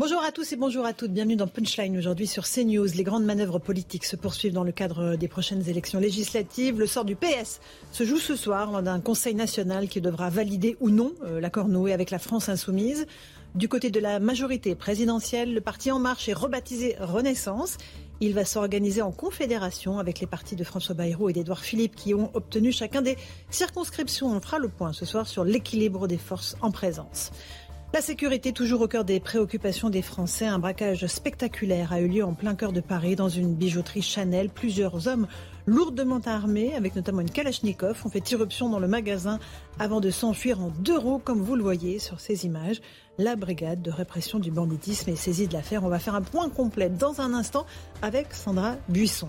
Bonjour à tous et bonjour à toutes. Bienvenue dans Punchline aujourd'hui sur CNews. Les grandes manœuvres politiques se poursuivent dans le cadre des prochaines élections législatives. Le sort du PS se joue ce soir lors d'un conseil national qui devra valider ou non euh, l'accord noué avec la France insoumise. Du côté de la majorité présidentielle, le parti En Marche est rebaptisé Renaissance. Il va s'organiser en confédération avec les partis de François Bayrou et d'Édouard Philippe qui ont obtenu chacun des circonscriptions. On fera le point ce soir sur l'équilibre des forces en présence. La sécurité toujours au cœur des préoccupations des Français. Un braquage spectaculaire a eu lieu en plein cœur de Paris dans une bijouterie Chanel. Plusieurs hommes lourdement armés, avec notamment une Kalachnikov, ont fait irruption dans le magasin avant de s'enfuir en deux roues, comme vous le voyez sur ces images. La brigade de répression du banditisme est saisie de l'affaire. On va faire un point complet dans un instant avec Sandra Buisson.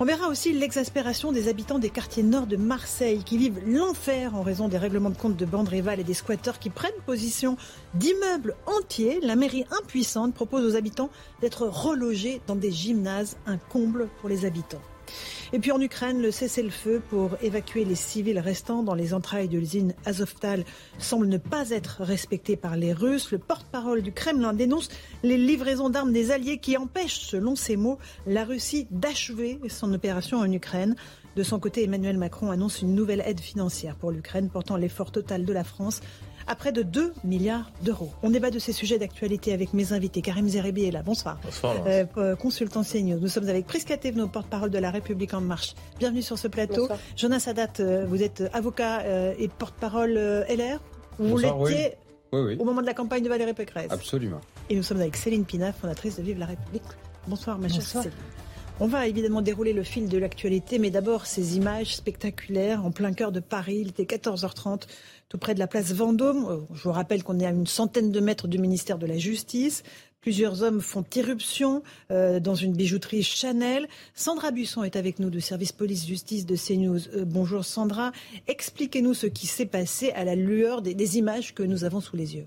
On verra aussi l'exaspération des habitants des quartiers nord de Marseille qui vivent l'enfer en raison des règlements de compte de bandes rivales et des squatteurs qui prennent position d'immeubles entiers. La mairie impuissante propose aux habitants d'être relogés dans des gymnases, un comble pour les habitants. Et puis en Ukraine, le cessez-le-feu pour évacuer les civils restants dans les entrailles de l'usine Azovtal semble ne pas être respecté par les Russes. Le porte-parole du Kremlin dénonce les livraisons d'armes des alliés qui empêchent, selon ses mots, la Russie d'achever son opération en Ukraine. De son côté, Emmanuel Macron annonce une nouvelle aide financière pour l'Ukraine, portant l'effort total de la France à près de 2 milliards d'euros. On débat de ces sujets d'actualité avec mes invités. Karim Zerebi est là. Bonsoir. Bonsoir. Euh, euh, consultant CNews. Nous sommes avec Prisca Thévenot, porte-parole de la République En Marche. Bienvenue sur ce plateau. Bonsoir. Jonas Sadat, euh, vous êtes avocat euh, et porte-parole euh, LR. Vous Bonsoir, l'étiez Oui, oui, au moment de la campagne de Valérie Pécresse. absolument. Et nous sommes avec Céline Pina, fondatrice de Vive la République. Bonsoir, ma chère Bonsoir. Céline. On va évidemment dérouler le fil de l'actualité, mais d'abord ces images spectaculaires en plein cœur de Paris. Il était 14h30, tout près de la place Vendôme. Euh, Je vous rappelle qu'on est à une centaine de mètres du ministère de la Justice. Plusieurs hommes font irruption euh, dans une bijouterie Chanel. Sandra Busson est avec nous du service police-justice de CNews. Euh, bonjour Sandra. Expliquez-nous ce qui s'est passé à la lueur des images que nous avons sous les yeux.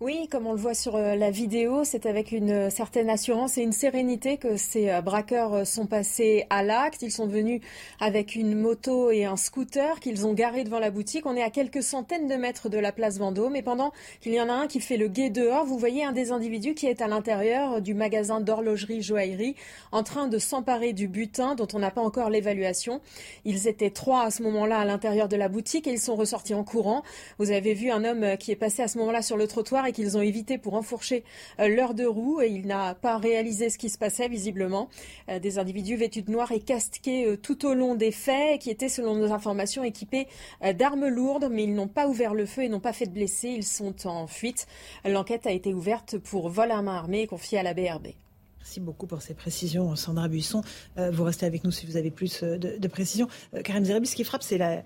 Oui, comme on le voit sur euh, la vidéo, c'est avec une euh, certaine assurance et une sérénité que ces euh, braqueurs sont passés à l'acte. Ils sont venus avec une moto et un scooter qu'ils ont garé devant la boutique. On est à quelques centaines de mètres de la place Vendôme et pendant qu'il y en a un qui fait le guet dehors, vous voyez un des individus qui est à l'intérieur du magasin d'horlogerie joaillerie en train de s'emparer du butin dont on n'a pas encore l'évaluation. Ils étaient trois à ce moment-là à l'intérieur de la boutique et ils sont ressortis en courant. Vous avez vu un homme qui est passé à ce moment-là sur le trottoir et qu'ils ont évité pour enfourcher euh, leurs deux roues et il n'a pas réalisé ce qui se passait visiblement. Euh, Des individus vêtus de noir et casqués euh, tout au long des faits qui étaient selon nos informations équipés d'armes lourdes mais ils n'ont pas ouvert le feu et n'ont pas fait de blessés. Ils sont en fuite. L'enquête a été ouverte pour vol à main armée confiée à la BRB. Merci beaucoup pour ces précisions, Sandra Buisson. Vous restez avec nous si vous avez plus de, précisions. Karim Zeribi, ce qui frappe, c'est la,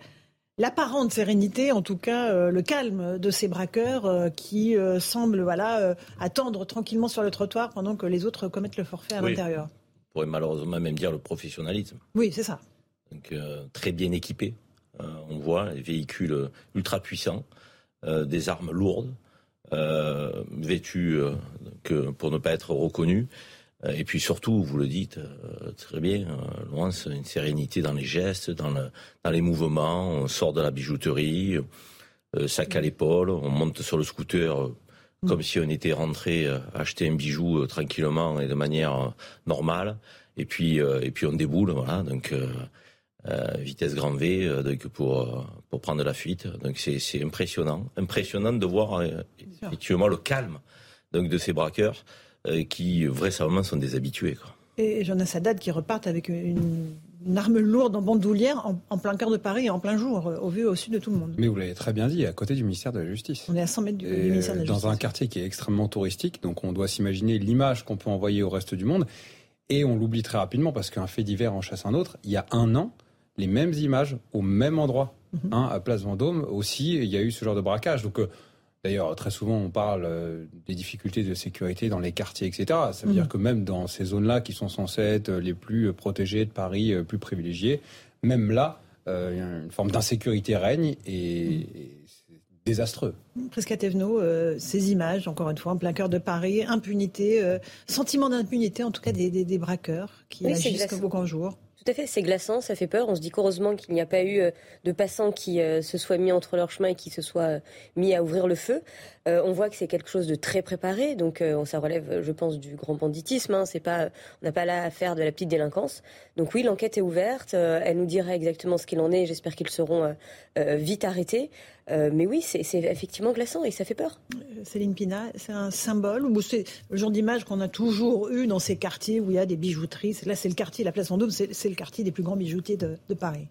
l'apparente sérénité, en tout cas euh, le calme de ces braqueurs euh, qui euh, semblent voilà, attendre tranquillement sur le trottoir pendant que les autres commettent le forfait à Oui. l'intérieur. On pourrait malheureusement même dire le professionnalisme. Oui, c'est ça. Donc, très bien équipés. On voit les véhicules ultra puissants, des armes lourdes, vêtus que, pour ne pas être reconnus. Euh, et puis surtout, vous le dites euh, très bien, euh, Laurence, une sérénité dans les gestes, dans, le- dans les mouvements. On sort de la bijouterie, euh, sac à l'épaule, on monte sur le scooter euh, comme si on était rentré acheter un bijou tranquillement et de manière normale. Et puis, et puis on déboule, voilà. Donc, vitesse grand V donc pour, pour prendre la fuite. Donc c'est c'est impressionnant. Impressionnant de voir effectivement le calme donc, de ces braqueurs qui vraisemblablement sont des habitués. Quoi. Et Jonas Haddad qui repartent avec une, une arme lourde en bandoulière en, en plein cœur de Paris et en plein jour, euh, au vu et au sud de tout le monde. Mais vous l'avez très bien dit, à côté du ministère de la Justice. On est à 100 mètres du, ministère de la dans Justice. un quartier qui est extrêmement touristique, donc on doit s'imaginer l'image qu'on peut envoyer au reste du monde. Et on l'oublie très rapidement parce qu'un fait divers en chasse un autre. Il y a un an, les mêmes images au même endroit Mhm. Hein, à Place Vendôme aussi, il y a eu ce genre de braquage. Donc, euh, d'ailleurs, très souvent, on parle euh, des difficultés de sécurité dans les quartiers, etc. Ça veut mhm. dire que même dans ces zones-là, qui sont censées être les plus protégées de Paris, plus privilégiées, même là, une forme d'insécurité règne et, mhm. c'est désastreux. Presque à ces images, encore une fois, en plein cœur de Paris, impunité, sentiment d'impunité, en tout cas des, des, braqueurs qui agissent comme au grand jour. À fait, c'est glaçant, ça fait peur. On se dit qu'heureusement qu'il n'y a pas eu euh, de passants qui euh, se soient mis entre leurs chemins et qui se soient euh, mis à ouvrir le feu. on voit que c'est quelque chose de très préparé, donc ça relève, je pense, du grand banditisme. Hein. C'est pas, on n'a pas là à faire de la petite délinquance. Donc oui, l'enquête est ouverte. elle nous dira exactement ce qu'il en est. J'espère qu'ils seront vite arrêtés. Mais oui, c'est effectivement glaçant et ça fait peur. Céline Pina, c'est un symbole ou c'est le genre d'image qu'on a toujours eu dans ces quartiers où il y a des bijouteries? Là, c'est le quartier, la place Vendôme, c'est le quartier des plus grands bijoutiers de Paris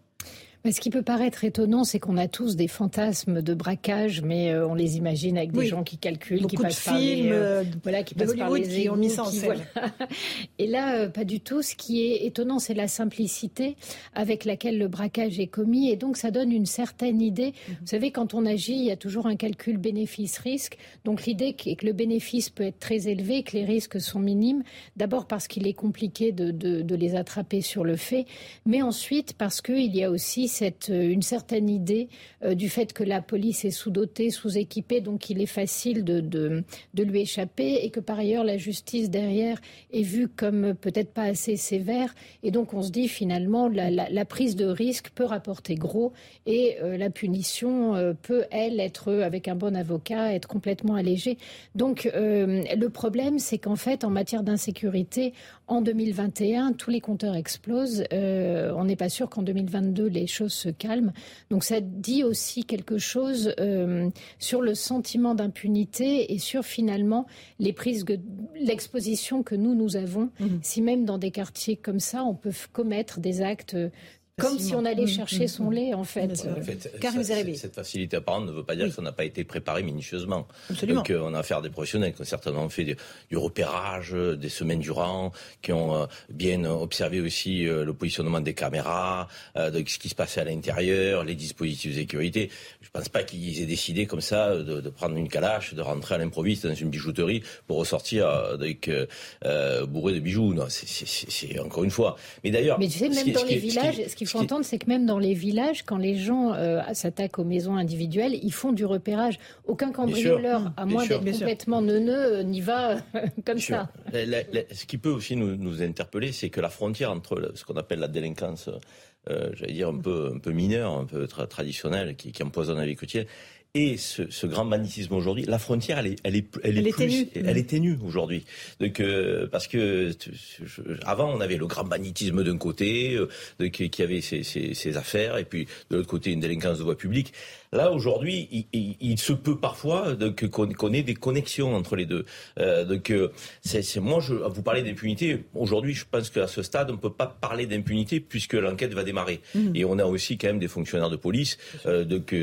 ce qui peut paraître étonnant, c'est qu'on a tous des fantasmes de braquage, mais euh, on les imagine avec des gens qui calculent, qui passent par les, euh, euh, voilà, qui passent par les qui ont mis ça en scène. Et là, pas du tout. Ce qui est étonnant, c'est la simplicité avec laquelle le braquage est commis, et donc ça donne une certaine idée. Mhm. Vous savez, quand on agit, il y a toujours un calcul bénéfice-risque. Donc l'idée est que le bénéfice peut être très élevé, que les risques sont minimes. D'abord parce qu'il est compliqué de, de, de les attraper sur le fait, mais ensuite parce qu'il y a aussi euh, une certaine idée euh, du fait que la police est sous-dotée, sous-équipée, donc il est facile de, lui échapper et que par ailleurs la justice derrière est vue comme peut-être pas assez sévère. Et donc on se dit finalement la, la, prise de risque peut rapporter gros et euh, la punition peut, elle, être avec un bon avocat, être complètement allégée. Donc le problème, c'est qu'en fait, en matière d'insécurité, en 2021, tous les compteurs explosent. on n'est pas sûr qu'en 2022, les choses se calme. Donc ça dit aussi quelque chose euh, sur le sentiment d'impunité et sur finalement les prises, l'exposition que nous, nous avons. Mhm. Si même dans des quartiers comme ça, on peut commettre des actes comme si on allait mmh, chercher mmh, son mmh. lait, en fait. En fait cette facilité apparente ne veut pas dire que ça n'a pas été préparé minutieusement. Absolument. Donc, on a affaire à des professionnels qui ont certainement fait du, repérage des semaines durant, qui ont euh, bien observé aussi euh, le positionnement des caméras, euh, de ce qui se passait à l'intérieur, les dispositifs de sécurité. Je ne pense pas qu'ils aient décidé comme ça de, de, prendre une calache, de rentrer à l'improviste dans une bijouterie pour ressortir avec bourré de bijoux. Non, c'est encore une fois. Mais d'ailleurs, mais tu sais, même dans les villages, ce qui faut entendre, c'est que même dans les villages, quand les gens euh, s'attaquent aux maisons individuelles, ils font du repérage. Aucun cambrioleur, à moins d'être complètement neuneux, n'y va comme ça. ce qui peut aussi nous, interpeller, c'est que la frontière entre ce qu'on appelle la délinquance, euh, j'allais dire un peu, un peu mineure, un peu traditionnelle, qui, qui empoisonne la vie quotidienne, et ce, grand magnétisme aujourd'hui, la frontière, elle est, elle est, elle est, plus, elle est ténue aujourd'hui. Donc, euh, parce que avant, on avait le grand magnétisme d'un côté, euh, qui, avait ses, ses, affaires, et puis de l'autre côté, une délinquance de voie publique. Là, aujourd'hui, il, se peut parfois qu'on ait des connexions entre les deux. Euh, donc, euh, c'est moi, je, vous parlez d'impunité. Aujourd'hui, je pense qu'à ce stade, on ne peut pas parler d'impunité puisque l'enquête va démarrer. Mmh. Et on a aussi quand même des fonctionnaires de police euh, donc,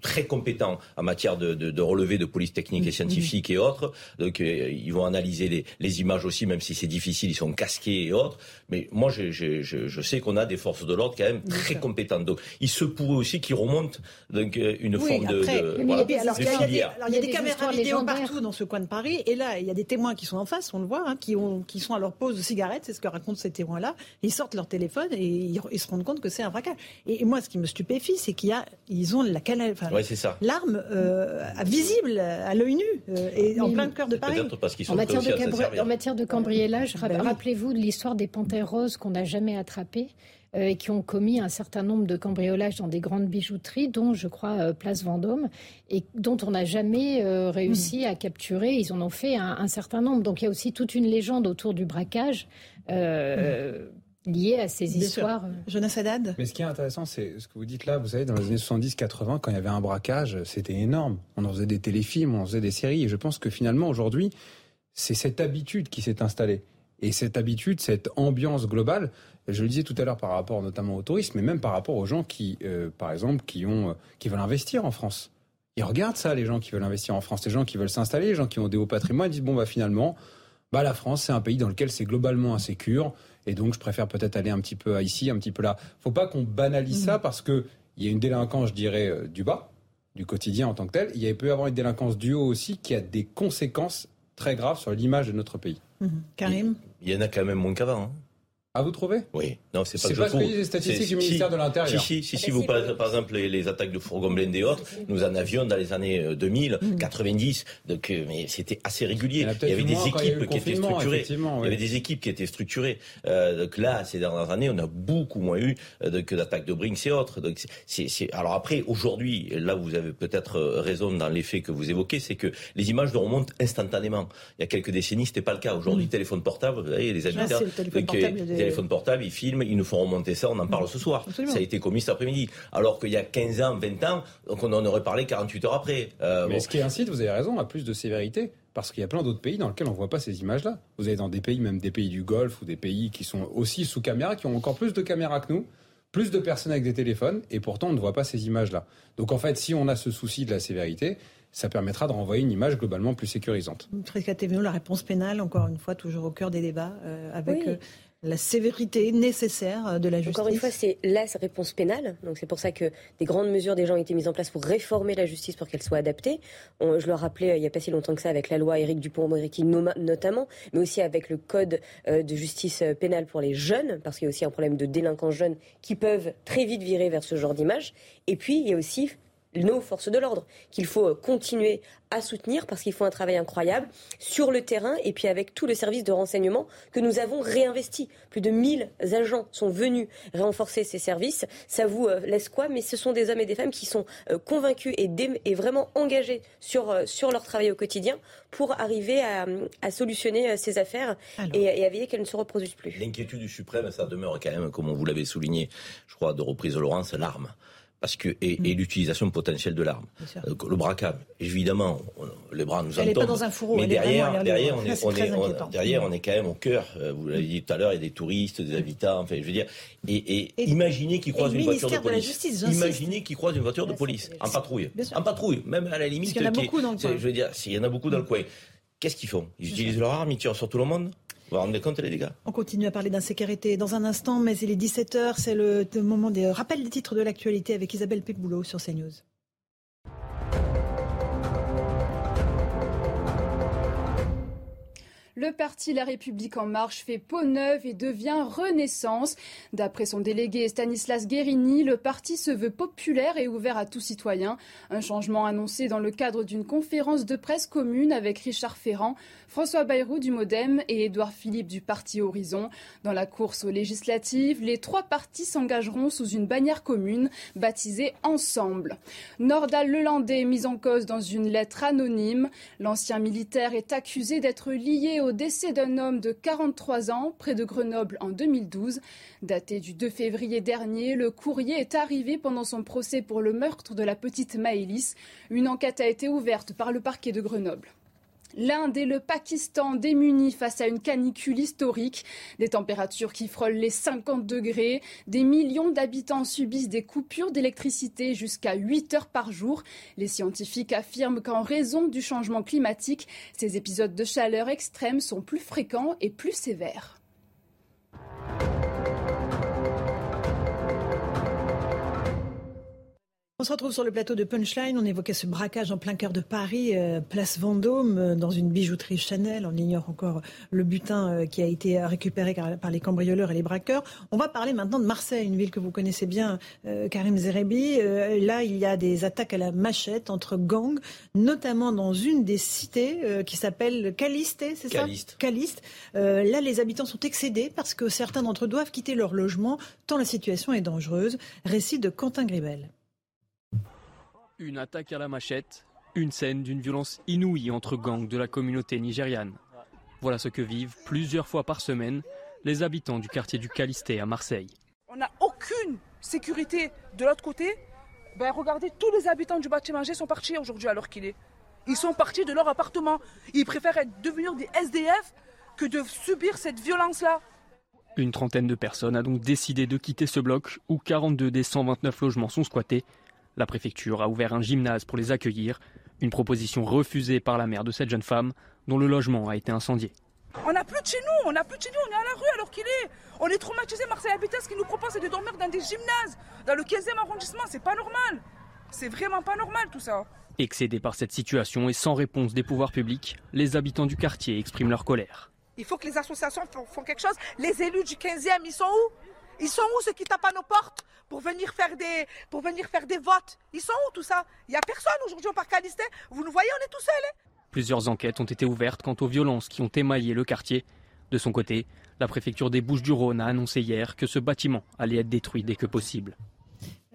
très compétents en matière de, de, de relevé de police technique et mmh. scientifique et autres. Donc, ils vont analyser les, les images aussi, même si c'est difficile, ils sont casqués et autres. Mais moi, je, je, je sais qu'on a des forces de l'ordre quand même très compétentes. Donc, il se pourrait aussi qu'ils remontent donc, une forme de, il y a des, caméras vidéo partout dans ce coin de Paris, et là, il y a des témoins qui sont en face, on le voit, hein, qui, ont, qui sont à leur pause de cigarette, c'est ce que racontent ces témoins-là. Ils sortent leur téléphone et ils, se rendent compte que c'est un braquage. Et, moi, ce qui me stupéfie, c'est qu'ils ils ont la l'arme euh, visible à l'œil nu euh, et en plein cœur de Paris. En matière de, en matière de cambriolage, ben rappelez-vous de l'histoire des panthères roses qu'on n'a jamais attrapées. Euh, et qui ont commis un certain nombre de cambriolages dans des grandes bijouteries, dont je crois euh, Place Vendôme, et dont on n'a jamais euh, réussi à capturer. Ils en ont fait un, certain nombre. Donc il y a aussi toute une légende autour du braquage. liée à ces histoires. Jonas Haddad Mais ce qui est intéressant, c'est ce que vous dites là, vous savez, dans les années 70-80, quand il y avait un braquage, c'était énorme. On en faisait des téléfilms, on en faisait des séries, et je pense que finalement, aujourd'hui, c'est cette habitude qui s'est installée. Et cette habitude, cette ambiance globale, je le disais tout à l'heure par rapport notamment au tourisme, mais même par rapport aux gens qui, euh, par exemple, qui, ont, euh, qui veulent investir en France. Ils regardent ça, les gens qui veulent investir en France, les gens qui veulent s'installer, les gens qui ont des hauts patrimoines, ils disent, bon, bah finalement, bah, la France, c'est un pays dans lequel c'est globalement insécure, et donc je préfère peut-être aller un petit peu ici, un petit peu là. Faut pas qu'on banalise ça mmh. parce que il y a une délinquance, je dirais, euh, du bas, du quotidien en tant que tel. Il y peut y avoir une délinquance du haut aussi qui a des conséquences très graves sur l'image de notre pays. Mmh. Karim? Il, y en a quand même moins qu'avant. Hein. Ah, vous trouvez Oui. Non, c'est pas, que pas ce que les statistiques du ministère de l'Intérieur. Si, si, si, si vous, par, exemple, les, attaques de fourgons blindés et autres, nous en avions dans les années 2000, euh, 90, mm. donc, euh, mais c'était assez régulier. Il y, avait des équipes qui étaient structurées. Il y avait des équipes qui étaient structurées. Euh, donc là, ces dernières années, on a beaucoup moins eu euh, que d'attaques de Brinks et autres. Donc c'est, c'est... Alors après, aujourd'hui, là, vous avez peut-être raison dans l'effet que vous évoquez, c'est que les images nous remontent instantanément. Il y a quelques décennies, c'était pas le cas. Aujourd'hui, mm. téléphone portable, vous voyez, les habitants, téléphone portable, ils filment, ils nous font remonter ça, on en parle ce soir. Ça a été commis cet après-midi. Alors qu'il y a 15 ans, 20 ans, donc on en aurait parlé 48 heures après. Euh, Mais ce qui incite, vous avez raison, à plus de sévérité. Parce qu'il y a plein d'autres pays dans lesquels on ne voit pas ces images-là. Vous avez dans des pays, même des pays du Golfe ou des pays qui sont aussi sous caméra, qui ont encore plus de caméras que nous, plus de personnes avec des téléphones, et pourtant on ne voit pas ces images-là. Donc en fait, si on a ce souci de la sévérité, ça permettra de renvoyer une image globalement plus sécurisante. Très la réponse pénale, encore une fois, toujours au cœur des débats, euh, avec euh, la sévérité nécessaire de la justice. Encore une fois, c'est la réponse pénale. Donc c'est pour ça que des grandes mesures déjà ont été mises en place pour réformer la justice pour qu'elle soit adaptée. je le rappelais il n'y a pas si longtemps que ça avec la loi Éric Dupont-Moretti notamment, mais aussi avec le code euh, de justice pénale pour les jeunes, parce qu'il y a aussi un problème de délinquants jeunes qui peuvent très vite virer vers ce genre d'image. Et puis il y a aussi nos forces de l'ordre, qu'il faut euh, continuer à soutenir parce qu'ils font un travail incroyable sur le terrain et puis avec tout le service de renseignement que nous avons réinvesti. Plus de 1000 agents sont venus renforcer ces services. Ça vous euh, laisse quoi Mais ce sont des hommes et des femmes qui sont euh, convaincus et, et vraiment engagés sur, sur leur travail au quotidien pour arriver à, solutionner ces affaires et, et, à veiller qu'elles ne se reproduisent plus. L'inquiétude du suprême, ça demeure quand même, comme vous l'avez souligné, je crois, de reprise de Laurence, l'arme parce que et, mm. l'utilisation potentielle de l'arme. Euh, le braquage, évidemment, les bras nous elle entendent. Pas dans un fourreau, mais derrière, derrière, on est, on est, derrière, on est quand même au cœur. Euh, vous l'avez dit tout à l'heure, il y a des touristes, des habitants. Enfin, je veux dire, et, imaginez qu'ils croisent une voiture de police. imaginez qu'ils croisent une voiture de police en patrouille, en patrouille, même à la limite. il y en a beaucoup dans le coin. Je veux dire, s'il y en a beaucoup dans le coin, qu'est-ce qu'ils font? Ils utilisent leur arme, ils tirent sur tout le monde? Vous vous rendez compte les dégâts? On continue à parler d'insécurité dans un instant, mais il est 17h, c'est le, moment des rappels des titres de l'actualité avec Isabelle Picboulot sur CNews. Le parti La République en marche fait peau neuve et devient Renaissance. D'après son délégué Stanislas Guérini, le parti se veut populaire et ouvert à tout citoyen. Un changement annoncé dans le cadre d'une conférence de presse commune avec Richard Ferrand, François Bayrou du Modem et Édouard Philippe du parti Horizon. Dans la course aux législatives, les trois partis s'engageront sous une bannière commune baptisée Ensemble. Nordal Lelandais est mis en cause dans une lettre anonyme. L'ancien militaire est accusé d'être lié au décès d'un homme de 43 ans près de Grenoble en 2012. Daté du 2 février dernier, le courrier est arrivé pendant son procès pour le meurtre de la petite Maëlys. Une enquête a été ouverte par le parquet de Grenoble. L'Inde et le Pakistan démunis face à une canicule historique, des températures qui frôlent les 50 degrés, des millions d'habitants subissent des coupures d'électricité jusqu'à 8 heures par jour. Les scientifiques affirment qu'en raison du changement climatique, ces épisodes de chaleur extrême sont plus fréquents et plus sévères. On se retrouve sur le plateau de Punchline. On évoquait ce braquage en plein cœur de Paris, euh, place Vendôme, euh, dans une bijouterie Chanel. On ignore encore le butin euh, qui a été récupéré par les cambrioleurs et les braqueurs. On va parler maintenant de Marseille, une ville que vous connaissez bien, Karim Zerebi. là, il y a des attaques à la machette entre gangs, notamment dans une des cités qui s'appelle Caliste, c'est ça Caliste. là, les habitants sont excédés parce que certains d'entre eux doivent quitter leur logement, tant la situation est dangereuse. Récit de Quentin Gribel. Une attaque à la machette, une scène d'une violence inouïe entre gangs de la communauté nigériane. Voilà ce que vivent plusieurs fois par semaine les habitants du quartier du Calisté à Marseille. On n'a aucune sécurité de l'autre côté. Ben regardez, tous les habitants du bâtiment G sont partis aujourd'hui alors qu'il est. Ils sont partis de leur appartement. Ils préfèrent devenir des SDF que de subir cette violence-là. Une trentaine de personnes a donc décidé de quitter ce bloc où 42 des 129 logements sont squattés la préfecture a ouvert un gymnase pour les accueillir, une proposition refusée par la mère de cette jeune femme dont le logement a été incendié. On n'a plus de chez nous, on n'a plus de chez nous, on est à la rue alors qu'il est. On est traumatisé, Marseille Habitat, ce qu'il nous propose, c'est de dormir dans des gymnases, dans le 15e arrondissement, c'est pas normal. C'est vraiment pas normal tout ça. Excédés par cette situation et sans réponse des pouvoirs publics, les habitants du quartier expriment leur colère. Il faut que les associations font quelque chose. Les élus du 15e, ils sont où? Ils sont où ceux qui tapent à nos portes pour venir faire des, pour venir faire des votes? Ils sont où tout ça? Il n'y a personne aujourd'hui au parc Calisté. Vous nous voyez, on est tout seuls. Hein? Plusieurs enquêtes ont été ouvertes quant aux violences qui ont émaillé le quartier. De son côté, la préfecture des Bouches-du-Rhône a annoncé hier que ce bâtiment allait être détruit dès que possible.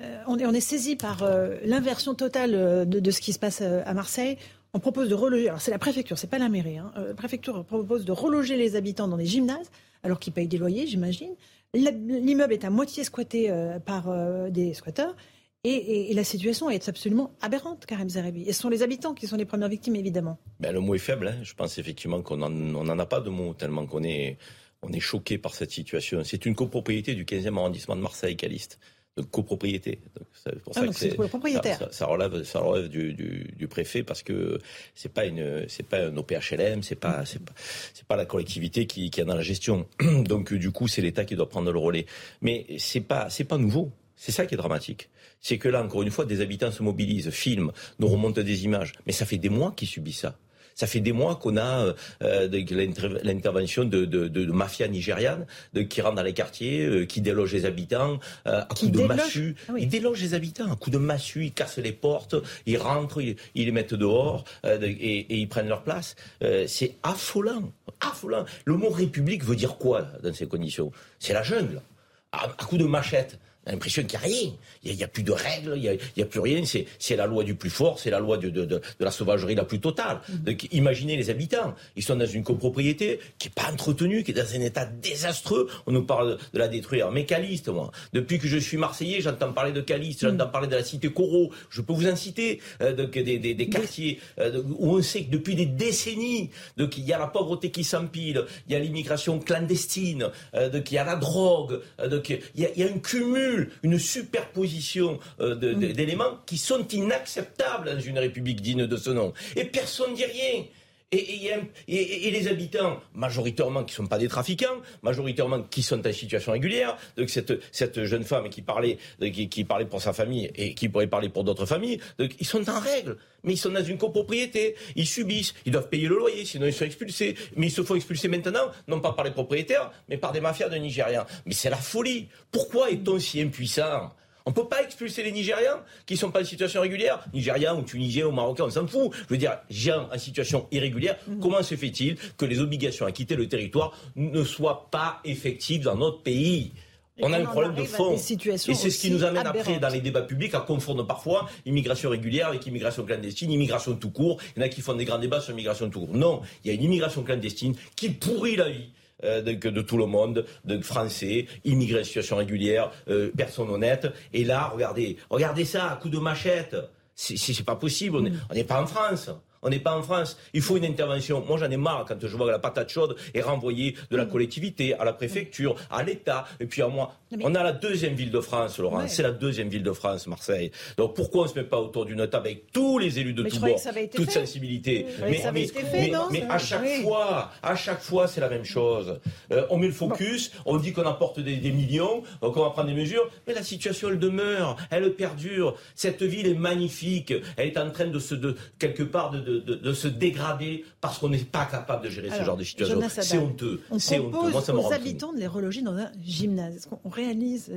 Euh, on, est, saisi par euh, l'inversion totale euh, de, ce qui se passe à Marseille. On propose de reloger, alors c'est la préfecture, c'est pas la mairie, hein. la préfecture propose de reloger les habitants dans des gymnases, alors qu'ils payent des loyers, j'imagine. L'immeuble est à moitié squatté par des squatteurs. Et, la situation est absolument aberrante, Karim Zerabi. Et ce sont les habitants qui sont les premières victimes, évidemment. Ben, le mot est faible. Hein. Je pense effectivement qu'on n'en a pas de mot, tellement qu'on est, est choqué par cette situation. C'est une copropriété du 15e arrondissement de Marseille, Caliste. De copropriété. Pour ah, ça que pour propriétaire. Ça, ça, relève, ça relève du, du, du, préfet parce que c'est pas une, c'est pas un OPHLM, c'est pas, c'est pas, c'est pas la collectivité qui, qui est dans la gestion. Donc du coup, c'est l'État qui doit prendre le relais. Mais c'est pas, c'est pas nouveau. C'est ça qui est dramatique. C'est que là, encore une fois, des habitants se mobilisent, filment, nous remontent des images. Mais ça fait des mois qu'ils subissent ça. Ça fait des mois qu'on a euh, l'intervention de, de, de, de mafias nigérianes qui rentrent dans les quartiers, euh, qui délogent les habitants euh, à coups de massue. Ah ils délogent les habitants à coups de massue, ils cassent les portes, ils rentrent, ils, les mettent dehors et, et, ils prennent leur place. C'est affolant, affolant. Le mot république veut dire quoi dans ces conditions? C'est la jungle, à, à coups de machette. On a l'impression qu'il n'y a rien. Il n'y a, plus de règles, il n'y a, a, plus rien. C'est la loi du plus fort, c'est la loi de, de, de, la sauvagerie la plus totale. Donc, imaginez les habitants. Ils sont dans une copropriété qui n'est pas entretenue, qui est dans un état désastreux. On nous parle de la détruire. Mais Caliste, moi, depuis que je suis Marseillais, j'entends parler de Caliste, j'entends mm. parler de la cité Corot. Je peux vous inciter euh, des, des, des, quartiers euh, où on sait que depuis des décennies, donc, il y a la pauvreté qui s'empile, il y a l'immigration clandestine, euh, donc, il y a la drogue, donc, il y a, il y a un cumul une superposition euh, mm. d'éléments qui sont inacceptables dans une république digne de ce nom. Et personne ne dit rien. Et, les habitants, majoritairement qui ne sont pas des trafiquants, majoritairement qui sont en situation régulière, donc cette, jeune femme qui parlait, qui, parlait pour sa famille et qui pourrait parler pour d'autres familles, ils sont en règle. Mais ils sont dans une copropriété, ils subissent, ils doivent payer le loyer, sinon ils sont expulsés. Mais ils se font expulser maintenant, non pas par les propriétaires, mais par des mafias de Nigériens. Mais c'est la folie. Pourquoi est-on si impuissant? On ne peut pas expulser les Nigériens qui ne sont pas en situation régulière. Nigériens ou Tunisiens ou Marocains, on s'en fout. Je veux dire, gens en situation irrégulière, mhm. comment se fait-il que les obligations à quitter le territoire ne soient pas effectives dans notre pays? On a un problème de fond. Et c'est ce qui nous amène après, dans les débats publics, à confondre parfois immigration régulière avec immigration clandestine, immigration tout court. Il y en a qui font des grands débats sur l'immigration tout court. Non, il y a une immigration clandestine qui pourrit la vie euh, de, tout le monde, de Français, immigrés situation régulière, euh, personnes honnêtes. Et là, regardez, regardez ça, à coup de machette. C'est pas possible, on n'est pas en France. On n'est pas en France. Il faut une intervention. Moi, j'en ai marre quand je vois que la patate chaude est renvoyée de la collectivité à la préfecture, à l'État, et puis à moi. On a la deuxième ville de France, Laurent. C'est la deuxième ville de France, Marseille. Donc pourquoi on ne se met pas autour d'une table avec tous les élus de tous bords, toute sensibilité mais, à chaque fois, à chaque fois, c'est la même chose. Euh, on met le focus, on dit qu'on apporte des, millions, qu'on va prendre des mesures, mais la situation, elle demeure, elle perdure. Cette ville est magnifique. Elle est en train de se, de, quelque part, de de, se dégrader parce qu'on n'est pas capable de gérer ce genre de situation. C'est honteux. On propose aux habitants de les reloger dans un gymnase. Est-ce qu'on réalise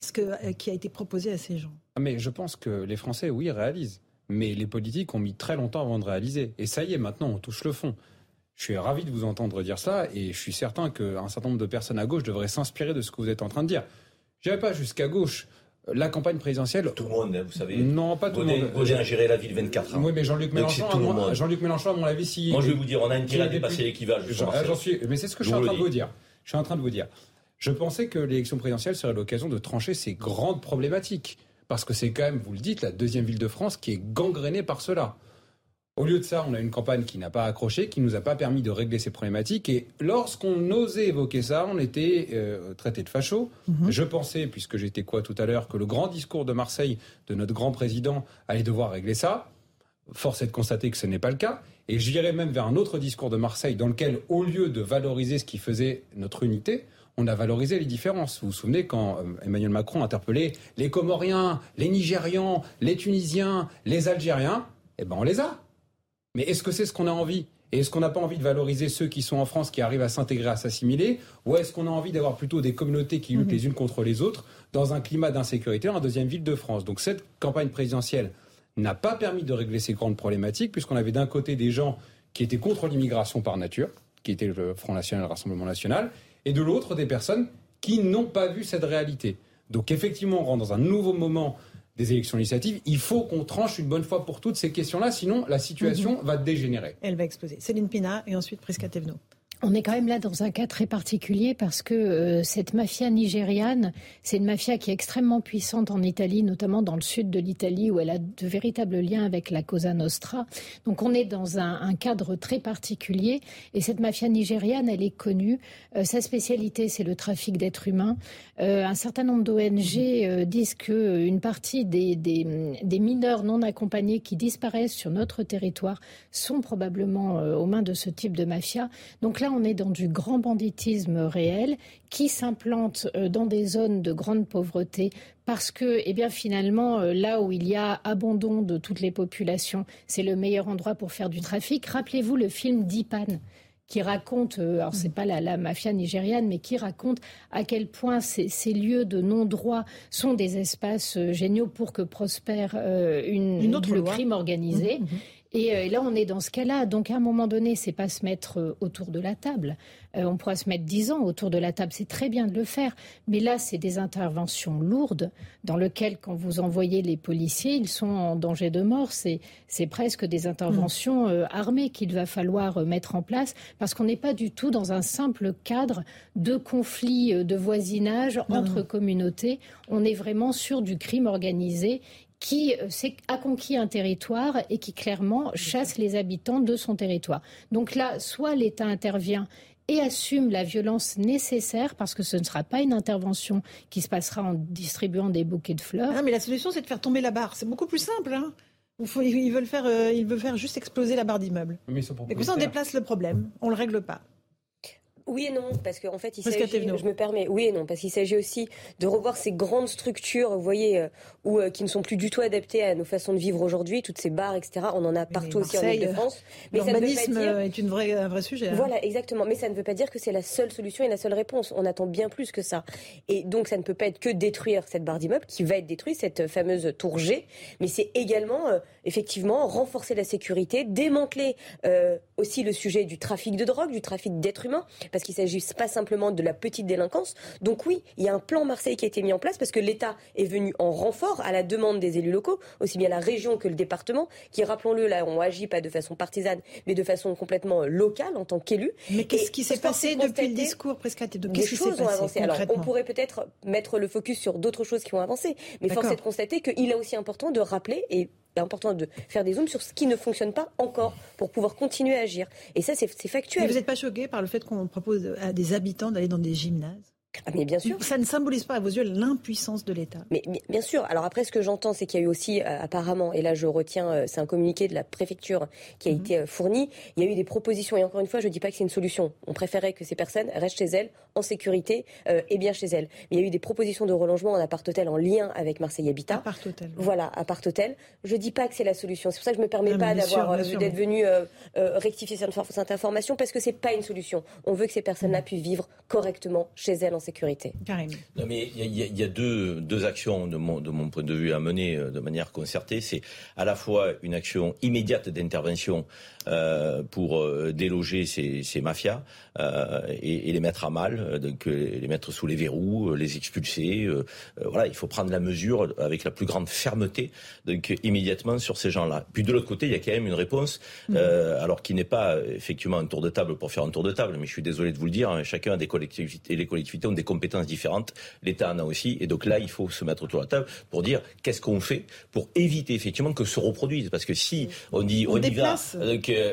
ce que, euh, qui a été proposé à ces gens? Ah, Mais je pense que les Français, oui, réalisent. Mais les politiques ont mis très longtemps avant de réaliser. Et ça y est, maintenant, on touche le fond. Je suis ravi de vous entendre dire ça et je suis certain qu'un certain nombre de personnes à gauche devraient s'inspirer de ce que vous êtes en train de dire. Je pas jusqu'à gauche la campagne présidentielle. Tout le monde, hein, vous savez. Non, pas tout le monde. Gaudin a géré la ville 24 ans. Oui, mais Jean-Luc Mélenchon, Jean-Luc Mélenchon, à mon avis, si. Moi, je vais vous dire, on a intérêt à dépasser l'équivalent. J'en suis. Mais c'est ce que je suis en train de vous dire. Je suis en train de vous dire. Je pensais que l'élection présidentielle serait l'occasion de trancher ces grandes problématiques. Parce que c'est quand même, vous le dites, la deuxième ville de France qui est gangrénée par cela. Au lieu de ça, on a une campagne qui n'a pas accroché, qui nous a pas permis de régler ces problématiques. Et lorsqu'on osait évoquer ça, on était euh, traité de facho. Mhm. Je pensais, puisque j'étais quoi tout à l'heure, que le grand discours de Marseille de notre grand président allait devoir régler ça. Force est de constater que ce n'est pas le cas. Et j'irais même vers un autre discours de Marseille dans lequel, au lieu de valoriser ce qui faisait notre unité, on a valorisé les différences. Vous vous souvenez quand euh, Emmanuel Macron interpellait les Comoriens, les Nigérians, les Tunisiens, les Algériens? Eh ben on les a. Mais est-ce que c'est ce qu'on a envie? Et est-ce qu'on n'a pas envie de valoriser ceux qui sont en France, qui arrivent à s'intégrer, à s'assimiler? Ou est-ce qu'on a envie d'avoir plutôt des communautés qui luttent mhm. les unes contre les autres dans un climat d'insécurité dans la deuxième ville de France? Donc cette campagne présidentielle n'a pas permis de régler ces grandes problématiques, puisqu'on avait d'un côté des gens qui étaient contre l'immigration par nature, qui étaient le Front National, le Rassemblement National, et de l'autre des personnes qui n'ont pas vu cette réalité. Donc effectivement, on rentre dans un nouveau moment des élections législatives, il faut qu'on tranche une bonne fois pour toutes ces questions-là, sinon la situation mhm. va dégénérer. Elle va exploser. Céline Pina et ensuite Prisca Tevno. On est quand même là dans un cas très particulier parce que euh, cette mafia nigériane, c'est une mafia qui est extrêmement puissante en Italie, notamment dans le sud de l'Italie où elle a de véritables liens avec la Cosa Nostra. Donc on est dans un, cadre très particulier et cette mafia nigériane, elle est connue. Euh, sa spécialité, c'est le trafic d'êtres humains. Euh, un certain nombre d'ONG disent que une partie des, des, mineurs non accompagnés qui disparaissent sur notre territoire sont probablement aux mains de ce type de mafia. Donc là, on est dans du grand banditisme réel qui s'implante euh, dans des zones de grande pauvreté parce que, eh bien, finalement, euh, là où il y a abandon de toutes les populations, c'est le meilleur endroit pour faire du trafic. Rappelez-vous le film Dipan qui raconte, euh, alors c'est pas la, mafia nigériane, mais qui raconte à quel point ces, lieux de non-droit sont des espaces géniaux pour que prospère une, autre le crime organisé. Mmh, Euh, et là, on est dans ce cas-là. Donc, à un moment donné, c'est pas se mettre euh, autour de la table. Euh, on pourra se mettre dix ans autour de la table. C'est très bien de le faire. Mais là, c'est des interventions lourdes dans lesquelles, quand vous envoyez les policiers, ils sont en danger de mort. C'est, presque des interventions mm. armées qu'il va falloir mettre en place parce qu'on n'est pas du tout dans un simple cadre de conflit de voisinage entre communautés. On est vraiment sur du crime organisé qui euh, a conquis un territoire et qui clairement chasse les habitants de son territoire. Donc là, soit l'État intervient et assume la violence nécessaire, parce que ce ne sera pas une intervention qui se passera en distribuant des bouquets de fleurs. Ah, mais la solution, c'est de faire tomber la barre. C'est beaucoup plus simple. Hein ils, veulent faire, euh, ils veulent faire juste exploser la barre d'immeuble. Mais, ça, on déplace le problème. On ne le règle pas. Oui et non, parce qu'en fait, il s'agit, je me permets, oui et non, parce qu'il s'agit aussi de revoir ces grandes structures, vous voyez, euh, où, euh, qui ne sont plus du tout adaptées à nos façons de vivre aujourd'hui, toutes ces bars, etc. On en a partout aussi en Ile-de-France. Mais l'urbanisme est une vraie, un vrai sujet. Hein. Voilà, exactement. Mais ça ne veut pas dire que c'est la seule solution et la seule réponse. On attend bien plus que ça. Et donc, ça ne peut pas être que détruire cette barre d'immeuble qui va être détruite, cette fameuse tour G, mais c'est également, euh, effectivement, renforcer la sécurité, démanteler aussi le sujet du trafic de drogue, du trafic d'êtres humains, parce qu'il s'agit pas simplement de la petite délinquance. Donc oui, il y a un plan Marseille qui a été mis en place parce que l'État est venu en renfort à la demande des élus locaux, aussi bien la région que le département, qui, rappelons-le, là, on agit pas de façon partisane, mais de façon complètement locale en tant qu'élu. Mais qu'est-ce qui s'est passé depuis le discours presque Des choses ont avancé. Alors, on pourrait peut-être mettre le focus sur d'autres choses qui ont avancé, mais force est de constater qu'il est aussi important de rappeler et important de faire des zooms sur ce qui ne fonctionne pas encore pour pouvoir continuer à agir. Et ça, c'est factuel. Mais vous n'êtes pas choqué par le fait qu'on propose à des habitants d'aller dans des gymnases? Ah, mais bien sûr. Ça ne symbolise pas à vos yeux l'impuissance de l'État. Mais, bien sûr. Alors après, ce que j'entends, c'est qu'il y a eu aussi, euh, apparemment, et là je retiens, euh, c'est un communiqué de la préfecture qui a mhm. été euh, fourni, il y a eu des propositions. Et encore une fois, je ne dis pas que c'est une solution. On préférait que ces personnes restent chez elles, en sécurité, et bien chez elles. Mais il y a eu des propositions de relogement en appart-hôtel en lien avec Marseille Habitat. Appart-hôtel. Voilà, appart-hôtel. Je ne dis pas que c'est la solution. C'est pour ça que je ne me permets pas d'avoir d'être venu rectifier cette, information, parce que ce n'est pas une solution. On veut que ces personnes-là mhm. puissent vivre correctement chez elles en sécurité. Non, mais il y, a, deux, deux actions de mon, de mon point de vue à mener euh, de manière concertée. C'est à la fois une action immédiate d'intervention euh, pour euh, déloger ces, ces mafias euh, et, et, les mettre à mal, donc les mettre sous les verrous, les expulser. voilà, il faut prendre la mesure avec la plus grande fermeté, donc immédiatement sur ces gens-là. Puis de l'autre côté, il y a quand même une réponse, mmh. alors qui n'est pas effectivement un tour de table pour faire un tour de table, mais je suis désolé de vous le dire, hein, chacun a des collectivités, les collectivités ont des compétences différentes. L'État en a aussi. Et donc là, il faut se mettre autour de la table pour dire qu'est-ce qu'on fait pour éviter effectivement que se reproduise. Parce que si on dit on, y va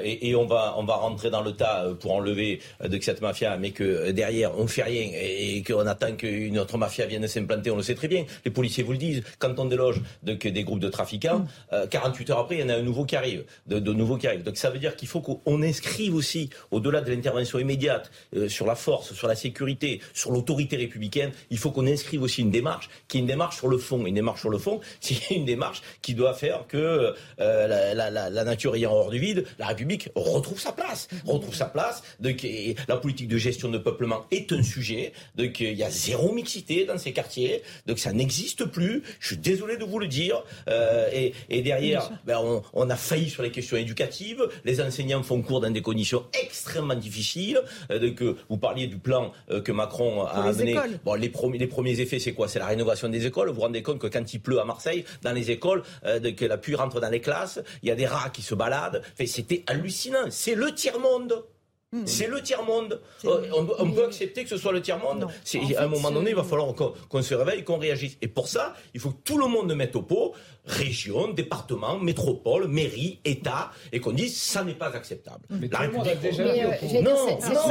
et, on va on va rentrer dans le tas pour enlever de cette mafia, mais que derrière on fait rien et, qu'on attend qu'une autre mafia vienne s'implanter, on le sait très bien. Les policiers vous le disent. Quand on déloge des groupes de trafiquants, 48 heures après, il y en a un nouveau qui arrive, de, qui arrivent. Donc ça veut dire qu'il faut qu'on inscrive aussi, au-delà de l'intervention immédiate, euh, sur la force, sur la sécurité, sur l'autorité républicaine, il faut qu'on inscrive aussi une démarche qui est une démarche sur le fond. Une démarche sur le fond, c'est une démarche qui doit faire que euh, la, nature ayant hors du vide, République retrouve sa place. Retrouve sa place. Donc, la politique de gestion de peuplement est un sujet. Donc il y a zéro mixité dans ces quartiers. Donc ça n'existe plus. Je suis désolé de vous le dire. Euh, et, et, derrière, ben, on, on, a failli sur les questions éducatives. Les enseignants font cours dans des conditions extrêmement difficiles. Euh, vous parliez du plan euh, que Macron a amené. Bon, les, premiers, les premiers effets, c'est quoi? C'est la rénovation des écoles. Vous vous rendez compte que quand il pleut à Marseille, dans les écoles, que la pluie rentre dans les classes, il y a des rats qui se baladent. Enfin, C'était hallucinant. C'est le tiers-monde. Hmm. C'est le tiers-monde. Euh, on, peut accepter que ce soit le tiers-monde. À un moment donné, il va falloir qu'on se réveille, qu'on réagisse. Et pour ça, il faut que tout le monde mette au pot, région, département, métropole, mairie, État, et qu'on dise ça n'est pas acceptable. la République. Déjà non, non,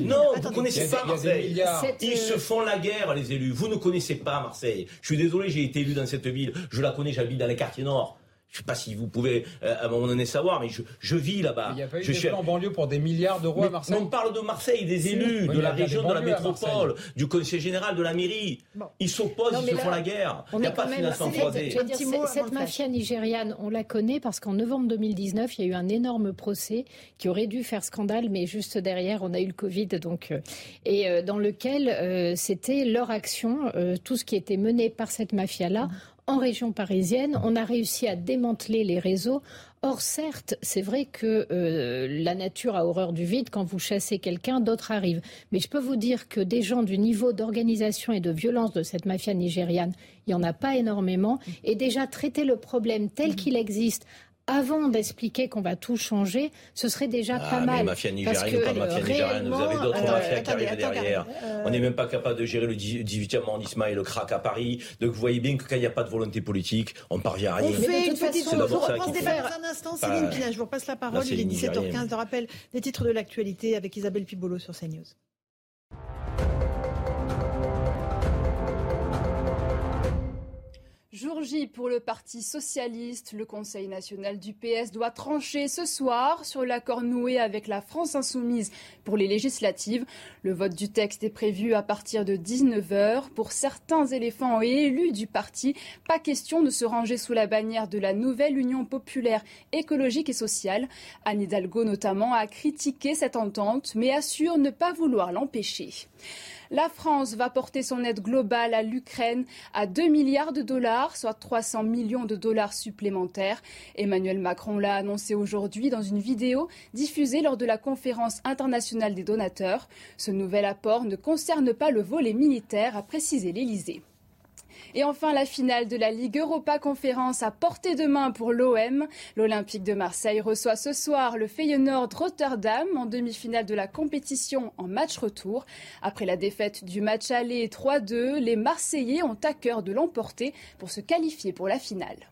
non, vous ne connaissez pas Marseille. Ils se font la guerre, les élus. Vous ne connaissez pas Marseille. Je suis désolé, j'ai été élu dans cette ville. Je la connais, j'habite dans les quartiers nord. Je ne sais pas si vous pouvez euh, à un moment donné savoir, mais je, vis là-bas. Il n'y a pas eu je suis en banlieue pour des milliards d'euros à Marseille. On parle de Marseille, des élus, de la région, de la métropole, du conseil général, de la mairie. Ils s'opposent, ils se font la guerre. Il n'y a pas de financement croisé. Cette mafia nigériane, on la connaît parce qu'en novembre 2019, il y a eu un énorme procès qui aurait dû faire scandale, mais juste derrière, on a eu le Covid, donc euh, et euh, dans lequel c'était leur action, tout ce qui était mené par cette mafia-là en région parisienne. On a réussi à démanteler les réseaux. Or, certes, c'est vrai que euh, la nature a horreur du vide. Quand vous chassez quelqu'un, d'autres arrivent. Mais je peux vous dire que des gens du niveau d'organisation et de violence de cette mafia nigériane, il n'y en a pas énormément. Et déjà traiter le problème tel qu'il existe avant d'expliquer qu'on va tout changer, ce serait déjà ah, pas mal. Mafia nigérienne ou pas mafia nigérienne, vous avez d'autres euh, mafias qui arrivent derrière. Euh, On n'est même pas capable de gérer le 18e arrondissement et le crack à Paris. Donc vous voyez bien que quand il n'y a pas de volonté politique, on ne parvient à rien. On fait une petite chose. Je reprends ce débat dans un instant. Céline Pina, je vous repasse la parole. il est 17h15. Je rappelle des titres de l'actualité avec Isabelle Pibolo sur CNews. Jour J pour le Parti socialiste, le Conseil national du PS doit trancher ce soir sur l'accord noué avec la France insoumise pour les législatives. Le vote du texte est prévu à partir de 19h. Pour certains éléphants et élus du parti, pas question de se ranger sous la bannière de la nouvelle Union populaire écologique et sociale. Anne Hidalgo notamment a critiqué cette entente mais assure ne pas vouloir l'empêcher. La France va porter son aide globale à l'Ukraine à 2 milliards de dollars, soit 300 millions de dollars supplémentaires. Emmanuel Macron l'a annoncé aujourd'hui dans une vidéo diffusée lors de la conférence internationale des donateurs. Ce nouvel apport ne concerne pas le volet militaire, a précisé l'Élysée. Et enfin, la finale de la Ligue Europa Conférence à portée de main pour l'OM. L'Olympique de Marseille reçoit ce soir le Feyenoord Rotterdam en demi-finale de la compétition en match retour. Après la défaite du match aller 3-2, les Marseillais ont à cœur de l'emporter pour se qualifier pour la finale.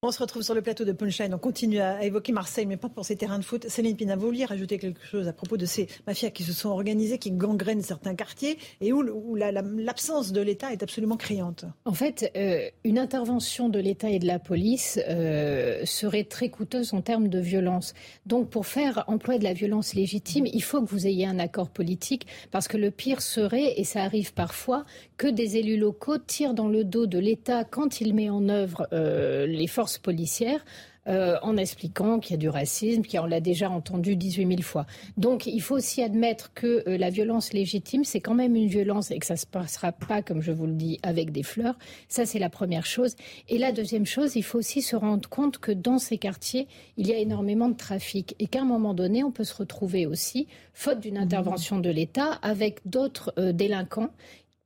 On se retrouve sur le plateau de Punchline. On continue à évoquer Marseille, mais pas pour ces terrains de foot. Céline Pina, vous vouliez rajouter quelque chose à propos de ces mafias qui se sont organisées, qui gangrènent certains quartiers et où, l'absence de l'État est absolument criante En fait, euh, une intervention de l'État et de la police euh, serait très coûteuse en termes de violence. Donc, pour faire emploi de la violence légitime, il faut que vous ayez un accord politique, parce que le pire serait, et ça arrive parfois, que des élus locaux tirent dans le dos de l'État quand il met en œuvre euh, les forces policière euh, en expliquant qu'il y a du racisme, qu'on l'a déjà entendu 18 000 fois. Donc il faut aussi admettre que euh, la violence légitime, c'est quand même une violence et que ça ne se passera pas, comme je vous le dis, avec des fleurs. Ça, c'est la première chose. Et la deuxième chose, il faut aussi se rendre compte que dans ces quartiers, il y a énormément de trafic et qu'à un moment donné, on peut se retrouver aussi, faute d'une intervention de l'État, avec d'autres euh, délinquants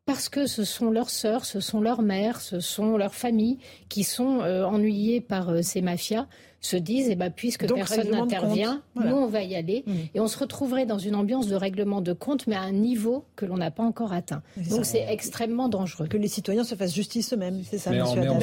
parce que ce sont leurs sœurs, ce sont leurs mères, ce sont leurs familles qui sont euh, ennuyées par euh, ces mafias, se disent, eh ben, puisque personne n'intervient, nous, on va y aller. Mmh. Et on se retrouverait dans une ambiance de règlement de compte, mais à un niveau que l'on n'a pas encore atteint. Donc c'est extrêmement dangereux. Que les citoyens se fassent justice eux-mêmes, c'est ça, mais, en, mais, en,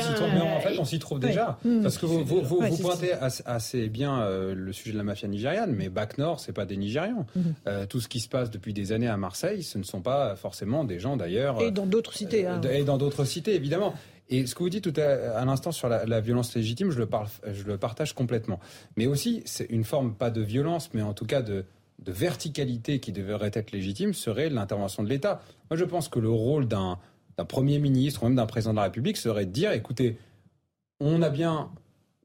fait, on s'y trouve déjà. Mmh. Parce que vous, vous, pointez assez bien euh, le sujet de la mafia nigériane, mais Bac Nord, c'est pas des Nigérians. Mmh. Euh, tout ce qui se passe depuis des années à Marseille, ce ne sont pas forcément des gens d'ailleurs. Et dans d'autres cités. Hein. Et dans d'autres cités, évidemment. Et ce que vous dites tout à, l'instant sur la, violence légitime, je le, je le partage complètement. Mais aussi, c'est une forme, pas de violence, mais en tout cas de verticalité qui devrait être légitime, serait l'intervention de l'État. Moi, je pense que le rôle d'un Premier ministre ou même d'un président de la République serait de dire, écoutez, on a bien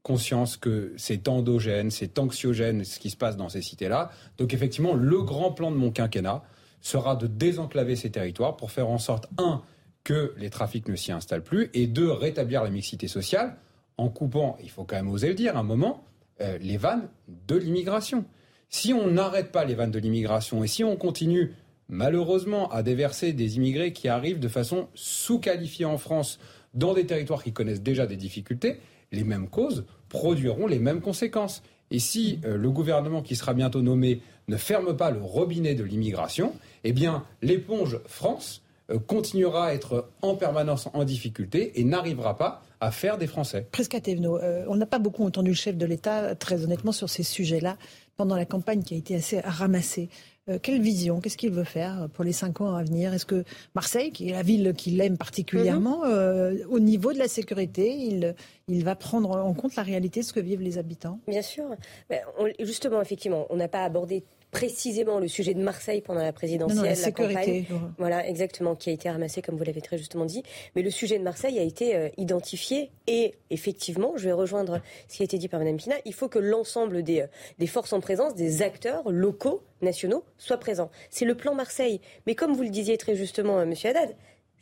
conscience que c'est endogène, c'est anxiogène ce qui se passe dans ces cités-là. Donc effectivement, le grand plan de mon quinquennat sera de désenclaver ces territoires pour faire en sorte, un, que les trafics ne s'y installent plus, et deux, rétablir la mixité sociale en coupant, il faut quand même oser le dire, un moment, euh, les vannes de l'immigration. Si on n'arrête pas les vannes de l'immigration et si on continue malheureusement à déverser des immigrés qui arrivent de façon sous-qualifiée en France dans des territoires qui connaissent déjà des difficultés, les mêmes causes produiront les mêmes conséquences. Et si euh, le gouvernement qui sera bientôt nommé ne ferme pas le robinet de l'immigration, eh bien l'éponge France continuera à être en permanence en difficulté et n'arrivera pas à faire des Français. Presque euh, on n'a pas beaucoup entendu le chef de l'État, très honnêtement, sur ces sujets-là, pendant la campagne qui a été assez ramassée. Euh, quelle vision Qu'est-ce qu'il veut faire pour les cinq ans à venir? Est-ce que Marseille, qui est la ville qu'il aime particulièrement, mhm. au niveau de la sécurité, il, il va prendre en compte la réalité de ce que vivent les habitants? Bien sûr. Ben, justement, effectivement, on n'a pas abordé précisément le sujet de Marseille pendant la présidentielle, la, campagne. Voilà, exactement, qui a été ramassé, comme vous l'avez très justement dit. Mais le sujet de Marseille a été euh, identifié et effectivement, je vais rejoindre ce qui a été dit par Mme Pina, il faut que l'ensemble des, euh, des forces en présence, des acteurs locaux, nationaux, soient présents. C'est le plan Marseille. Mais comme vous le disiez très justement, euh, Monsieur Haddad,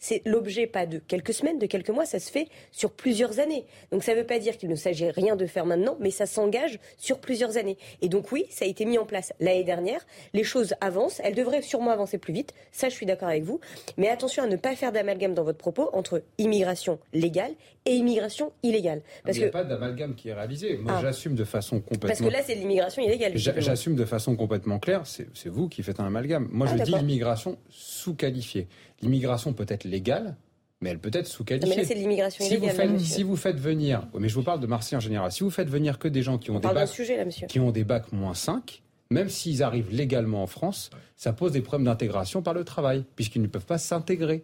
c'est l'objet pas de quelques semaines, de quelques mois, ça se fait sur plusieurs années. Donc ça ne veut pas dire qu'il ne s'agit rien de faire maintenant, mais ça s'engage sur plusieurs années. Et donc oui, ça a été mis en place l'année dernière. Les choses avancent, elles devraient sûrement avancer plus vite. Ça, je suis d'accord avec vous. Mais attention à ne pas faire d'amalgame dans votre propos entre immigration légale et immigration illégale. Parce Il n'y a pas d'amalgame qui est réalisé. Moi, ah. j'assume de façon complètement. Parce que là, c'est l'immigration illégale. J'assume de façon complètement claire. C'est vous qui faites un amalgame. Moi, ah, je dis l'immigration sous-qualifiée. L'immigration peut être légale, mais elle peut être sous-qualifiée. Mais là, c'est l'immigration si illégale. Vous faites, si vous faites venir, mais je vous parle de Marseille en général, si vous faites venir que des gens qui ont, des bacs, qui ont des bacs moins 5, même s'ils arrivent légalement en France, ça pose des problèmes d'intégration par le travail, puisqu'ils ne peuvent pas s'intégrer.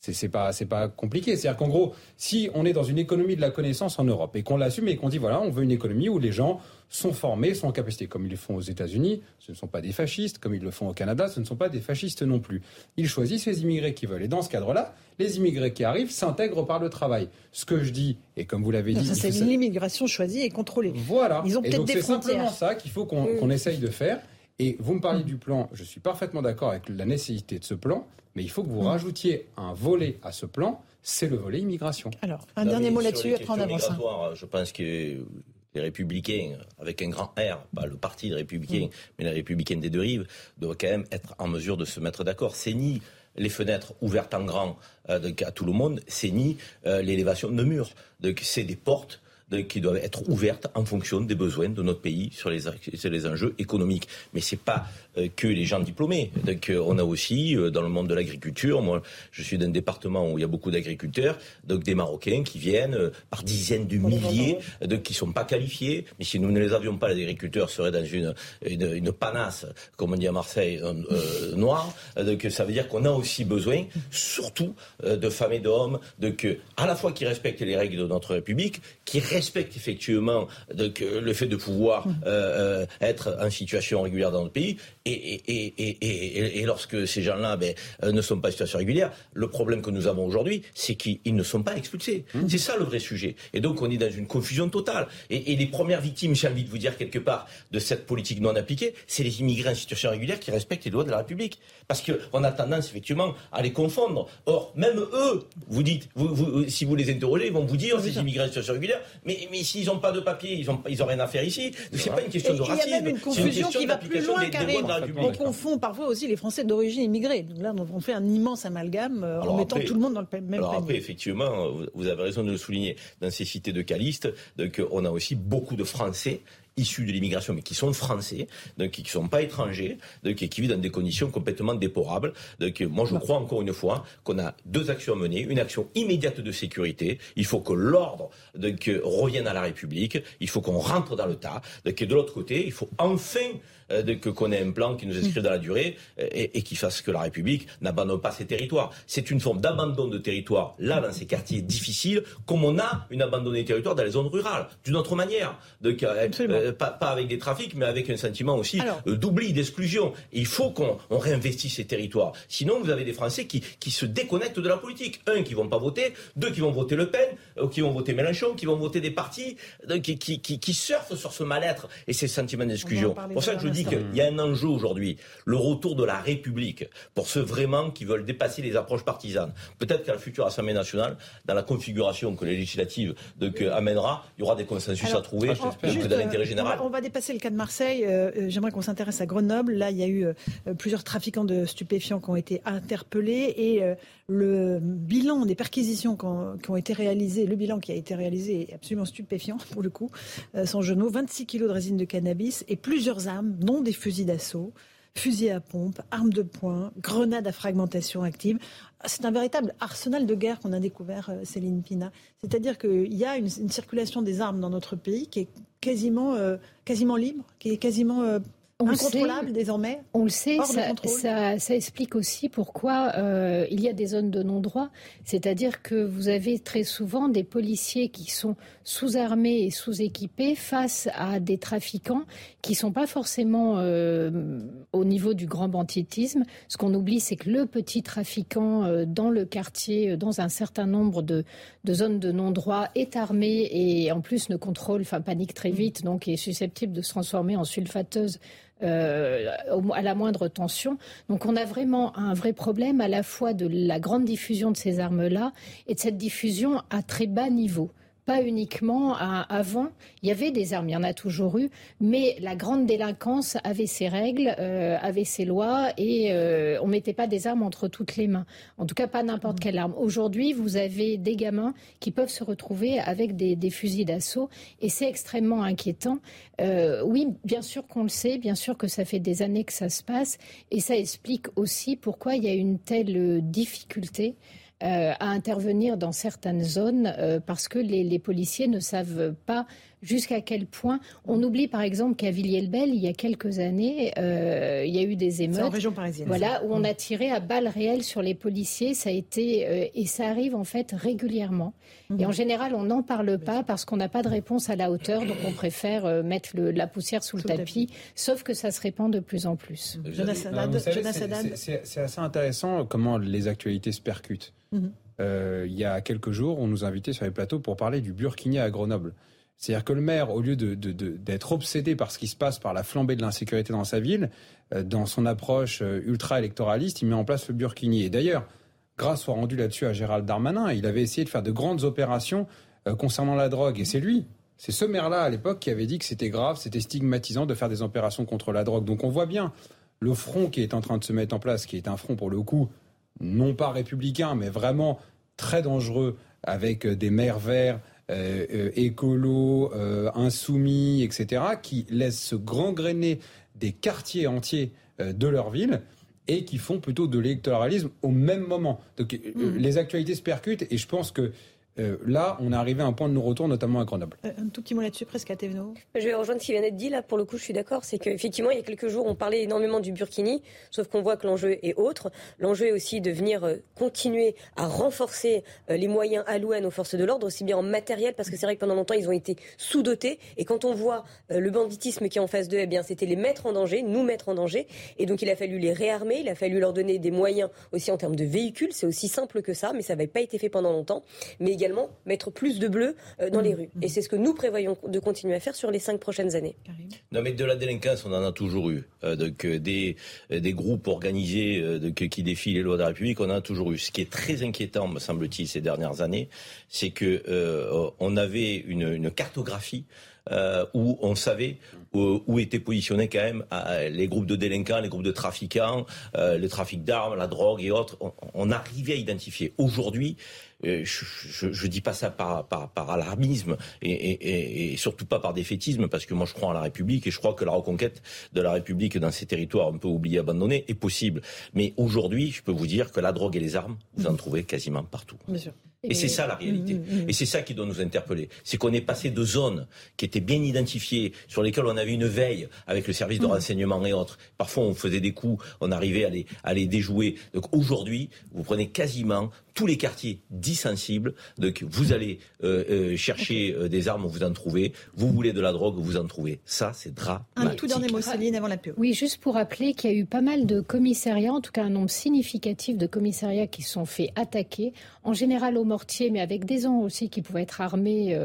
C'est pas pas compliqué. C'est-à-dire qu'en gros, si on est dans une économie de la connaissance en Europe et qu'on l'assume et qu'on dit voilà, on veut une économie où les gens sont formés, sont en capacité, comme ils le font aux États-Unis, ce ne sont pas des fascistes, comme ils le font au Canada, ce ne sont pas des fascistes non plus. Ils choisissent les immigrés qui veulent. Et dans ce cadre-là, les immigrés qui arrivent s'intègrent par le travail. Ce que je dis, et comme vous l'avez dit, c'est l'immigration choisie et contrôlée. Voilà. Ils ont peut-être des frontières. C'est simplement ça qu'il faut qu'on essaye de faire. Et vous me parlez du plan, je suis parfaitement d'accord avec la nécessité de ce plan, mais il faut que vous mm. rajoutiez un volet à ce plan, c'est le volet immigration. Alors, un dernier mot là-dessus, après on avance. Je pense que les républicains, avec un grand R, pas le parti des républicains, mm. mais les républicains des deux rives, doivent quand même être en mesure de se mettre d'accord. C'est ni les fenêtres ouvertes en grand euh, à tout le monde, c'est ni euh, l'élévation de murs. C'est des portes qui doivent être ouvertes en fonction des besoins de notre pays sur les, sur les enjeux économiques. Mais c'est pas euh, que les gens diplômés. Donc euh, on a aussi euh, dans le monde de l'agriculture, moi je suis d'un département où il y a beaucoup d'agriculteurs, donc des Marocains qui viennent par dizaines de milliers, donc qui sont pas qualifiés. Mais si nous ne les avions pas, les agriculteurs seraient dans une, une, panasse, comme on dit à Marseille, noire. Donc ça veut dire qu'on a aussi besoin, surtout de femmes et d'hommes, donc à la fois qui respectent les règles de notre République, qui respectent effectivement donc, le fait de pouvoir être en situation régulière dans notre pays et, lorsque ces gens-là ben, euh, ne sont pas en situation régulière, le problème que nous avons aujourd'hui, c'est qu'ils ne sont pas expulsés. Mmh. C'est ça le vrai sujet. Et donc on est dans une confusion totale. Et, les premières victimes, j'ai envie de vous dire quelque part, de cette politique non appliquée, c'est les immigrés en situation régulière qui respectent les lois de la République. Parce qu'on a tendance effectivement à les confondre. Or, même eux, vous dites, si vous les interrogez, ils vont vous dire, ces immigrés en situation régulière, Mais, mais s'ils n'ont pas de papier, ils n'ont ils ont rien à faire ici. C'est pas une question de racisme. Il y a même une confusion qui va plus loin, Karim. On confond parfois aussi les Français d'origine immigrée. Donc là, on fait un immense amalgame euh, en mettant tout le monde dans le même alors Après, effectivement, vous avez raison de le souligner. Dans ces cités de Caliste, donc, on a aussi beaucoup de Français issus de l'immigration, mais qui sont français, donc qui ne sont pas étrangers, donc qui vivent dans des conditions complètement déplorables. Donc moi, je crois encore une fois qu'on a deux actions à mener. Une action immédiate de sécurité. Il faut que l'ordre donc, revienne à la République. Il faut qu'on rentre dans le tas. Donc de l'autre côté, il faut enfin euh, qu'on ait un plan qui nous inscrive dans la durée euh, et, et qui fasse que la République n'abandonne pas ses territoires. C'est une forme d'abandon de territoire, là, dans ces quartiers difficiles, comme on a une abandon des territoires dans les zones rurales, d'une autre manière. Donc, euh, pas, pas, avec des trafics, mais avec un sentiment aussi d'oubli, d'exclusion. Il faut qu'on réinvestisse ces territoires. Sinon, vous avez des Français qui, qui se déconnectent de la politique. Un, qui vont pas voter. Deux, qui vont voter Le Pen, qui vont voter Mélenchon, qui vont voter des partis, qui, qui, qui, qui surfent sur ce mal-être et ces sentiments d'exclusion. Pour ça que je dis qu'il y a un enjeu aujourd'hui, le retour de la République, pour ceux vraiment qui veulent dépasser les approches partisanes. Peut-être qu'à la future Assemblée nationale, dans la configuration que les législatives amènera, il y aura des consensus à trouver juste, dans l'intérêt général. On va, dépasser le cas de Marseille. Euh, euh, j'aimerais qu'on s'intéresse à Grenoble. Là, il y a eu euh, plusieurs trafiquants de stupéfiants qui ont été interpellés et le bilan des perquisitions qui ont, été réalisées, le bilan qui a été réalisé est absolument stupéfiant pour le coup, sans genou, 26 kilos de résine de cannabis et plusieurs armes, dont des fusils d'assaut, fusils à pompe, armes de poing, grenades à fragmentation active. C'est un véritable arsenal de guerre qu'on a découvert, euh, Céline Pina. C'est-à-dire qu'il y a une, circulation des armes dans notre pays qui est quasiment, euh, quasiment libre, qui est quasiment euh, on incontrôlable désormais On le sait, ça, ça, explique aussi pourquoi euh, il y a des zones de non-droit. C'est-à-dire que vous avez très souvent des policiers qui sont sous-armés et sous-équipés face à des trafiquants qui ne sont pas forcément euh, au niveau du grand banditisme. Ce qu'on oublie, c'est que le petit trafiquant euh, dans le quartier, dans un certain nombre de, de zones de non-droit, est armé et en plus ne contrôle, enfin panique très vite, donc est susceptible de se transformer en sulfateuse euh, à la moindre tension. Donc on a vraiment un vrai problème à la fois de la grande diffusion de ces armes-là et de cette diffusion à très bas niveau pas uniquement avant. Il y avait des armes, il y en a toujours eu, mais la grande délinquance avait ses règles, euh, avait ses lois, et euh, on mettait pas des armes entre toutes les mains. En tout cas, pas n'importe quelle arme. Aujourd'hui, vous avez des gamins qui peuvent se retrouver avec des, fusils d'assaut, et c'est extrêmement inquiétant. Euh, oui, bien sûr qu'on le sait, bien sûr que ça fait des années que ça se passe, et ça explique aussi pourquoi il y a une telle difficulté euh, à intervenir dans certaines zones euh, parce que les, policiers ne savent pas jusqu'à quel point. On oublie par exemple qu'à Villiers-le-Bel, il y a quelques années, euh, il y a eu des émeutes. en région parisienne. Voilà, où on a tiré à balles réelles sur les policiers. Ça a été et ça arrive en fait régulièrement. Et en mhm. général, on n'en parle pas parce qu'on n'a pas de réponse à la hauteur, donc on préfère mettre la poussière sous, le tapis, Sauf que ça se répand de plus en plus. C'est assez intéressant comment les actualités se percutent. Mhm. Euh, il y a quelques jours, on nous invitait sur les plateaux pour parler du Burkini à Grenoble. C'est-à-dire que le maire, au lieu d'être obsédé par ce qui se passe, par la flambée de l'insécurité dans sa ville, euh, dans son approche euh, ultra-électoraliste, il met en place le Burkini. Et d'ailleurs, grâce soit rendue là-dessus à Gérald Darmanin, il avait essayé de faire de grandes opérations concernant la drogue. Et c'est lui, c'est ce maire-là à l'époque qui avait dit que c'était grave, c'était stigmatisant de faire des opérations contre la drogue. Donc on voit bien le front qui est en train de se mettre en place, qui est un front pour le coup non pas républicain, mais vraiment très dangereux, avec euh, des maires verts, euh, euh, écolos, insoumis, etc., qui laissent se gangréner des quartiers entiers de leur ville et qui font plutôt de l'électoralisme au même moment. Donc mmh. les actualités se percutent et je pense que euh, là, on est arrivé à un point de non-retour, notamment à Grenoble. Euh, un tout petit mot là-dessus, presque à Thévenot. Je vais rejoindre ce qui vient d'être dit. Là, pour le coup, je suis d'accord. C'est qu'effectivement, il y a quelques jours, on parlait énormément du Burkini, sauf qu'on voit que l'enjeu est autre. L'enjeu est aussi de venir euh, continuer à renforcer les moyens alloués à nos forces de l'ordre, aussi bien en matériel, parce que c'est vrai que pendant longtemps, ils ont été sous-dotés. Et quand on voit le banditisme qui est en face d'eux, eh bien, c'était les mettre en danger, nous mettre en danger. Et donc, il a fallu les réarmer, il a fallu leur donner des moyens aussi en termes de véhicules. C'est aussi simple que ça, mais ça n'avait pas été fait pendant longtemps. Mais également mettre plus de bleus dans les rues. Et c'est ce que nous prévoyons de continuer à faire sur les cinq prochaines années. Non, mais de la délinquance, on en a toujours eu. donc, des, des groupes organisés qui défient les lois de la République, on en a toujours eu. Ce qui est très inquiétant, me semble-t-il, ces dernières années, c'est que on avait une, une cartographie euh, où on savait où, étaient positionnés quand même euh, les groupes de délinquants, les groupes de trafiquants, euh, le trafic d'armes, la drogue et autres. On, arrivait à identifier. Aujourd'hui, je ne dis pas ça par, alarmisme et, surtout pas par défaitisme, parce que moi je crois en la République et je crois que la reconquête de la République dans ces territoires un peu oubliés, abandonnés est possible. Mais aujourd'hui, je peux vous dire que la drogue et les armes, vous en trouvez quasiment partout. Et, c'est ça la réalité. Mm, mm, mm. Et c'est ça qui doit nous interpeller. C'est qu'on est passé de zones qui étaient bien identifiées, sur lesquelles on avait une veille avec le service de renseignement et autres. Parfois, on faisait des coups, on arrivait à les, à les déjouer. Donc aujourd'hui, vous prenez quasiment tous les quartiers dits sensibles. Donc vous allez euh, euh, chercher euh, des armes, vous en trouvez. Vous voulez de la drogue, vous en trouvez. Ça, c'est dramatique. Un tout dernier mot, Céline, avant la pub. Oui, juste pour rappeler qu'il y a eu pas mal de commissariats, en tout cas un nombre significatif de commissariats qui sont fait attaquer, en général au mortier, mais avec des gens aussi qui pouvaient être armés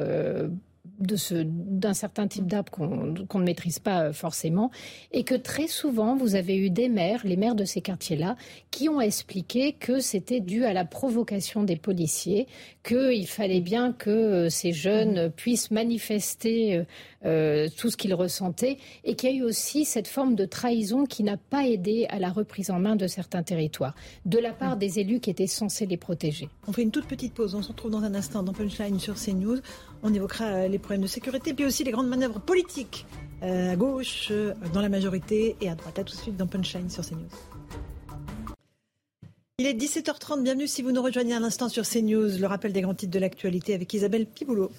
d'un certain type d'arbre qu'on ne maîtrise pas euh, forcément, et que très souvent, vous avez eu des maires, les maires de ces quartiers-là, qui ont expliqué que c'était dû à la provocation des policiers, qu'il fallait bien que euh, ces jeunes puissent manifester euh, tout ce qu'ils ressentaient, et qu'il y a eu aussi cette forme de trahison qui n'a pas aidé à la reprise en main de certains territoires, de la part des élus qui étaient censés les protéger. On fait une toute petite pause, on se retrouve dans un instant dans Punchline sur CNews. On évoquera les problèmes de sécurité, puis aussi les grandes manœuvres politiques euh, à gauche, euh, dans la majorité, et à droite. À tout de suite dans Punchline sur CNews. Il est 17h30, bienvenue si vous nous rejoignez un instant sur CNews, le rappel des grands titres de l'actualité avec Isabelle Piboulot.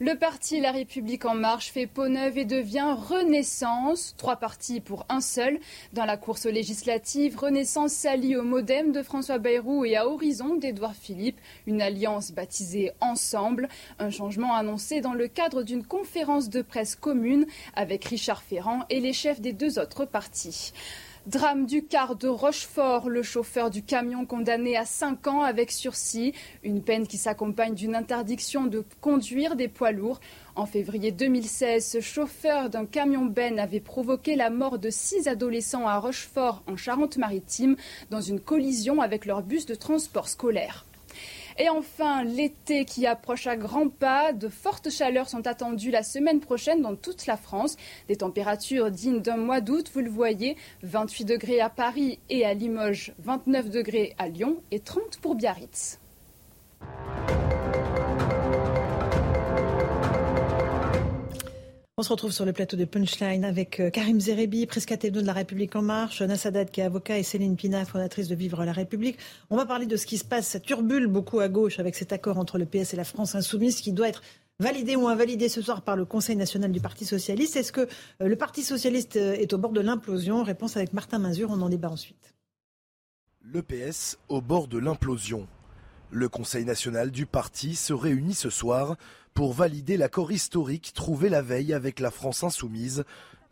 Le parti La République en marche fait peau neuve et devient Renaissance. Trois partis pour un seul. Dans la course législative, Renaissance s'allie au Modem de François Bayrou et à Horizon d'Édouard Philippe. Une alliance baptisée Ensemble. Un changement annoncé dans le cadre d'une conférence de presse commune avec Richard Ferrand et les chefs des deux autres partis. Drame du car de Rochefort, le chauffeur du camion condamné à 5 ans avec sursis, une peine qui s'accompagne d'une interdiction de conduire des poids lourds. En février 2016, ce chauffeur d'un camion Ben avait provoqué la mort de six adolescents à Rochefort, en Charente-Maritime, dans une collision avec leur bus de transport scolaire. Et enfin, l'été qui approche à grands pas. De fortes chaleurs sont attendues la semaine prochaine dans toute la France. Des températures dignes d'un mois d'août, vous le voyez. 28 degrés à Paris et à Limoges, 29 degrés à Lyon et 30 pour Biarritz. On se retrouve sur le plateau de Punchline avec euh, Karim Zerebi, prescaténo de La République En Marche, Nassadat qui est avocat et Céline Pina, fondatrice de Vivre la République. On va parler de ce qui se passe, ça turbule beaucoup à gauche avec cet accord entre le PS et la France insoumise qui doit être validé ou invalidé ce soir par le Conseil national du Parti socialiste. Est-ce que euh, le Parti socialiste euh, est au bord de l'implosion? Réponse avec Martin Mazur, on en débat ensuite. Le PS au bord de l'implosion. Le Conseil national du parti se réunit ce soir pour valider l'accord historique trouvé la veille avec la France insoumise,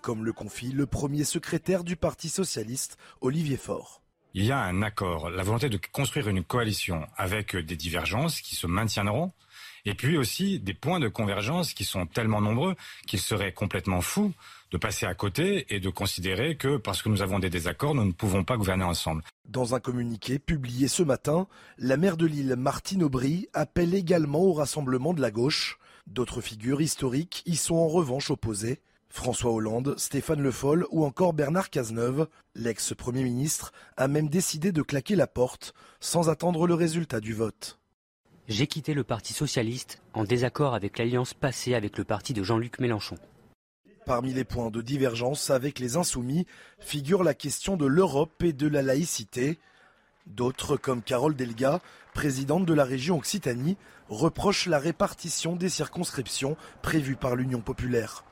comme le confie le premier secrétaire du Parti socialiste, Olivier Faure. Il y a un accord, la volonté de construire une coalition avec des divergences qui se maintiendront, et puis aussi des points de convergence qui sont tellement nombreux qu'il serait complètement fou de passer à côté et de considérer que parce que nous avons des désaccords, nous ne pouvons pas gouverner ensemble. Dans un communiqué publié ce matin, la maire de Lille, Martine Aubry, appelle également au rassemblement de la gauche. D'autres figures historiques y sont en revanche opposées. François Hollande, Stéphane Le Foll ou encore Bernard Cazeneuve, l'ex-premier ministre, a même décidé de claquer la porte sans attendre le résultat du vote. J'ai quitté le Parti socialiste en désaccord avec l'alliance passée avec le parti de Jean-Luc Mélenchon. Parmi les points de divergence avec les insoumis figure la question de l'Europe et de la laïcité. D'autres, comme Carole Delga, présidente de la région Occitanie, reprochent la répartition des circonscriptions prévues par l'Union populaire.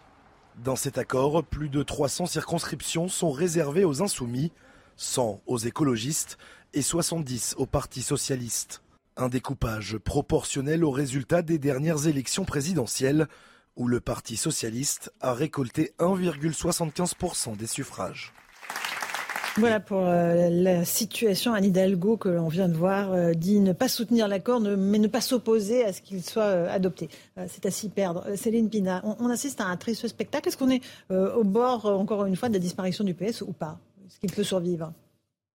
Dans cet accord, plus de 300 circonscriptions sont réservées aux insoumis, 100 aux écologistes et 70 au Parti socialiste. Un découpage proportionnel aux résultats des dernières élections présidentielles où le Parti socialiste a récolté 1,75% des suffrages. Voilà pour euh, la situation. Anne Hidalgo, que l'on vient de voir, euh, dit ne pas soutenir l'accord, mais ne pas s'opposer à ce qu'il soit euh, adopté. C'est à s'y perdre. Céline Pina, on, assiste à un triste spectacle. Est-ce qu'on est au bord, encore une fois, de la disparition du PS ou pas? Est-ce qu'il peut survivre?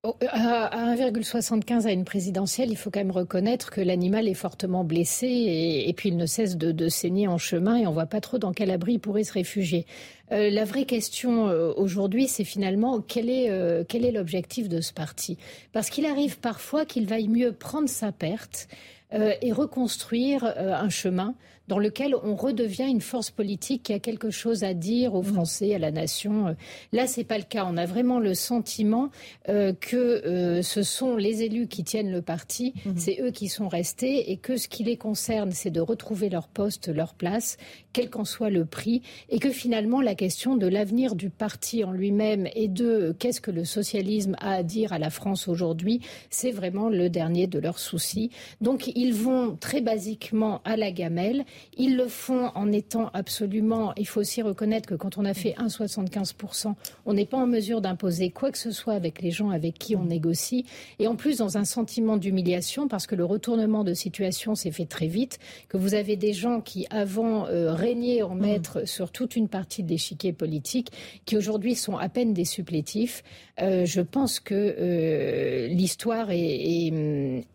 À 1,75 à une présidentielle, il faut quand même reconnaître que l'animal est fortement blessé et, puis il ne cesse de, saigner en chemin et on voit pas trop dans quel abri il pourrait se réfugier. Euh, la vraie question euh, aujourd'hui, c'est finalement quel est, quel est l'objectif de ce parti? Parce qu'il arrive parfois qu'il vaille mieux prendre sa perte et reconstruire un chemin dans lequel on redevient une force politique qui a quelque chose à dire aux Français, à la nation. Là, c'est pas le cas. On a vraiment le sentiment euh, que euh, ce sont les élus qui tiennent le parti, mhm. c'est eux qui sont restés et que ce qui les concerne, c'est de retrouver leur poste, leur place, quel qu'en soit le prix, et que finalement la question de l'avenir du parti en lui-même et de qu'est-ce que le socialisme a à dire à la France aujourd'hui, c'est vraiment le dernier de leurs soucis. Donc ils vont très basiquement à la gamelle ils le font en étant absolument. Il faut aussi reconnaître que quand on a fait 1,75%, on n'est pas en mesure d'imposer quoi que ce soit avec les gens avec qui on négocie. Et en plus, dans un sentiment d'humiliation, parce que le retournement de situation s'est fait très vite, que vous avez des gens qui, avant, euh, régnaient en maître sur toute une partie de l'échiquier politique, qui aujourd'hui sont à peine des supplétifs. Euh, je pense que euh, l'histoire est,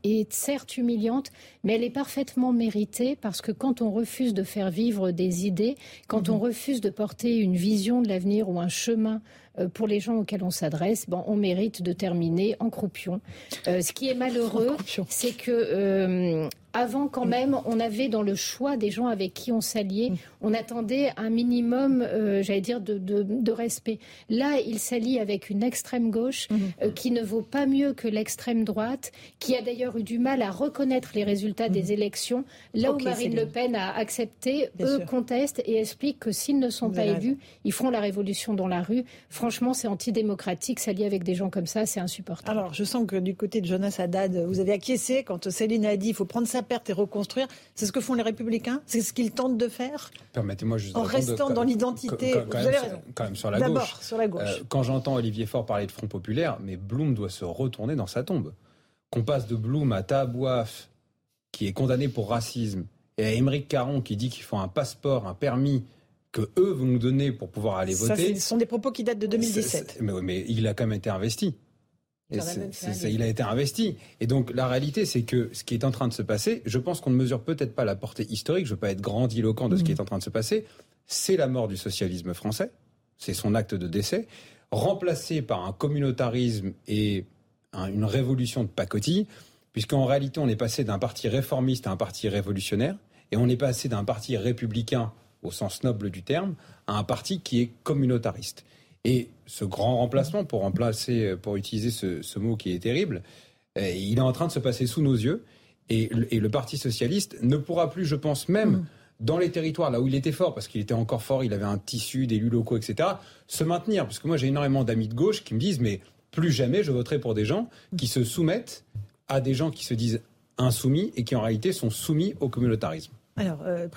est certes humiliante, mais elle est parfaitement méritée parce que quand on refuse de faire vivre des idées, quand on mhm. refuse de porter une vision de l'avenir ou un chemin euh, pour les gens auxquels on s'adresse, bon, on mérite de terminer en croupion. Euh, ce qui est malheureux, c'est que euh, avant, quand même, on avait dans le choix des gens avec qui on s'alliait, mm. on attendait un minimum, euh, j'allais dire, de, de, respect. Là, il s'allie avec une extrême gauche mm. euh, qui ne vaut pas mieux que l'extrême droite, qui a d'ailleurs eu du mal à reconnaître les résultats des mm. élections. Là où Marine Le Pen a accepté, eux contestent et expliquent que s'ils ne sont pas élus, ils feront la révolution dans la rue. Franchement, c'est antidémocratique. S'allier avec des gens comme ça, c'est insupportable. Alors, je sens que du côté de Jonas Haddad, vous avez acquiescé quand Céline a dit il faut prendre sa perte et reconstruire. C'est ce que font les républicains C'est ce qu'ils tentent de faire Permettez-moi juste En restant dans l'identité. Avez raison. Quand même sur la gauche. sur la gauche. Euh, quand j'entends Olivier Faure parler de Front Populaire, mais Blum doit se retourner dans sa tombe. Qu'on passe de Blum à Tabouaf, qui est condamné pour racisme, et à Émeric Caron, qui dit qu'il faut un passeport, un permis que eux vont nous donner pour pouvoir aller voter. Ce sont des propos qui datent de 2017. mais, mais, il a quand même été investi il a été investi. Et donc la réalité, c'est que ce qui est en train de se passer, je pense qu'on ne mesure peut-être pas la portée historique, je ne veux pas être grandiloquent de ce qui mm. est en train de se passer, c'est la mort du socialisme français, c'est son acte de décès, remplacé par un communautarisme et une révolution de pacotille, puisqu'en réalité on est passé d'un parti réformiste à un parti révolutionnaire, et on est passé d'un parti républicain au sens noble du terme à un parti qui est communautariste. Et ce grand remplacement, pour remplacer, pour utiliser ce, mot qui est terrible, euh, il est en train de se passer sous nos yeux. Et, le Parti socialiste ne pourra plus, je pense même, mm. dans les territoires là où il était fort, parce qu'il était encore fort, il avait un tissu d'élus locaux, etc., se maintenir. Parce que moi, j'ai énormément d'amis de gauche qui me disent, mais plus jamais je voterai pour des gens qui se soumettent à des gens qui se disent insoumis et qui en réalité sont soumis au communautarisme. Alors, euh,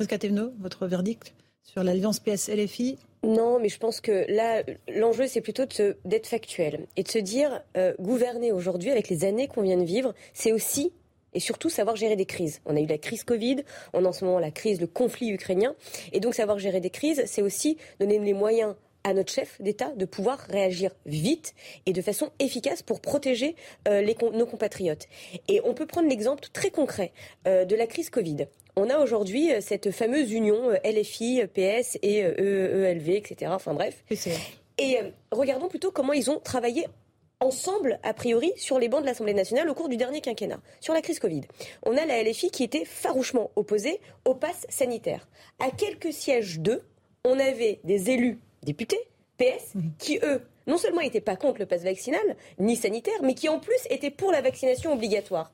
votre verdict sur l'alliance PS-LFI non, mais je pense que là, l'enjeu, c'est plutôt d'être factuel et de se dire, euh, gouverner aujourd'hui, avec les années qu'on vient de vivre, c'est aussi et surtout savoir gérer des crises. On a eu la crise Covid, on a en ce moment la crise, le conflit ukrainien. Et donc savoir gérer des crises, c'est aussi donner les moyens à notre chef d'État de pouvoir réagir vite et de façon efficace pour protéger euh, nos compatriotes. Et on peut prendre l'exemple très concret euh, de la crise Covid on a aujourd'hui euh, cette fameuse union euh, LFI, PS et ELV, etc. Enfin bref. Et euh, regardons plutôt comment ils ont travaillé ensemble, a priori, sur les bancs de l'Assemblée nationale au cours du dernier quinquennat, sur la crise Covid. On a la LFI qui était farouchement opposée au pass sanitaire. À quelques sièges d'eux, on avait des élus députés, PS, mhm. qui, eux, non seulement n'étaient pas contre le pass vaccinal, ni sanitaire, mais qui en plus étaient pour la vaccination obligatoire.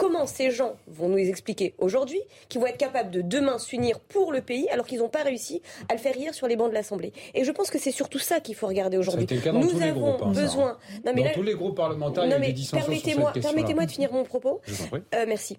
Comment ces gens vont nous expliquer aujourd'hui qu'ils vont être capables de demain s'unir pour le pays alors qu'ils n'ont pas réussi à le faire hier sur les bancs de l'Assemblée Et je pense que c'est surtout ça qu'il faut regarder aujourd'hui. Nous avons hein, besoin. Non, mais dans tous les groupes parlementaires, il y a des Permettez-moi permettez de finir mon propos. Euh, merci.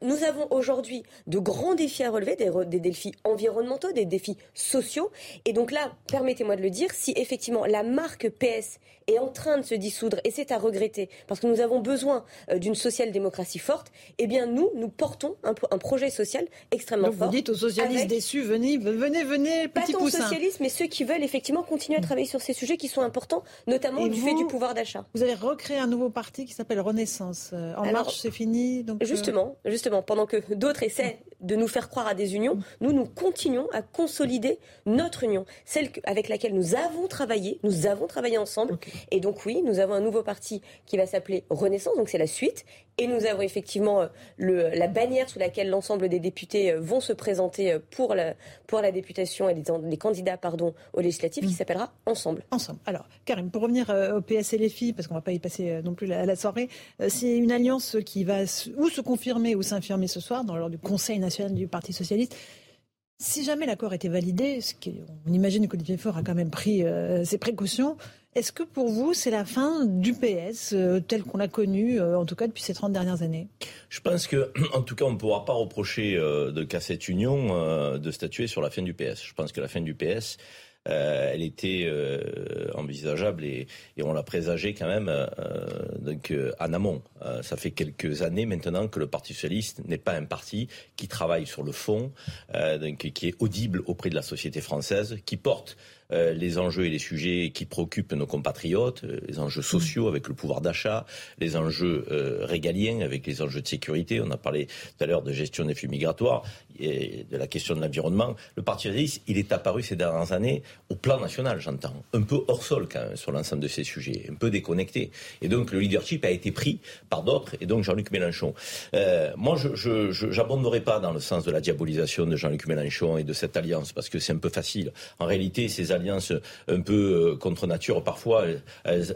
nous avons aujourd'hui de grands défis à relever, des, défis environnementaux, des défis sociaux. Et donc là, permettez-moi de le dire, si effectivement la marque PS est en train de se dissoudre, et c'est à regretter, parce que nous avons besoin euh, d'une social-démocratie forte, eh bien nous, nous portons un, projet social extrêmement fort. Vous dites aux socialistes déçus, venez, venez, venez, petit Pas tant aux socialistes, mais ceux qui veulent effectivement continuer à travailler sur ces sujets qui sont importants, notamment du fait du pouvoir d'achat. Vous avez recréé un nouveau parti qui s'appelle Renaissance. Euh, en marche, c'est fini donc, euh, Justement, justement, pendant que d'autres essaient de nous faire croire à des unions, nous, nous continuons à consolider notre union, celle avec laquelle nous avons travaillé, nous avons travaillé ensemble. Et donc oui, nous avons un nouveau parti qui va s'appeler Renaissance, donc c'est la suite. Et nous avons effectivement euh, le, la bannière sous laquelle l'ensemble des députés euh, vont se présenter euh, pour la, pour la députation et les, candidats pardon, aux législatives qui mm. s'appellera Ensemble. Ensemble. Alors, Karim, pour revenir au PS et les filles, parce qu'on ne va pas y passer non plus la, la soirée, c'est une alliance qui va ou se confirmer ou s'infirmer ce soir dans l'ordre du Conseil national du Parti socialiste. Si jamais l'accord était validé, ce on imagine qu'Olivier Faure a quand même pris ses précautions, est-ce que pour vous, c'est la fin du PS euh, tel qu'on l'a connu, euh, en tout cas depuis ces 30 dernières années? Je pense que, en tout cas, on ne pourra pas reprocher euh, de qu'à cette union de statuer sur la fin du PS. Je pense que la fin du PS, elle était envisageable et, on l'a présagé quand même donc, en amont. ça fait quelques années maintenant que le Parti socialiste n'est pas un parti qui travaille sur le fond, donc, qui est audible auprès de la société française, qui porte euh, les enjeux et les sujets qui préoccupent nos compatriotes, euh, les enjeux sociaux avec le pouvoir d'achat, les enjeux euh, régaliens avec les enjeux de sécurité. On a parlé tout à l'heure de gestion des flux migratoires et de la question de l'environnement. Le Parti socialiste, il est apparu ces dernières années au plan national, j'entends, un peu hors sol quand même sur l'ensemble de ces sujets, un peu déconnecté. Et donc le leadership a été pris par d'autres, et donc Jean-Luc Mélenchon. moi, je n'abonderai pas dans le sens de la diabolisation de Jean-Luc Mélenchon et de cette alliance, parce que c'est un peu facile. En réalité, ces alliances un peu euh, contre nature, parfois, elles,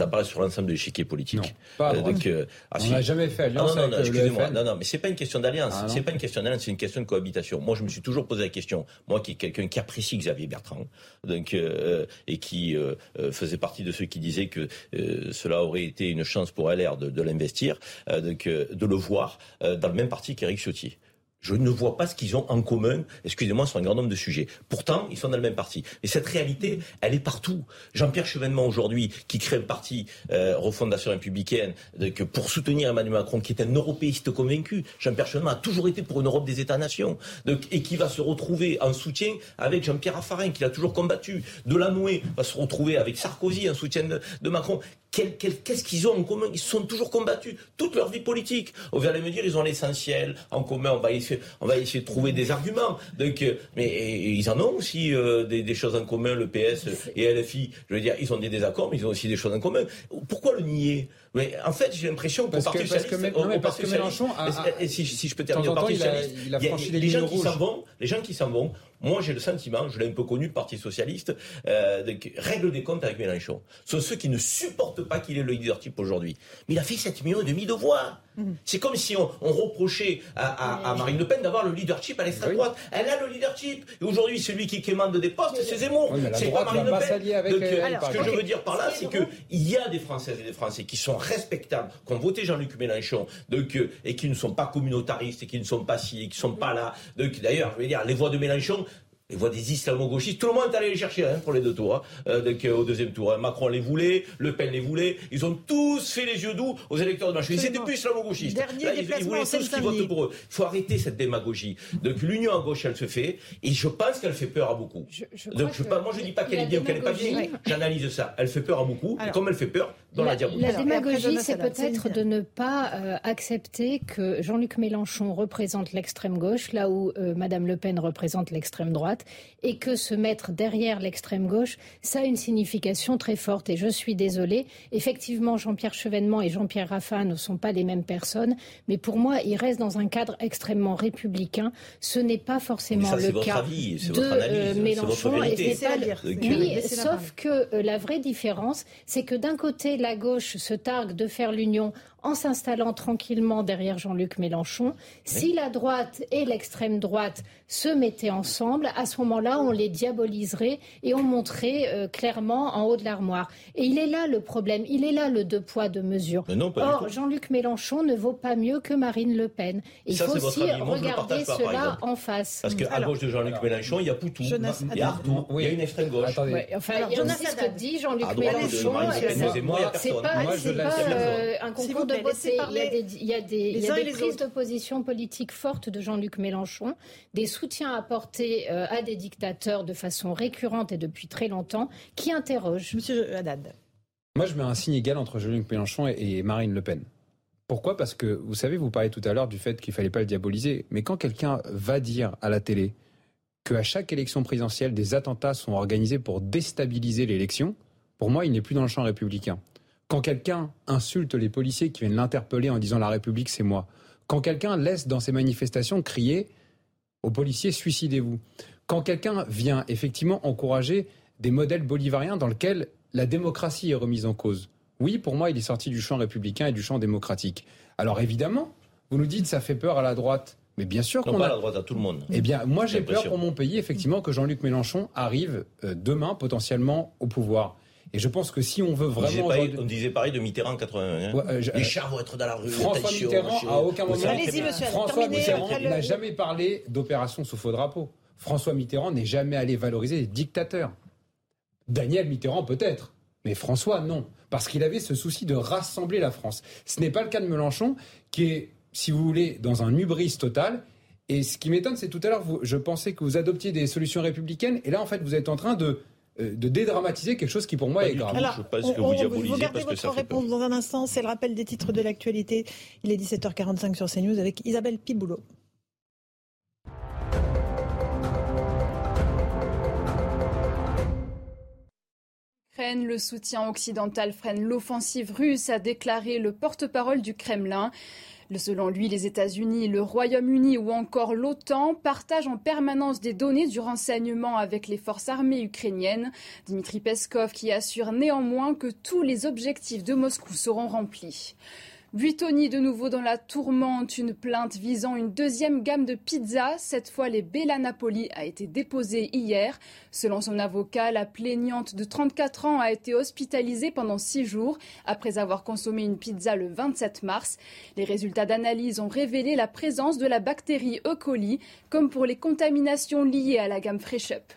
apparaissent sur l'ensemble de l'échiquier politique. Euh, donc, euh, ah, on n'a jamais fait alliance non, non, excusez-moi. Non, non, mais c'est pas une question d'alliance. Ah, c'est pas une question d'alliance, c'est une question cohabitation. Moi, je me suis toujours posé la question. Moi, qui est quelqu'un qui apprécie Xavier Bertrand, donc et qui faisait partie de ceux qui disaient que cela aurait été une chance pour LR de, de l'investir, de le voir dans le même parti qu'Éric Ciotti. Je ne vois pas ce qu'ils ont en commun, excusez-moi, sur un grand nombre de sujets. Pourtant, ils sont dans le même parti. Et cette réalité, elle est partout. Jean-Pierre Chevènement, aujourd'hui, qui crée un parti euh, Refondation républicaine pour soutenir Emmanuel Macron, qui est un européiste convaincu. Jean-Pierre Chevènement a toujours été pour une Europe des États-nations. Et qui va se retrouver en soutien avec Jean-Pierre Raffarin, qui l'a toujours combattu. Delannoy va se retrouver avec Sarkozy en soutien de Macron qu'est-ce qu'ils ont en commun? Ils se sont toujours combattus toute leur vie politique. Vient de me dire, ils ont l'essentiel en commun. On va essayer, on va essayer de trouver des arguments. Donc, euh, mais ils en ont aussi euh, des, choses en commun, le PS et LFI. Je veux dire, ils ont des désaccords, mais ils ont aussi des choses en commun. Pourquoi le nier? Mais en fait, j'ai l'impression qu'au Parti socialiste, parce que, Mélenchon et, si, je peux terminer, au Parti socialiste, il a, il les gens qui s'en vont, les gens qui s'en vont, moi, j'ai le sentiment, je l'ai un peu connu, le Parti Socialiste, euh, règle des comptes avec Mélenchon. Ce sont ceux qui ne supportent pas qu'il ait le leadership aujourd'hui. Mais il a fait 7 millions et demi de voix. Mmh. C'est comme si on, reprochait à, Marine Le Pen d'avoir le leadership à l'extrême droite. Elle a le leadership. Et aujourd'hui, celui qui commande des postes, c'est Zemmour. c'est pas Marine Le Pen. Donc, euh, ce que je veux dire par là, c'est qu'il y a des Françaises et des Français qui sont respectables, qui ont voté Jean-Luc Mélenchon, donc, euh, et qui ne sont pas communautaristes, et qui ne sont pas ci, et qui ne sont pas là. D'ailleurs, je veux dire, les voix de Mélenchon, les voix des islamo-gauchistes, tout le monde est allé les chercher hein, pour les deux tours, hein, euh, au deuxième tour. Hein. Macron les voulait, Le Pen les voulait, ils ont tous fait les yeux doux aux électeurs de Macron. Ils étaient plus islamo-gauchistes. Dernier ils, ils, voulaient tous qu'ils votent pour eux. Il faut arrêter cette démagogie. Donc l'union à gauche, elle se fait, et je pense qu'elle fait peur à beaucoup. Donc je, moi, je dis pas qu'elle est bien ou qu'elle n'est pas bien, j'analyse ça. Elle fait peur à beaucoup, et comme elle fait peur, dans la, la démagogie, c'est peut-être de ne pas euh, accepter que Jean-Luc Mélenchon représente l'extrême gauche, là où euh, Madame Le Pen représente l'extrême droite, et que se mettre derrière l'extrême gauche, ça a une signification très forte. Et je suis désolée, effectivement, Jean-Pierre Chevènement et Jean-Pierre Raffa ne sont pas les mêmes personnes, mais pour moi, ils restent dans un cadre extrêmement républicain. Ce n'est pas forcément ça, le cas avis, de votre analyse, Mélenchon. et c'est oui, sauf que euh, la vraie différence, c'est que d'un côté, la gauche se targue de faire l'union en s'installant tranquillement derrière Jean-Luc Mélenchon. Si la droite et l'extrême droite se mettaient ensemble, à ce moment-là, on les diaboliserait et on montrait euh, clairement en haut de l'armoire. Et il est là le problème, il est là le deux poids, deux mesures. Or, Jean-Luc Mélenchon ne vaut pas mieux que Marine Le Pen. il faut aussi regarder cela en face. Parce qu'à gauche de Jean-Luc Mélenchon, il y a Poutou, il y a Arthur, il y a une extrême gauche. enfin, il y a aussi ce que dit Jean-Luc Mélenchon. C'est pas, euh, un concours de Il y a des, prises d'opposition politique fortes de Jean-Luc Mélenchon, des soutiens apportés euh, à des dictateurs de façon récurrente et depuis très longtemps, qui interrogent. Monsieur Haddad. Moi, je mets un signe égal entre Jean-Luc Mélenchon et Marine Le Pen. Pourquoi? Parce que, vous savez, vous parlez tout à l'heure du fait qu'il fallait pas le diaboliser. Mais quand quelqu'un va dire à la télé qu'à chaque élection présidentielle, des attentats sont organisés pour déstabiliser l'élection, pour moi, il n'est plus dans le champ républicain. Quand quelqu'un insulte les policiers qui viennent l'interpeller en disant la République, c'est moi. Quand quelqu'un laisse dans ses manifestations crier aux policiers, suicidez-vous. Quand quelqu'un vient effectivement encourager des modèles bolivariens dans lesquels la démocratie est remise en cause. Oui, pour moi, il est sorti du champ républicain et du champ démocratique. Alors évidemment, vous nous dites ça fait peur à la droite. Mais bien sûr qu'on a... la droite à tout le monde. Eh bien, moi j'ai peur pour mon pays, effectivement, que Jean-Luc Mélenchon arrive euh, demain potentiellement au pouvoir. Et je pense que si on veut vraiment. On disait pareil, de Mitterrand en 80. Hein. Euh, les chars vont être dans la rue. François Mitterrand, à aucun moment. François Mitterrand n'a jamais parlé d'opération sous faux drapeau. François Mitterrand n'est jamais allé valoriser les dictateurs. Daniel Mitterrand peut-être, mais François non, parce qu'il avait ce souci de rassembler la France. Ce n'est pas le cas de Mélenchon, qui est, si vous voulez, dans un hubris total. Et ce qui m'étonne, c'est tout à l'heure, je pensais que vous adoptiez des solutions républicaines, et là, en fait, vous êtes en train de de dédramatiser quelque chose qui pour moi est grave. Alors, je pense que vous diabolisez parce que ça votre réponse dans un instant, c'est le rappel des titres de l'actualité. Il est 17h45 sur CNews avec Isabelle Piboulot. Le soutien occidental freine l'offensive russe, a déclaré le porte-parole du Kremlin. Selon lui, les États-Unis, le Royaume-Uni ou encore l'OTAN partagent en permanence des données du renseignement avec les forces armées ukrainiennes. Dimitri Peskov qui assure néanmoins que tous les objectifs de Moscou seront remplis. Buitoni de nouveau dans la tourmente, une plainte visant une deuxième gamme de pizzas, cette fois les Bella Napoli, a été déposée hier. Selon son avocat, la plaignante de 34 ans a été hospitalisée pendant six jours après avoir consommé une pizza le 27 mars. Les résultats d'analyse ont révélé la présence de la bactérie E. coli, comme pour les contaminations liées à la gamme Fresh Up.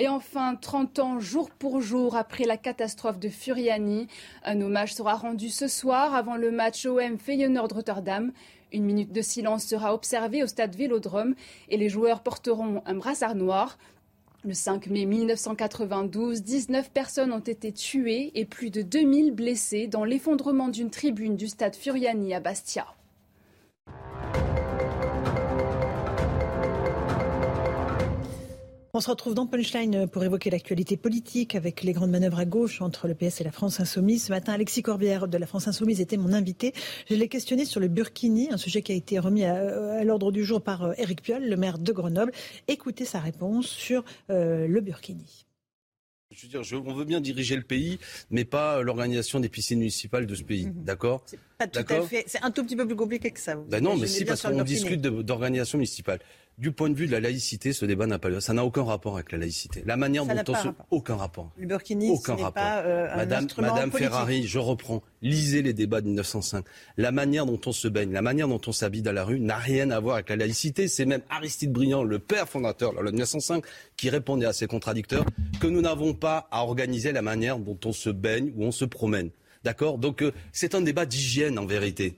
Et enfin, 30 ans jour pour jour après la catastrophe de Furiani, un hommage sera rendu ce soir avant le match OM Feyenoord Rotterdam. Une minute de silence sera observée au stade Vélodrome et les joueurs porteront un brassard noir. Le 5 mai 1992, 19 personnes ont été tuées et plus de 2000 blessées dans l'effondrement d'une tribune du stade Furiani à Bastia. On se retrouve dans Punchline pour évoquer l'actualité politique avec les grandes manœuvres à gauche entre le PS et la France Insoumise. Ce matin, Alexis Corbière de la France Insoumise était mon invité. Je l'ai questionné sur le Burkini, un sujet qui a été remis à, l'ordre du jour par euh, Éric Piolle, le maire de Grenoble. Écoutez sa réponse sur euh, le Burkini. Je veux dire, on veut bien diriger le pays, mais pas l'organisation des piscines municipales de ce pays. Mhm. D'accord C'est pas tout à fait. C'est un tout petit peu plus compliqué que ça. Ben non, mais si, parce qu'on discute d'organisation municipale du point de vue de la laïcité, ce débat n'a pas lieu. Ça n'a aucun rapport avec la laïcité. La manière dont on se... Aucun rapport. Le Burkini, aucun rapport. Pas, euh, Madame, Madame Ferrari, je reprends. Lisez les débats de 1905. La manière dont on se baigne, la manière dont on s'habille dans la rue n'a rien à voir avec la laïcité. C'est même Aristide Briand, le père fondateur de la loi de 1905, qui répondait à ces contradicteurs que nous n'avons pas à organiser la manière dont on se baigne ou on se promène. D'accord? Donc euh, c'est un débat d'hygiène en vérité.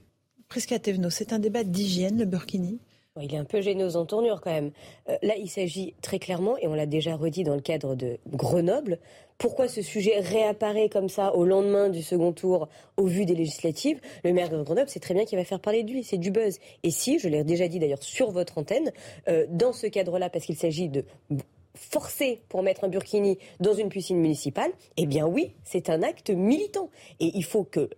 Presque Thévenot, c'est un débat d'hygiène, le Burkini? Il est un peu gêneux en tournure quand même. Euh, là, il s'agit très clairement, et on l'a déjà redit dans le cadre de Grenoble, pourquoi ce sujet réapparaît comme ça au lendemain du second tour au vu des législatives? Le maire de Grenoble sait très bien qu'il va faire parler de lui, c'est du buzz. Et si, je l'ai déjà dit d'ailleurs sur votre antenne, euh, dans ce cadre-là, parce qu'il s'agit de forcer pour mettre un burkini dans une piscine municipale, eh bien oui, c'est un acte militant. Et il faut que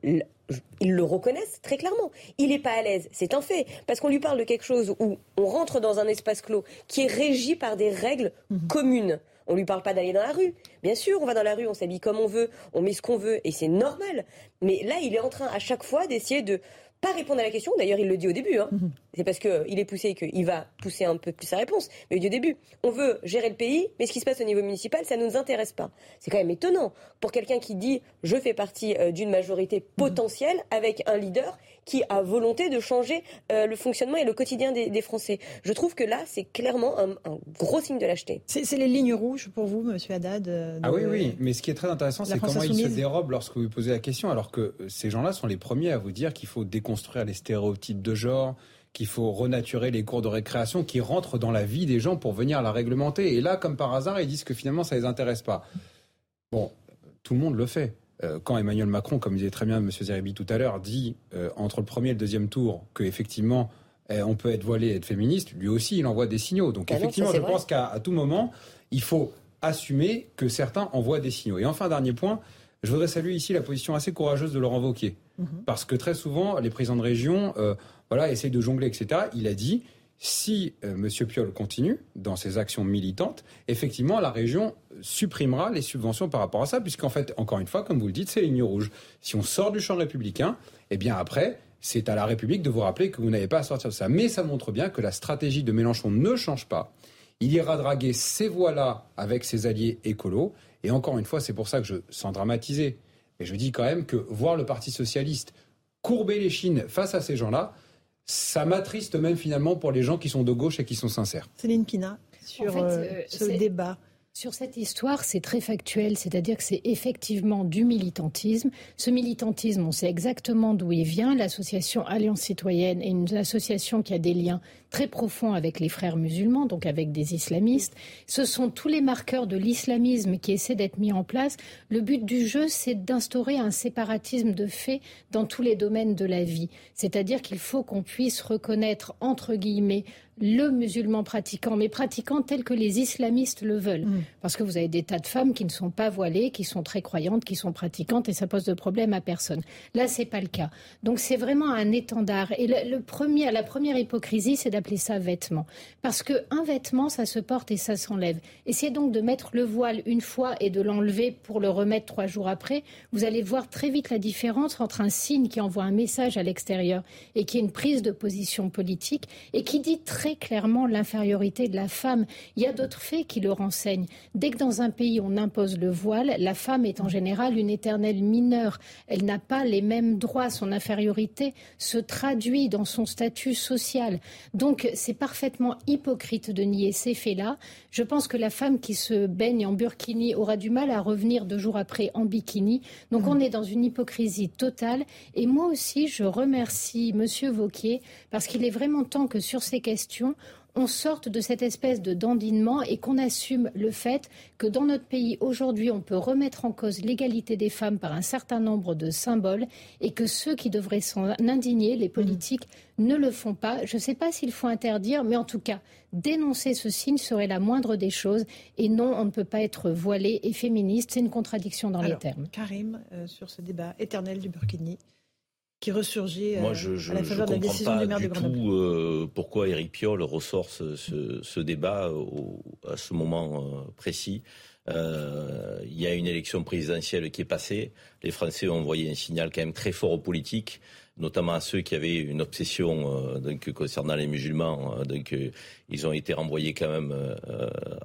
ils le reconnaissent très clairement. Il n'est pas à l'aise, c'est un fait, parce qu'on lui parle de quelque chose où on rentre dans un espace clos qui est régi par des règles mhm. communes On lui parle pas d'aller dans la rue. Bien sûr, on va dans la rue, on s'habille comme on veut, on met ce qu'on veut, et c'est normal. Mais là, il est en train à chaque fois d'essayer de pas répondre à la question. D'ailleurs, il le dit au début. Hein. Mhm. C'est parce qu'il est poussé qu'il va pousser un peu plus sa réponse. Mais au début, on veut gérer le pays, mais ce qui se passe au niveau municipal, ça ne nous intéresse pas. C'est quand même étonnant pour quelqu'un qui dit je fais partie euh, d'une majorité potentielle avec un leader qui a volonté de changer euh, le fonctionnement et le quotidien des, Français. Je trouve que là, c'est clairement un, gros signe de lâcheté. C'est les lignes rouges pour vous, Monsieur Haddad euh, Ah oui, oui. Mais ce qui est très intéressant, c'est comment il se dérobe lorsque vous posez la question, alors que ces gens-là sont les premiers à vous dire qu'il faut déconstruire les stéréotypes de genre, qu'il faut renaturer les cours de récréation qui rentrent dans la vie des gens pour venir la réglementer. Et là, comme par hasard, ils disent que finalement, ça les intéresse pas. Bon, tout le monde le fait. Euh, quand Emmanuel Macron, comme disait très bien M. Zeribi tout à l'heure, dit euh, entre le premier et le deuxième tour qu'effectivement euh, on peut être voilé et être féministe, lui aussi il envoie des signaux. Donc ah effectivement, je pense qu'à tout moment, il faut assumer que certains envoient des signaux. Et enfin, dernier point, je voudrais saluer ici la position assez courageuse de Laurent Wauquiez. Mhm. Parce que très souvent, les présidents de région voilà, essayent de jongler, etc. Il a dit si euh, M. Piolle continue dans ses actions militantes, effectivement, la région supprimera les subventions par rapport à ça, puisqu'en fait, encore une fois, comme vous le dites, c'est ligne rouge. Si on sort du champ républicain, eh bien après, c'est à la République de vous rappeler que vous n'avez pas à sortir de ça. Mais ça montre bien que la stratégie de Mélenchon ne change pas. Il ira draguer ces voies-là avec ses alliés écolos. Et encore une fois, c'est pour ça que je, sans dramatiser, mais je dis quand même que voir le Parti socialiste courber les chines face à ces gens-là, ça m'attriste même finalement pour les gens qui sont de gauche et qui sont sincères. Céline Pina, sur euh, euh, ce débat. Sur cette histoire, c'est très factuel, c'est-à-dire que c'est effectivement du militantisme. Ce militantisme, on sait exactement d'où il vient. L'association Alliance citoyenne est une association qui a des liens très profonds avec les frères musulmans, donc avec des islamistes. Ce sont tous les marqueurs de l'islamisme qui essaient d'être mis en place. Le but du jeu, c'est d'instaurer un séparatisme de fait dans tous les domaines de la vie. C'est-à-dire qu'il faut qu'on puisse reconnaître, entre guillemets, le musulman pratiquant, mais pratiquant tel que les islamistes le veulent. Mm. Parce que vous avez des tas de femmes qui ne sont pas voilées, qui sont très croyantes, qui sont pratiquantes, et ça pose de problème à personne. Là, c'est pas le cas. Donc c'est vraiment un étendard. Et le, premier, la première hypocrisie, c'est d'appeler ça vêtement. Parce qu'un vêtement, ça se porte et ça s'enlève. Essayez donc de mettre le voile une fois et de l'enlever pour le remettre trois jours après. Vous allez voir très vite la différence entre un signe qui envoie un message à l'extérieur et qui est une prise de position politique et qui dit très clairement l'infériorité de la femme. Il y a d'autres faits qui le renseignent. Dès que dans un pays on impose le voile, la femme est en général une éternelle mineure. Elle n'a pas les mêmes droits. Son infériorité se traduit dans son statut social. Donc c'est parfaitement hypocrite de nier ces faits-là. Je pense que la femme qui se baigne en burkini aura du mal à revenir deux jours après en bikini. Donc on est dans une hypocrisie totale. Et moi aussi, je remercie Monsieur Vauquier parce qu'il est vraiment temps que sur ces questions, on sorte de cette espèce de dandinement et qu'on assume le fait que dans notre pays aujourd'hui, on peut remettre en cause l'égalité des femmes par un certain nombre de symboles et que ceux qui devraient s'en indigner, les politiques, ne le font pas. Je ne sais pas s'il faut interdire, mais en tout cas, dénoncer ce signe serait la moindre des choses. Et non, on ne peut pas être voilé et féministe. C'est une contradiction dans les termes. Karim, euh, sur ce débat éternel du Burkini qui ressurgit Moi, je, je, à la faveur de la décision du maire de Grenoble. Tout, euh, pourquoi Éric Piolle ressort ce, ce, ce débat au, à ce moment euh, précis. Euh, il y a une élection présidentielle qui est passée. Les Français ont envoyé un signal quand même très fort aux politiques notamment à ceux qui avaient une obsession euh, donc, concernant les musulmans. Euh, donc, euh, ils ont été renvoyés quand même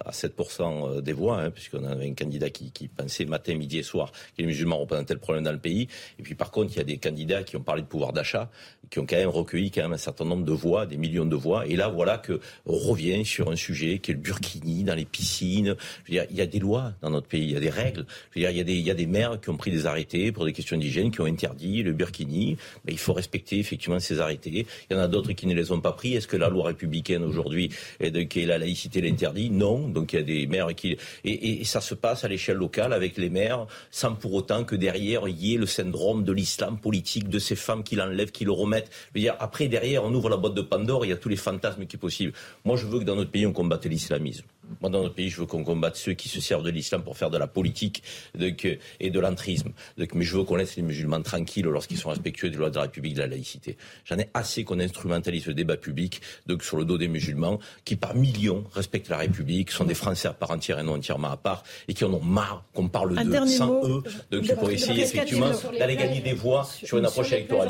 à 7% des voix, hein, puisqu'on avait un candidat qui, qui, pensait matin, midi et soir que les musulmans représentaient le problème dans le pays. Et puis par contre, il y a des candidats qui ont parlé de pouvoir d'achat, qui ont quand même recueilli quand même un certain nombre de voix, des millions de voix. Et là, voilà que revient sur un sujet qui est le burkini dans les piscines. Je veux dire, il y a des lois dans notre pays, il y a des règles. Je veux dire, il y a des, il y a des maires qui ont pris des arrêtés pour des questions d'hygiène, qui ont interdit le burkini. Mais il faut respecter effectivement ces arrêtés. Il y en a d'autres qui ne les ont pas pris. Est-ce que la loi républicaine aujourd'hui, et la laïcité l'interdit Non. Donc il y a des maires qui... Et, ça se passe à l'échelle locale avec les maires, sans pour autant que derrière, il y ait le syndrome de l'islam politique, de ces femmes qui l'enlèvent, qui le remettent. Je veux dire, après, derrière, on ouvre la boîte de Pandore, il y a tous les fantasmes qui sont possibles. Moi, je veux que dans notre pays, on combatte l'islamisme. Moi, dans notre pays, je veux qu'on combatte ceux qui se servent de l'islam pour faire de la politique et de l'entrisme. Mais je veux qu'on laisse les musulmans tranquilles lorsqu'ils sont respectueux des lois de la République de la laïcité. J'en ai assez qu'on instrumentalise le débat public donc, sur le dos des musulmans qui, par millions, respectent la République, sont des Français à part entière et non entièrement à part, et qui en ont marre qu'on parle d'eux sans eux, donc pour essayer effectivement d'aller gagner des voix sur, une approche électorale.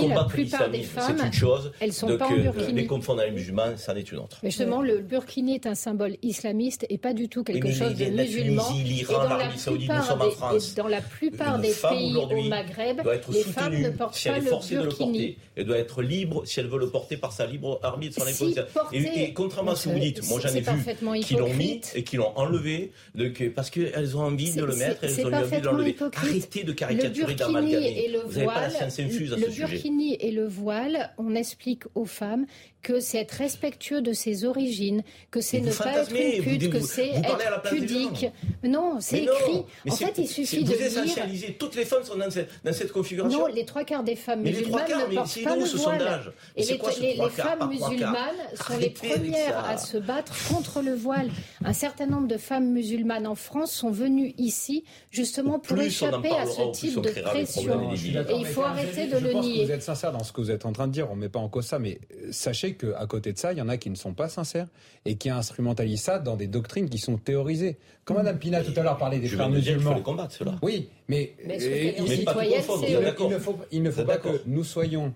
Combattre l'islamisme, c'est une chose. Elles sont donc, pas les confondre les musulmans, c'en est une autre. Mais justement, le burkini est un symbole islamiste et pas du tout quelque chose de musulman. l'Iran, l'Arabie Saoudite, nous sommes en France. Dans la plupart des pays au Maghreb, les femmes ne portent si pas le burkini. Elle doit être libre si elle veut le porter par sa libre arbitre, son si et, contrairement à ce que vous dites, moi j'en ai vu qui l'ont mis et qui l'ont enlevé parce qu'elles ont envie de le mettre, elles ont envie de l'enlever. Arrêtez de caricaturer, d'amalgamer. Vous n'avez pas la science infuse à ce sujet. Le burkini et le voile, on explique aux femmes que c'est être respectueux de ses origines, que c'est ne pas être une pute, que c'est être pudique. Non, c'est écrit. en fait, il suffit de lire. Toutes les femmes sont dans cette, configuration. Non, les trois quarts des femmes musulmanes ne portent pas le voile. Et les, femmes musulmanes sont les premières à se battre contre le voile. Un certain nombre de femmes musulmanes en France sont venues ici justement pour échapper à ce type de pression. Et il faut arrêter de le nier. Vous êtes sincère dans ce que vous êtes en train de dire. On ne met pas en cause ça, mais sachez qu'à côté de ça, il y en a qui ne sont pas sincères et qui instrumentalisent ça dans des doctrines qui sont théorisées. Comme Mme Pina tout à l'heure parlait des frères musulmans. les combattre, cela. Oui, mais, il, ne faut, pas que nous soyons,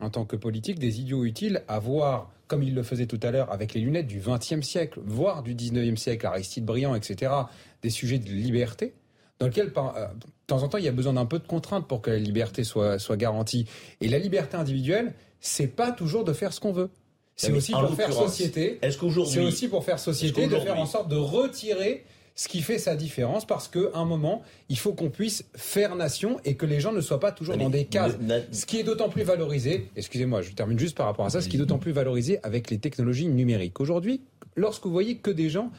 en tant que politiques, des idiots utiles à voir, comme il le faisait tout à l'heure, avec les lunettes du XXe siècle, voire du XIXe siècle, Aristide Briand, etc., des sujets de liberté dans lequel, euh, de temps en temps, il y a besoin d'un peu de contraintes pour que la liberté soit, soit garantie. Et la liberté individuelle, c'est pas toujours de faire ce qu'on veut. C'est aussi pour faire société. Est-ce qu'aujourd'hui, c'est aussi pour faire société de faire en sorte de retirer ce qui fait sa différence parce qu'à un moment, il faut qu'on puisse faire nation et que les gens ne soient pas toujours dans des cases. Ce qui est d'autant plus valorisé, excusez-moi, je termine juste par rapport à ça, ce qui est d'autant plus valorisé avec les technologies numériques. Aujourd'hui, lorsque vous voyez que des gens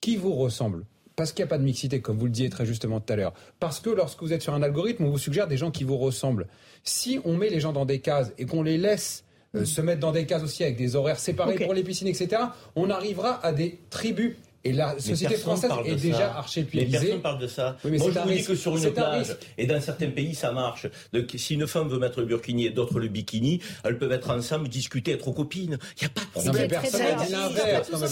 qui vous ressemblent, parce qu'il n'y a pas de mixité, comme vous le disiez très justement tout à l'heure, parce que lorsque vous êtes sur un algorithme, on vous suggère des gens qui vous ressemblent. Si on met les gens dans des cases et qu'on les laisse euh, se mettre dans des cases aussi avec des horaires séparés pour les piscines, etc., on arrivera à des tribus et la société française est déjà archipélisée. Mais personne parle de ça. Moi, je vous dis que sur une plage, et dans certains pays, ça marche. Donc, si une femme veut mettre le burkini et d'autres le bikini, elles peuvent être ensemble, discuter, être copines. Il n'y a pas de problème. Non, mais personne n'a dit l'inverse. Non, mais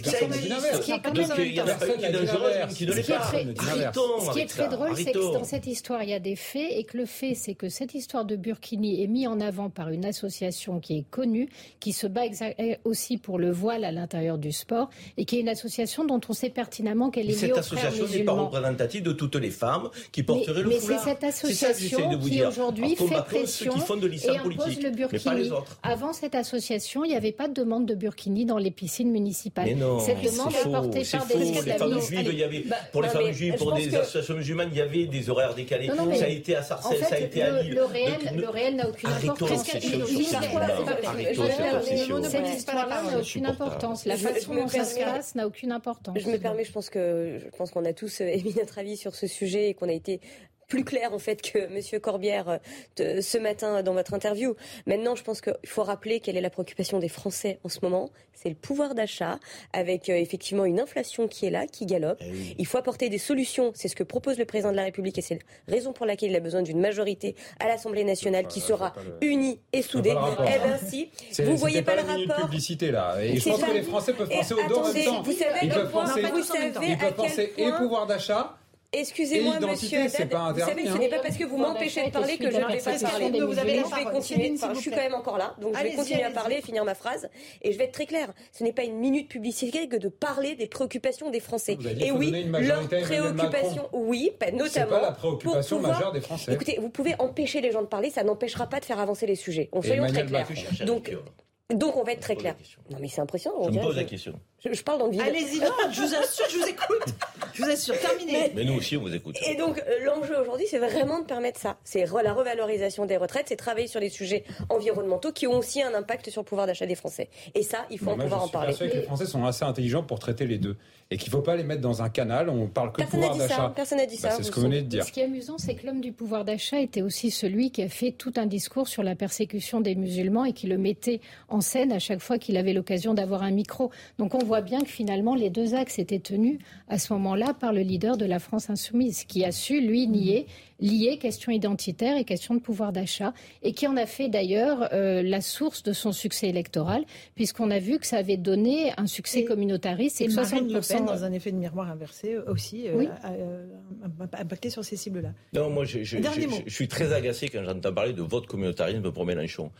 personne n'a dit l'inverse. Il y a personne qui est dangereux, qui ne l'est pas. Ce qui est très drôle, c'est que dans cette histoire, il y a des faits, et que le fait, c'est que cette histoire de burkini est mise en avant par une association qui est connue, qui se bat aussi pour le voile à l'intérieur du sport et qui est une association dont on sait pertinemment qu'elle est liée Cette association n'est pas représentative de toutes les femmes qui porteraient le foulard. Mais c'est cette association qui aujourd'hui fait pression et impose le burkini. Avant cette association, il n'y avait pas de demande de burkini dans les piscines municipales. Mais non, cette demande est portée par des islamistes. Bah, pour les femmes juives, pour des associations musulmanes, il y avait des horaires décalés. ça a été à Sarcelles, ça a été à Lille. Le réel n'a aucune importance. Cette histoire-là n'a aucune importance. La façon dont ça se n'a aucune importance. Je me permets, je pense que je pense qu'on a tous euh, émis notre avis sur ce sujet et qu'on a été plus clair en fait que Monsieur Corbière euh, ce matin dans votre interview. Maintenant, je pense qu'il faut rappeler quelle est la préoccupation des Français en ce moment. C'est le pouvoir d'achat, avec euh, effectivement une inflation qui est là, qui galope. Eh il faut apporter des solutions. C'est ce que propose le président de la République et c'est la raison pour laquelle il a besoin d'une majorité à l'Assemblée nationale qui sera unie et soudée. Eh bien si, vous voyez pas, le rapport. publicité là. Et je pense que les Français peuvent penser aux deux en même temps. Ils peuvent penser et pouvoir d'achat Excusez-moi, monsieur Haddad, pas vous savez, ce n'est pas parce que vous m'empêchez de parler que je ne vais pas parler. Vous avez je vais continuer. Enfin, je suis quand même encore là, donc je vais continuer à parler et finir ma phrase. Et je vais être très claire. Ce n'est pas une minute publicité que de parler des préoccupations des Français. Et oui, leurs préoccupations, oui, notamment. C'est pas la préoccupation majeure des Français. Écoutez, vous pouvez empêcher les gens de parler, ça n'empêchera pas de faire avancer les sujets. On soyons très clairs. Donc, donc on va être très clair. Non mais c'est impressionnant. Je me pose la question. Je, parle dans le vide. Allez-y, je vous assure, je vous écoute. Je vous assure, terminé. Mais, nous aussi, on vous écoute. Et donc, euh, l'enjeu aujourd'hui, c'est vraiment de permettre ça. C'est la revalorisation des retraites, c'est travailler sur les sujets environnementaux qui ont aussi un impact sur le pouvoir d'achat des Français. Et ça, il faut en pouvoir en parler. Je suis que les Français sont assez intelligents pour traiter les deux. Et qu'il ne faut pas les mettre dans un canal, on parle que de pouvoir d'achat. Personne n'a dit bah, ça. c'est ce que vous venez de dire. Ce qui est amusant, c'est que l'homme du pouvoir d'achat était aussi celui qui a fait tout un discours sur la persécution des musulmans et qui le mettait en scène à chaque fois qu'il avait l'occasion d'avoir un micro. Donc on voit bien que finalement les deux axes étaient tenus à ce moment-là par le leader de la France insoumise, qui a su, lui, nier, lier question identitaire et question de pouvoir d'achat, et qui en a fait d'ailleurs euh, la source de son succès électoral, puisqu'on a vu que ça avait donné un succès communautariste et, que 60% Le Pen, dans un effet de miroir inversé aussi, euh, a, impacté sur ces cibles-là. Non, moi je, je, je, suis très agacé quand j'entends parler de vote communautarisme pour Mélenchon.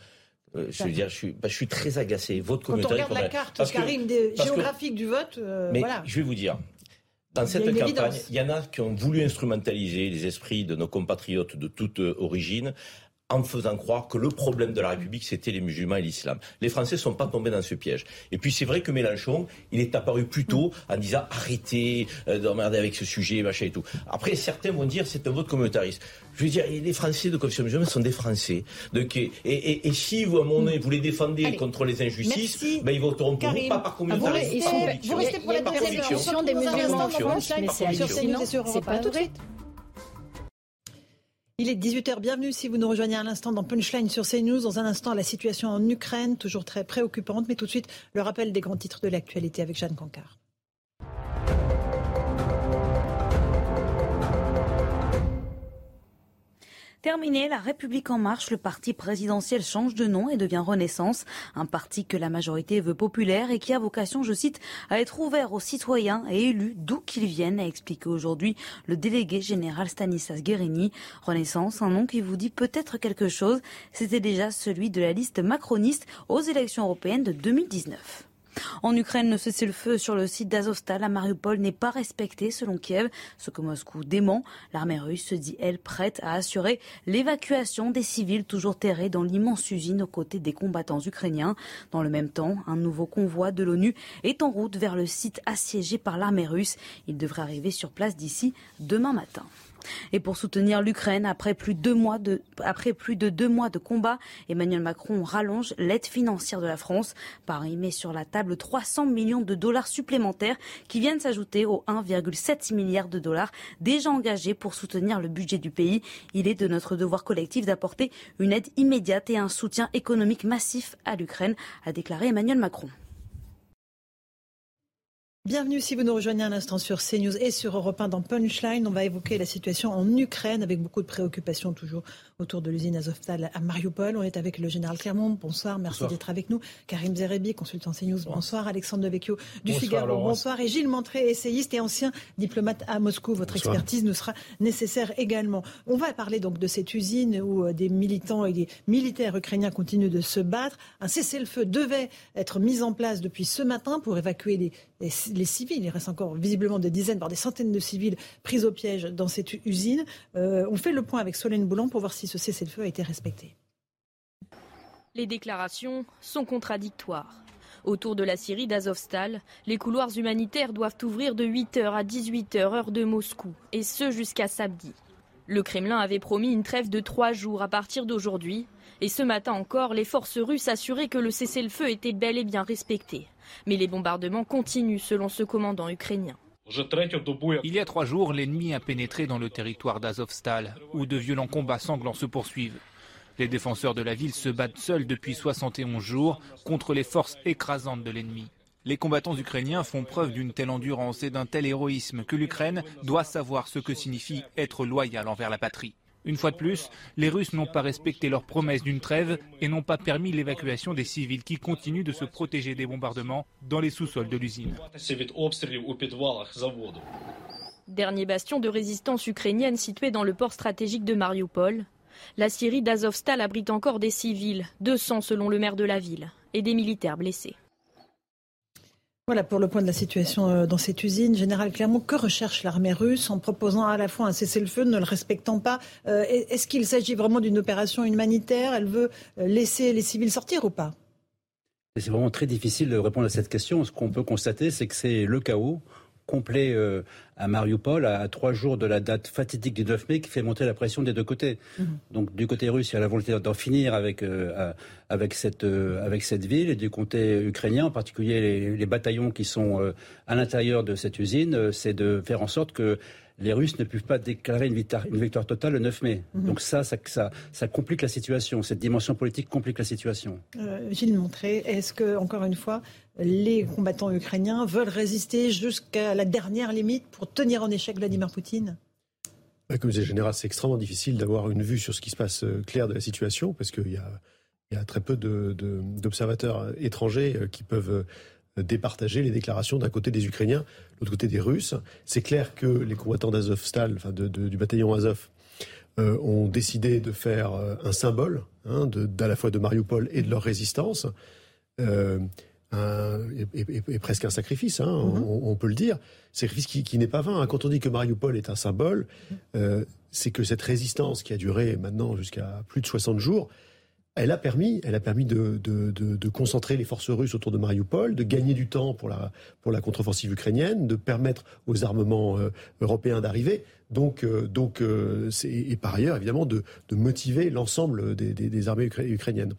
Euh, je veux dire, je suis, bah, je suis très agacé. Votre communautarisme. Quand on regarde la carte, Karim, des, géographique du vote, mais voilà. je vais vous dire, dans cette campagne, il y en a qui ont voulu instrumentaliser les esprits de nos compatriotes de toute origine en faisant croire que le problème de la République, c'était les musulmans et l'islam. Les Français ne sont pas tombés dans ce piège. Et puis c'est vrai que Mélenchon, il est apparu plus tôt en disant arrêtez euh, d'emmerder avec ce sujet, machin et tout. Après, certains vont dire c'est un vote communautariste. Je veux dire, les Français de confession musulmane sont des Français. Donc, et, et, et, si vous, à un moment donné, vous les défendez contre les injustices, ben, ils voteront pour vous, pas par communautarisme. Vous, restez pour la des musulmans c'est pas tout de suite. Il est 18h, bienvenue si vous nous rejoignez à l'instant dans Punchline sur CNews. Dans un instant, la situation en Ukraine, toujours très préoccupante, mais tout de suite, le rappel des grands titres de l'actualité avec Jeanne Cancard. Terminé, La République en marche, le parti présidentiel change de nom et devient Renaissance, un parti que la majorité veut populaire et qui a vocation, je cite, à être ouvert aux citoyens et élus d'où qu'ils viennent, a expliqué aujourd'hui le délégué général Stanislas Guérini. Renaissance, un nom qui vous dit peut-être quelque chose, c'était déjà celui de la liste macroniste aux élections européennes de 2019. En Ukraine, le cessez-le-feu sur le site d'Azovstal à Mariupol n'est pas respecté selon Kiev, ce que Moscou dément. L'armée russe se dit, elle, prête à assurer l'évacuation des civils toujours terrés dans l'immense usine aux côtés des combattants ukrainiens. Dans le même temps, un nouveau convoi de l'ONU est en route vers le site assiégé par l'armée russe. Il devrait arriver sur place d'ici demain matin. Et pour soutenir l'Ukraine, après plus de deux mois de, après plus de deux mois de combat, Emmanuel Macron rallonge l'aide financière de la France. Paris met sur la table 300 millions de dollars supplémentaires qui viennent s'ajouter aux 1,7 milliard de dollars déjà engagés pour soutenir le budget du pays. Il est de notre devoir collectif d'apporter une aide immédiate et un soutien économique massif à l'Ukraine, a déclaré Emmanuel Macron. Bienvenue si vous nous rejoignez un instant sur CNews et sur Europe 1 dans Punchline. On va évoquer la situation en Ukraine avec beaucoup de préoccupations toujours autour de l'usine Azovstal à Mariupol. On est avec le général Clermont. Bonsoir, merci d'être avec nous. Karim Zerebi, consultant CNews. Bonsoir. Alexandre Devecchio du Figaro. Bonsoir. Et Gilles Montré, essayiste et ancien diplomate à Moscou. Votre expertise nous sera nécessaire également. On va parler donc de cette usine où euh, des militants et des militaires ukrainiens continuent de se battre. Un cessez-le-feu devait être mis en place depuis ce matin pour évacuer les les, civils. Il reste encore visiblement des dizaines, voire des centaines de civils pris au piège dans cette usine. Euh, on fait le point avec Solène Boulan pour voir si ce cessez-le-feu a été respecté. Les déclarations sont contradictoires. Autour de la Syrie d'Azovstal, les couloirs humanitaires doivent ouvrir de 8h à 18h heure de Moscou, et ce jusqu'à samedi. Le Kremlin avait promis une trêve de trois jours à partir d'aujourd'hui, et ce matin encore, les forces russes assuraient que le cessez-le-feu était bel et bien respecté. Mais les bombardements continuent selon ce commandant ukrainien. Il y a trois jours, l'ennemi a pénétré dans le territoire d'Azovstal, où de violents combats sanglants se poursuivent. Les défenseurs de la ville se battent seuls depuis 71 jours contre les forces écrasantes de l'ennemi. Les combattants ukrainiens font preuve d'une telle endurance et d'un tel héroïsme que l'Ukraine doit savoir ce que signifie être loyal envers la patrie. Une fois de plus, les Russes n'ont pas respecté leur promesse d'une trêve et n'ont pas permis l'évacuation des civils qui continuent de se protéger des bombardements dans les sous-sols de l'usine. Dernier bastion de résistance ukrainienne situé dans le port stratégique de Mariupol, la Syrie d'Azovstal abrite encore des civils, 200 selon le maire de la ville, et des militaires blessés. Voilà pour le point de la situation euh, dans cette usine. Général Clermont, que recherche l'armée russe en proposant à la fois un cessez-le-feu, ne le respectant pas euh, Est-ce qu'il s'agit vraiment d'une opération humanitaire? Elle veut euh, laisser les civils sortir ou pas? C'est vraiment très difficile de répondre à cette question. Ce qu'on peut constater, c'est que c'est le chaos complet euh, à Mariupol, à, trois jours de la date fatidique du 9 mai, qui fait monter la pression des deux côtés. Mhm. Donc du côté russe, il y a la volonté d'en finir avec, euh, avec, cette, euh, avec cette ville, et du côté ukrainien, en particulier les, bataillons qui sont à l'intérieur de cette usine, c'est de faire en sorte que les Russes ne peuvent pas déclarer une victoire, une victoire totale le 9 mai. Mhm. Donc ça ça, ça complique la situation. Cette dimension politique complique la situation. Euh, Gilles Montré, est-ce que, encore une fois, les combattants ukrainiens veulent résister jusqu'à la dernière limite pour tenir en échec Vladimir Poutine? Bah, comme disait général, c'est extrêmement difficile d'avoir une vue sur ce qui se passe euh, clair de la situation, parce qu'il y a, très peu d'observateurs étrangers euh, qui peuvent euh, départager les déclarations d'un côté des Ukrainiens, de l'autre côté des Russes. C'est clair que les combattants d'Azovstal, enfin du bataillon Azov, ont décidé de faire un symbole hein, à la fois de Mariupol et de leur résistance un, et, presque un sacrifice, hein, mhm. on, peut le dire. Sacrifice qui, n'est pas vain. Hein. Quand on dit que Mariupol est un symbole, euh, c'est que cette résistance qui a duré maintenant jusqu'à plus de 60 jours, elle a permis, elle a permis de, de, de, de, concentrer les forces russes autour de Mariupol, de gagner du temps pour la, pour la contre-offensive ukrainienne, de permettre aux armements euh, européens d'arriver. Donc, euh, donc euh, et par ailleurs, évidemment, de, motiver l'ensemble des, des, des, armées ukrainiennes.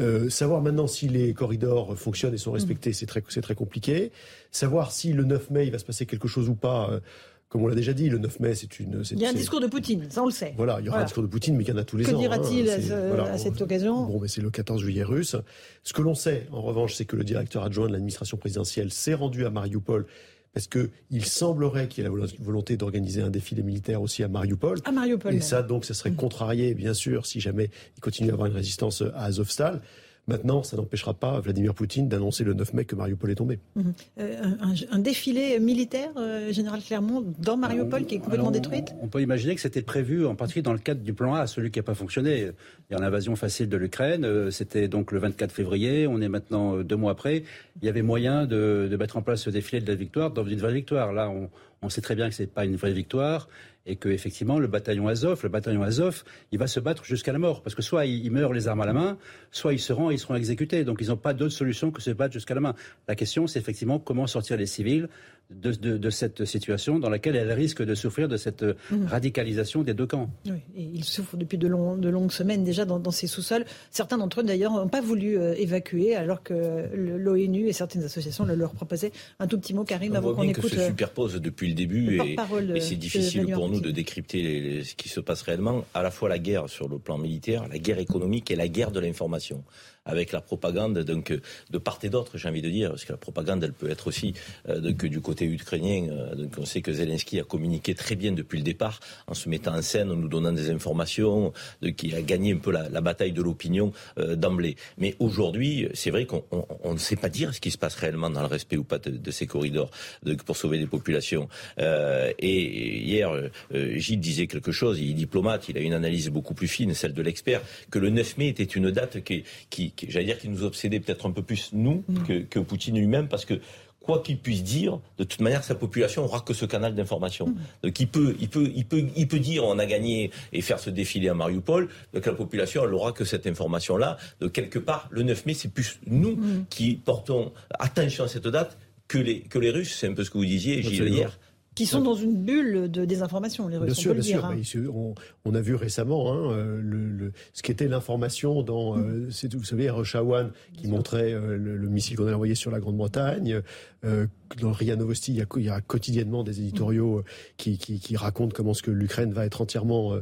Euh, savoir maintenant si les corridors fonctionnent et sont respectés, c'est très, très compliqué. Savoir si le 9 mai, il va se passer quelque chose ou pas. Comme on l'a déjà dit, le 9 mai, c'est une. Il y a un discours de Poutine, ça on le sait. Voilà, il y aura un discours de Poutine, mais il y en a tous les ans. Que dira-t-il hein, à, cette occasion? Bon, mais c'est le 14 juillet russe. Ce que l'on sait, en revanche, c'est que le directeur adjoint de l'administration présidentielle s'est rendu à Mariupol parce qu'il semblerait qu'il y ait la volonté d'organiser un défilé militaire aussi à Mariupol. À Mariupol. Et ça, donc, ça serait contrarié, bien sûr, si jamais il continue à avoir une résistance à Azovstal. Maintenant, ça n'empêchera pas Vladimir Poutine d'annoncer le 9 mai que Mariupol est tombé. Mhm. Euh, un, défilé militaire, euh, général Clermont, dans Mariupol, qui est complètement détruite On peut imaginer que c'était prévu, en particulier dans le cadre du plan A, celui qui n'a pas fonctionné. Il y a l'invasion facile de l'Ukraine, euh, c'était donc le 24 février, on est maintenant deux mois après. Il y avait moyen de, mettre en place ce défilé de la victoire dans une vraie victoire. Là, on, on sait très bien que ce n'est pas une vraie victoire et que effectivement le bataillon Azov, le bataillon Azov, il va se battre jusqu'à la mort parce que soit il meurt les armes à la main, soit ils se rendent, ils seront exécutés. Donc ils n'ont pas d'autre solution que se battre jusqu'à la main. La question, c'est effectivement comment sortir les civils de, cette situation dans laquelle elle risque de souffrir de cette mmh. radicalisation des deux camps. Oui, et ils souffrent depuis de, de longues semaines déjà dans, ces sous-sols. Certains d'entre eux d'ailleurs n'ont pas voulu euh, évacuer alors que l'ONU et certaines associations le leur proposaient. Un tout petit mot, Karim, avant qu'on écoute. que se euh, superpose depuis le début et, c'est difficile pour nous de décrypter ce qui se passe réellement. À la fois la guerre sur le plan militaire, la guerre économique et la guerre de l'information avec la propagande donc de part et d'autre, j'ai envie de dire, parce que la propagande, elle peut être aussi euh, donc, du côté ukrainien. Euh, donc on sait que Zelensky a communiqué très bien depuis le départ, en se mettant en scène, en nous donnant des informations, de, qui a gagné un peu la, bataille de l'opinion euh, d'emblée. Mais aujourd'hui, c'est vrai qu'on ne sait pas dire ce qui se passe réellement dans le respect ou pas de, ces corridors donc, pour sauver des populations. et hier, Gilles disait quelque chose, il est diplomate, il a une analyse beaucoup plus fine, celle de l'expert, que le 9 mai était une date qui, qui, j'allais dire, qui nous obsédait peut-être un peu plus, nous, mm. que, Poutine lui-même, parce que quoi qu'il puisse dire, de toute manière, sa population aura que ce canal d'information. Mm. Donc il peut, il peut, il peut, il peut dire on a gagné et faire ce défilé à Mariupol. Donc la population, elle aura que cette information-là. De quelque part, le 9 mai, c'est plus nous mm. qui portons attention à cette date que les, que les Russes. C'est un peu ce que vous disiez, Gilles, hier qui sont dans une bulle de désinformation, les Russes. Bien sûr, bien sûr. Hein. On, a vu récemment hein, euh, le, ce qu'était l'information dans, euh, mm. vous savez, Rochawan, qui montrait euh, le, missile qu'on a envoyé sur la Grande-Bretagne. dans RIA Novosti, il y, a, quotidiennement des éditoriaux qui, qui, racontent comment ce que l'Ukraine va être entièrement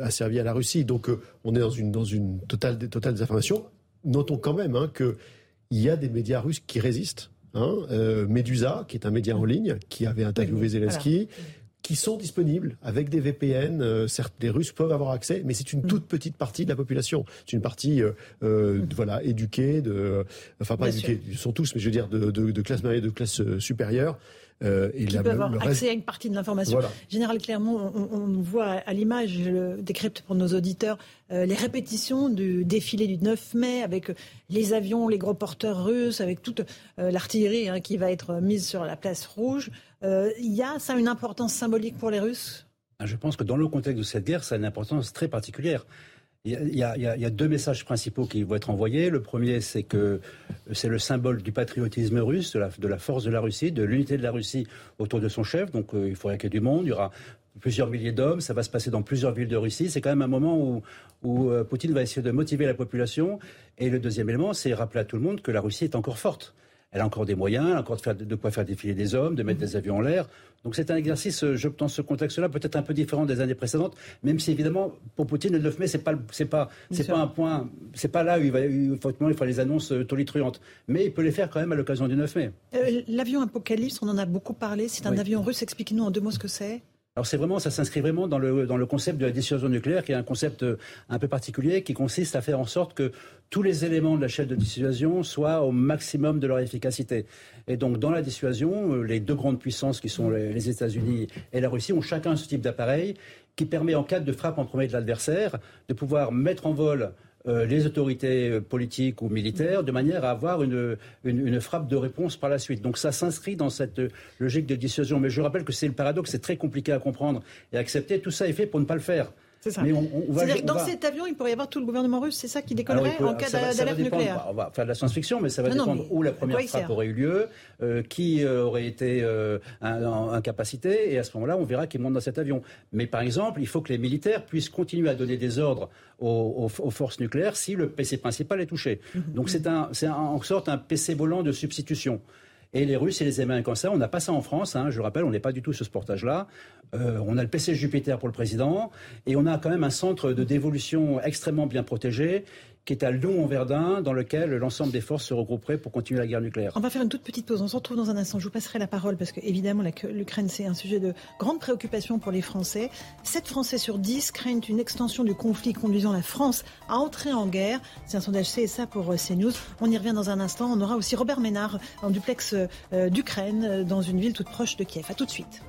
asservie à la Russie. Donc, on est dans une, dans une totale, totale désinformation. Notons quand même hein, qu'il y a des médias russes qui résistent Hein, euh, Medusa, qui est un média en ligne, qui avait interviewé Zelensky, qui sont disponibles avec des VPN. Euh, certes, les Russes peuvent avoir accès, mais c'est une mm. toute petite partie de la population. C'est une partie, euh, mm. voilà, éduquée, de, enfin pas éduquée, ils sont tous, mais je veux dire de, de, de classe moyenne, de classe supérieure. Euh, et qui peuvent avoir accès à une partie de l'information. Général Clermont, on, voit à l'image, je le décrypte pour nos auditeurs, euh, les répétitions du défilé du 9 mai avec les avions, les gros porteurs russes, avec toute euh, l'artillerie hein, qui va être mise sur la place rouge. Il y a ça une importance symbolique pour les Russes? Je pense que dans le contexte de cette guerre, ça a une importance très particulière. Il y, a, deux messages principaux qui vont être envoyés. Le premier, c'est que c'est le symbole du patriotisme russe, de la, force de la Russie, de l'unité de la Russie autour de son chef. Donc euh, il faudrait qu'il y ait du monde. Il y aura plusieurs milliers d'hommes. Ça va se passer dans plusieurs villes de Russie. C'est quand même un moment où, euh, Poutine va essayer de motiver la population. Et le deuxième élément, c'est rappeler à tout le monde que la Russie est encore forte Elle a encore des moyens, elle a encore de, faire, de quoi faire défiler des hommes, de mettre des avions en l'air. Donc c'est un exercice, je, dans ce contexte-là, peut-être un peu différent des années précédentes, même si évidemment, pour Poutine, le 9 mai, c'est pas, c'est pas, c'est pas un point, c'est pas là où il va, faut, il faut les annonces tonitruantes. Mais il peut les faire quand même à l'occasion du 9 mai. L'avion Apocalypse, on en a beaucoup parlé. C'est un avion russe. Expliquez-nous en deux mots ce que c'est. Alors c'est vraiment, ça s'inscrit vraiment dans le, dans le concept de la dissuasion nucléaire, qui est un concept euh, un peu particulier, qui consiste à faire en sorte que tous les éléments de la chaîne de dissuasion soient au maximum de leur efficacité. Et donc dans la dissuasion, euh, les deux grandes puissances qui sont les, États-Unis et la Russie ont chacun ce type d'appareil qui permet en cas de frappe en premier de l'adversaire de pouvoir mettre en vol euh, les autorités euh, politiques ou militaires de manière à avoir une, une, frappe de réponse par la suite. Donc ça s'inscrit dans cette euh, logique de dissuasion. Mais je rappelle que c'est le paradoxe, c'est très compliqué à comprendre et à accepter. Tout ça est fait pour ne pas le faire. C'est ça. C'est-à-dire que dans cet avion, il pourrait y avoir tout le gouvernement russe, c'est ça qui décollerait en cas d'alerte nucléaire On va faire de la science-fiction, mais ça va dépendre où la première frappe aurait eu lieu, euh, qui euh, aurait été euh, incapacité, et à ce moment-là, on verra qui monte dans cet avion. Mais par exemple, il faut que les militaires puissent continuer à donner des ordres aux, forces nucléaires si le PC principal est touché. Mhm. Donc c'est en sorte un PC volant de substitution. Et les Russes et les Américains, ça, on n'a pas ça en France. Hein, je rappelle, on n'est pas du tout sur ce portage-là. Euh, on a le PC Jupiter pour le président, et on a quand même un centre de dévolution extrêmement bien protégé qui est à Lyon-en-Verdun, dans lequel l'ensemble des forces se regrouperaient pour continuer la guerre nucléaire. On va faire une toute petite pause. On se retrouve dans un instant. Je vous passerai la parole parce que, évidemment, l'Ukraine, c'est un sujet de grande préoccupation pour les Français. 7 Français sur 10 craignent une extension du conflit conduisant la France à entrer en guerre. C'est un sondage CSA pour euh, CNews. On y revient dans un instant. On aura aussi Robert Ménard en duplex euh, d'Ukraine, euh, dans une ville toute proche de Kiev. A tout de suite.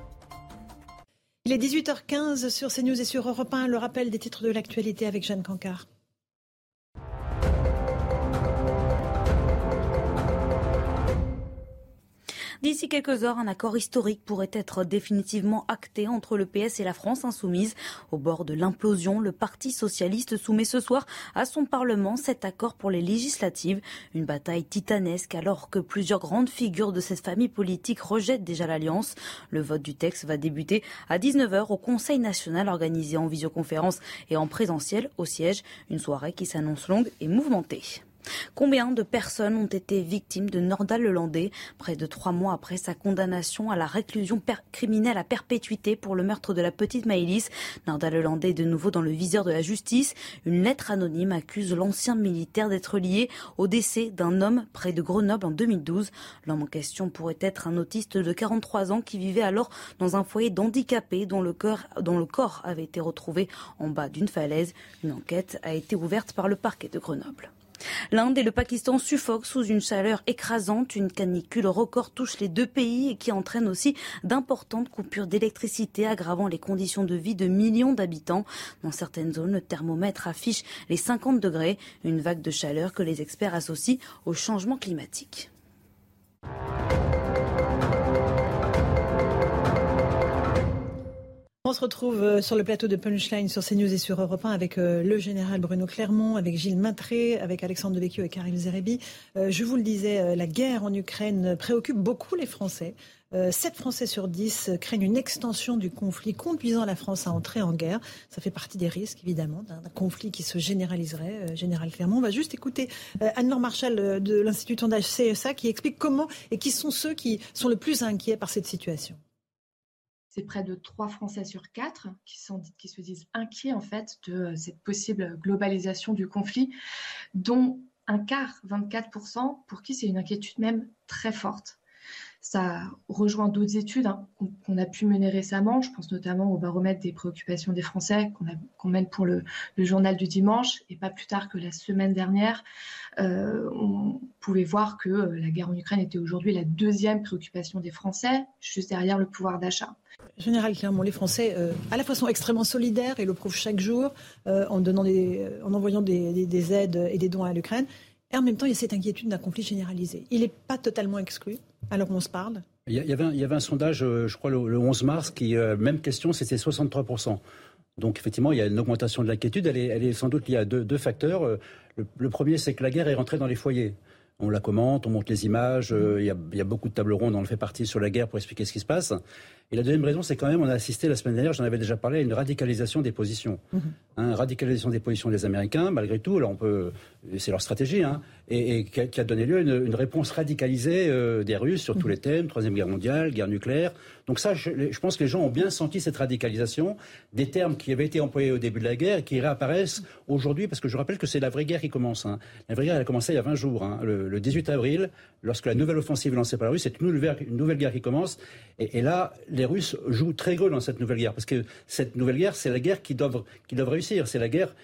Il est 18h15 sur CNews et sur Europe 1. Le rappel des titres de l'actualité avec Jeanne Cancard. D'ici quelques heures, un accord historique pourrait être définitivement acté entre le PS et la France insoumise. Au bord de l'implosion, le Parti socialiste soumet ce soir à son Parlement cet accord pour les législatives. Une bataille titanesque alors que plusieurs grandes figures de cette famille politique rejettent déjà l'alliance. Le vote du texte va débuter à 19h au Conseil national organisé en visioconférence et en présentiel au siège. Une soirée qui s'annonce longue et mouvementée. Combien de personnes ont été victimes de Nordal Lelandais près de trois mois après sa condamnation à la réclusion criminelle à perpétuité pour le meurtre de la petite Maëlys? Nordal Lelandais est de nouveau dans le viseur de la justice. Une lettre anonyme accuse l'ancien militaire d'être lié au décès d'un homme près de Grenoble en 2012. L'homme en question pourrait être un autiste de 43 ans qui vivait alors dans un foyer d'handicapés dont le, dont le corps avait été retrouvé en bas d'une falaise. Une enquête a été ouverte par le parquet de Grenoble. L'Inde et le Pakistan suffoquent sous une chaleur écrasante. Une canicule record touche les deux pays et qui entraîne aussi d'importantes coupures d'électricité, aggravant les conditions de vie de millions d'habitants. Dans certaines zones, le thermomètre affiche les 50 degrés, une vague de chaleur que les experts associent au changement climatique. On se retrouve euh, sur le plateau de Punchline sur CNews et sur Europe 1 avec euh, le général Bruno Clermont, avec Gilles Maintré, avec Alexandre Devecchio et Karim Zerebi. Euh, je vous le disais, la guerre en Ukraine préoccupe beaucoup les Français. 7 Français sur 10 craignent une extension du conflit conduisant la France à entrer en guerre. Ça fait partie des risques, évidemment, d'un conflit qui se généraliserait. Général Clermont, on va juste écouter Anne-Laure Marchal de l'Institut sondage CSA qui explique comment et qui sont ceux qui sont le plus inquiets par cette situation c'est près de 3 Français sur 4 qui, qui se disent inquiets en fait de cette possible globalisation du conflit, dont un quart, 24%, pour qui c'est une inquiétude même très forte. Ça rejoint d'autres études hein, qu'on a pu mener récemment. Je pense notamment au baromètre des préoccupations des Français qu'on mène pour le, journal du dimanche. Et pas plus tard que la semaine dernière, euh, on pouvait voir que euh, la guerre en Ukraine était aujourd'hui la deuxième préoccupation des Français, juste derrière le pouvoir d'achat. Général Clermont, les Français, euh, à la fois sont extrêmement solidaires et le prouvent chaque jour en, donnant en envoyant des, aides et des dons à l'Ukraine. Et en même temps, il y a cette inquiétude d'un conflit généralisé. Il n'est pas totalement exclu, alors on se parle il y, avait un, il y, avait un, sondage, euh, je crois, le, 11 mars, qui, euh, même question, c'était 63%. Donc effectivement, il y a une augmentation de l'inquiétude. Elle est, elle est sans doute liée à deux, deux facteurs. Euh, le, premier, c'est que la guerre est rentrée dans les foyers. On la commente, on monte les images. il, y a, il, y a, beaucoup de tables rondes, on fait partie sur la guerre pour expliquer ce qui se passe. Et la deuxième raison, c'est quand même, on a assisté la semaine dernière, j'en avais déjà parlé, à une radicalisation des positions. Mhm. Hein, radicalisation des positions des Américains, malgré tout, là on peut, c'est leur stratégie, hein, et, qui, a, donné lieu à une, réponse radicalisée euh, des Russes sur tous les thèmes, troisième guerre mondiale, guerre nucléaire. Donc ça, je, pense que les gens ont bien senti cette radicalisation, des termes qui avaient été employés au début de la guerre, qui réapparaissent aujourd'hui, parce que je rappelle que c'est la vraie guerre qui commence. Hein. La vraie guerre, elle a commencé il y a 20 jours, le, 18 avril, lorsque la nouvelle offensive est lancée par la Russie, c'est une nouvelle, une nouvelle guerre qui commence, et, là, les Russes jouent très gros dans cette nouvelle guerre, parce que cette nouvelle guerre, c'est la guerre qui doivent, qui doivent réussir, c'est la guerre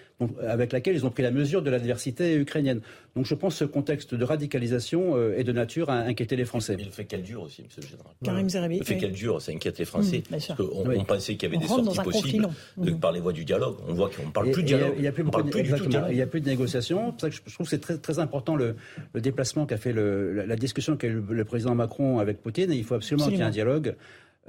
avec laquelle ils ont pris la mesure de l'adversité ukrainienne. Donc je pense que ce contexte de radicalisation euh, est de nature à inquiéter les Français. Mais le fait qu'elle dure aussi, Monsieur le Général. Karim Zerabi, le fait qu'elle dure, ça inquiète les Français. Mmh, parce on, on, pensait qu'il y avait des sorties possibles de, mmh. par les voies du dialogue. On voit qu'on ne parle plus de dialogue. Il n'y a, plus, beaucoup de, Il y a plus de négociations. C'est ça que je trouve que c'est très, très important le, le déplacement qu'a fait le, la, discussion qu'a eu le, président Macron avec Poutine. il faut absolument, qu'il y ait un dialogue.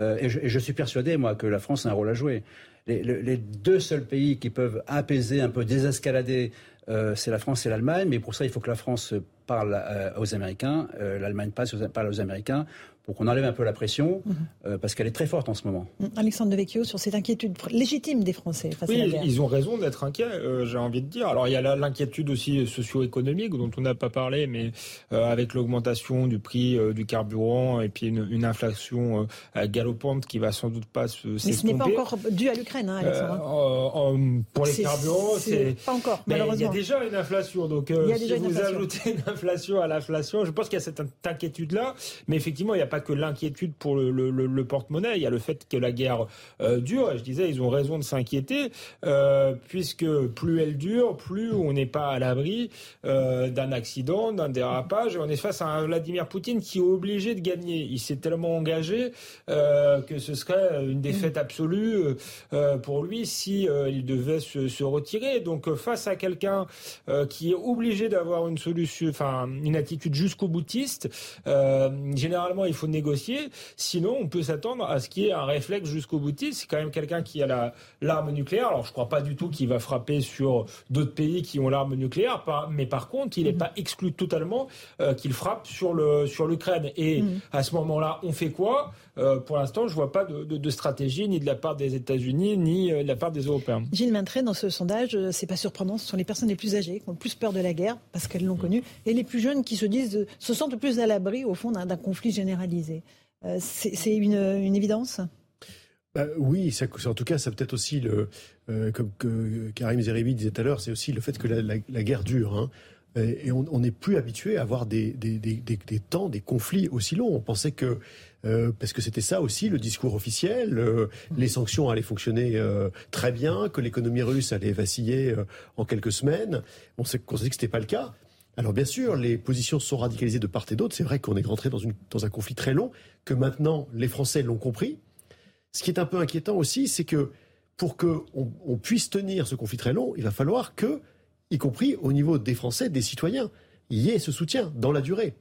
Euh, et, je, suis persuadé, moi, que la France a un rôle à jouer. Les, deux seuls pays qui peuvent apaiser, un peu désescalader, euh, c'est la France et l'Allemagne. Mais pour ça, il faut que la France parle euh, aux Américains, l'Allemagne parle aux Américains pour qu'on enlève un peu la pression, mhm. euh, parce qu'elle est très forte en ce moment. Mm. Alexandre Devecchio, sur cette inquiétude légitime des Français face oui, à la guerre. ils ont raison d'être inquiets, euh, j'ai envie de dire. Alors il y a l'inquiétude aussi socio-économique dont on n'a pas parlé, mais euh, avec l'augmentation du prix du carburant et puis une, inflation galopante qui va sans doute pas se Mais ce n'est pas encore dû à l'Ukraine, hein, Alexandre. pour les carburants, c'est pas encore. malheureusement. il y a déjà une inflation, donc si vous ajoutez une inflation à l'inflation, je pense qu'il y a cette inquiétude-là, mais effectivement il n'y a pas que l'inquiétude pour le, porte-monnaie. Il y a le fait que la guerre euh, dure. Et je disais, ils ont raison de s'inquiéter, euh, puisque plus elle dure, plus on n'est pas à l'abri euh, d'un accident, d'un dérapage. on est face à un Vladimir Poutine qui est obligé de gagner. Il s'est tellement engagé que ce serait une défaite absolue pour lui si il devait se, se, retirer. Donc face à quelqu'un qui est obligé d'avoir une solution, enfin une attitude jusqu'au boutiste, généralement il faut négocier. Sinon, on peut s'attendre à ce qu'il y ait un réflexe jusqu'au boutiste. C'est quand même quelqu'un qui a l'arme nucléaire. Alors, je ne crois pas du tout qu'il va frapper sur d'autres pays qui ont l'arme nucléaire. mais par contre, il n'est pas exclu totalement euh, qu'il frappe sur le sur l'Ukraine. Et mm. à ce moment-là, on fait quoi? Euh, Pour l'instant, je ne vois pas de, stratégie ni de la part des États-Unis ni euh, de la part des Européens. Gilles Maintré, dans ce sondage, c'est pas surprenant. Ce sont les personnes les plus âgées qui ont le plus peur de la guerre parce qu'elles l'ont connue, et les plus jeunes qui se disent se sentent plus à l'abri au fond d'un conflit généralisé. Euh, c'est une, évidence? Bah, oui, ça, en tout cas, ça peut-être aussi le, euh, comme que Karim Zeribi disait tout à l'heure, c'est aussi le fait que la, guerre dure. Hein. et on n'est plus habitué à avoir des, des, temps, des conflits aussi longs. On pensait que euh, parce que c'était ça aussi le discours officiel. les sanctions allaient fonctionner très bien, que l'économie russe allait vaciller en quelques semaines. On s'est dit que c'était pas le cas. Alors bien sûr, les positions sont radicalisées de part et d'autre. C'est vrai qu'on est rentré dans, dans un conflit très long, que maintenant les Français l'ont compris. Ce qui est un peu inquiétant aussi, c'est que pour qu'on on puisse tenir ce conflit très long, il va falloir que, y compris au niveau des Français, des citoyens, il y ait ce soutien dans la durée.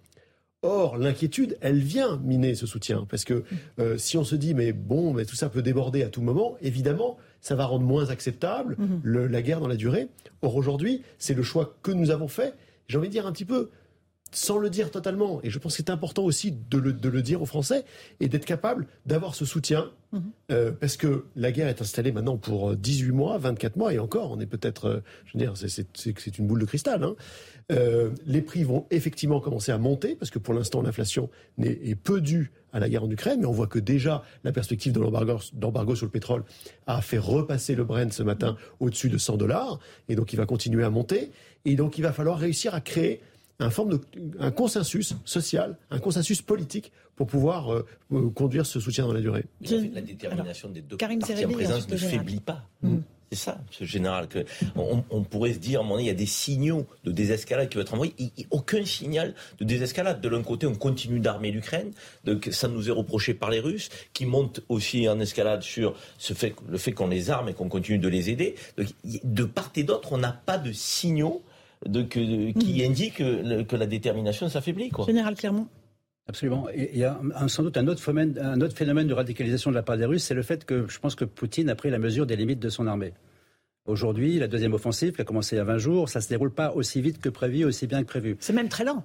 Or, l'inquiétude, elle vient miner ce soutien. Parce que euh, si on se dit, mais bon, mais tout ça peut déborder à tout moment, évidemment, ça va rendre moins acceptable mm-hmm. la guerre dans la durée. Or, aujourd'hui, c'est le choix que nous avons fait j'ai envie de dire un petit peu, sans le dire totalement, et je pense que c'est important aussi de le, dire aux Français, et d'être capable d'avoir ce soutien, mhm. euh, parce que la guerre est installée maintenant pour 18 euh, mois, 24 mois, et encore, on est peut-être, euh, je veux dire, c'est une boule de cristal. Hein. les prix vont effectivement commencer à monter, parce que pour l'instant, l'inflation est peu due à la guerre en Ukraine, mais on voit que déjà la perspective de l'embargo sur le pétrole a fait repasser le Brent ce matin au-dessus de 100 dollars, et donc il va continuer à monter. Et donc il va falloir réussir à créer un, forme de, un consensus social, un consensus politique pour pouvoir euh, euh, conduire ce soutien dans la durée. la détermination des deux parties en présence ne faiblit pas. Mm. C'est ça, ce général. Que on, pourrait se dire, à il y a des signaux de désescalade qui vont être envoyés. Il, aucun signal de désescalade. De l'un côté, on continue d'armer l'Ukraine. Donc, ça nous est reproché par les Russes, qui montent aussi en escalade sur ce fait, le fait qu'on les arme et qu'on continue de les aider. Donc, de part et d'autre, on n'a pas de signaux de, qui hmm. indiquent que, la détermination s'affaiblit. Général Clermont Absolument. Il y a sans doute un autre, phénomène, un autre phénomène de radicalisation de la part des Russes, c'est le fait que je pense que Poutine a pris la mesure des limites de son armée. Aujourd'hui, la deuxième offensive qui a commencé il y a 20 jours, ça ne se déroule pas aussi vite que prévu, aussi bien que prévu. C'est même très lent.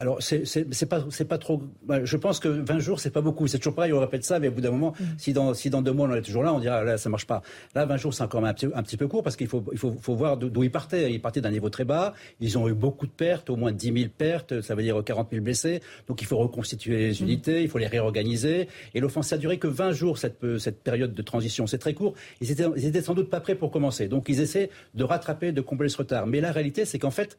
Alors, c'est pas, pas trop. Bah, je pense que 20 jours, c'est pas beaucoup. C'est toujours pareil, on répète ça, mais au bout d'un moment, mm. si, dans, si dans deux mois, on est toujours là, on dira, là, ça marche pas. Là, 20 jours, c'est encore un petit, un petit peu court parce qu'il faut, il faut, faut voir d'où ils partaient. Ils partaient d'un niveau très bas. Ils ont eu beaucoup de pertes, au moins 10 000 pertes, ça veut dire 40 000 blessés. Donc, il faut reconstituer les mm. unités, il faut les réorganiser. Et l'offensive a duré que 20 jours, cette, cette période de transition. C'est très court. Ils étaient, ils étaient sans doute pas prêts pour commencer. Donc, ils essaient de rattraper, de combler ce retard. Mais la réalité, c'est qu'en fait,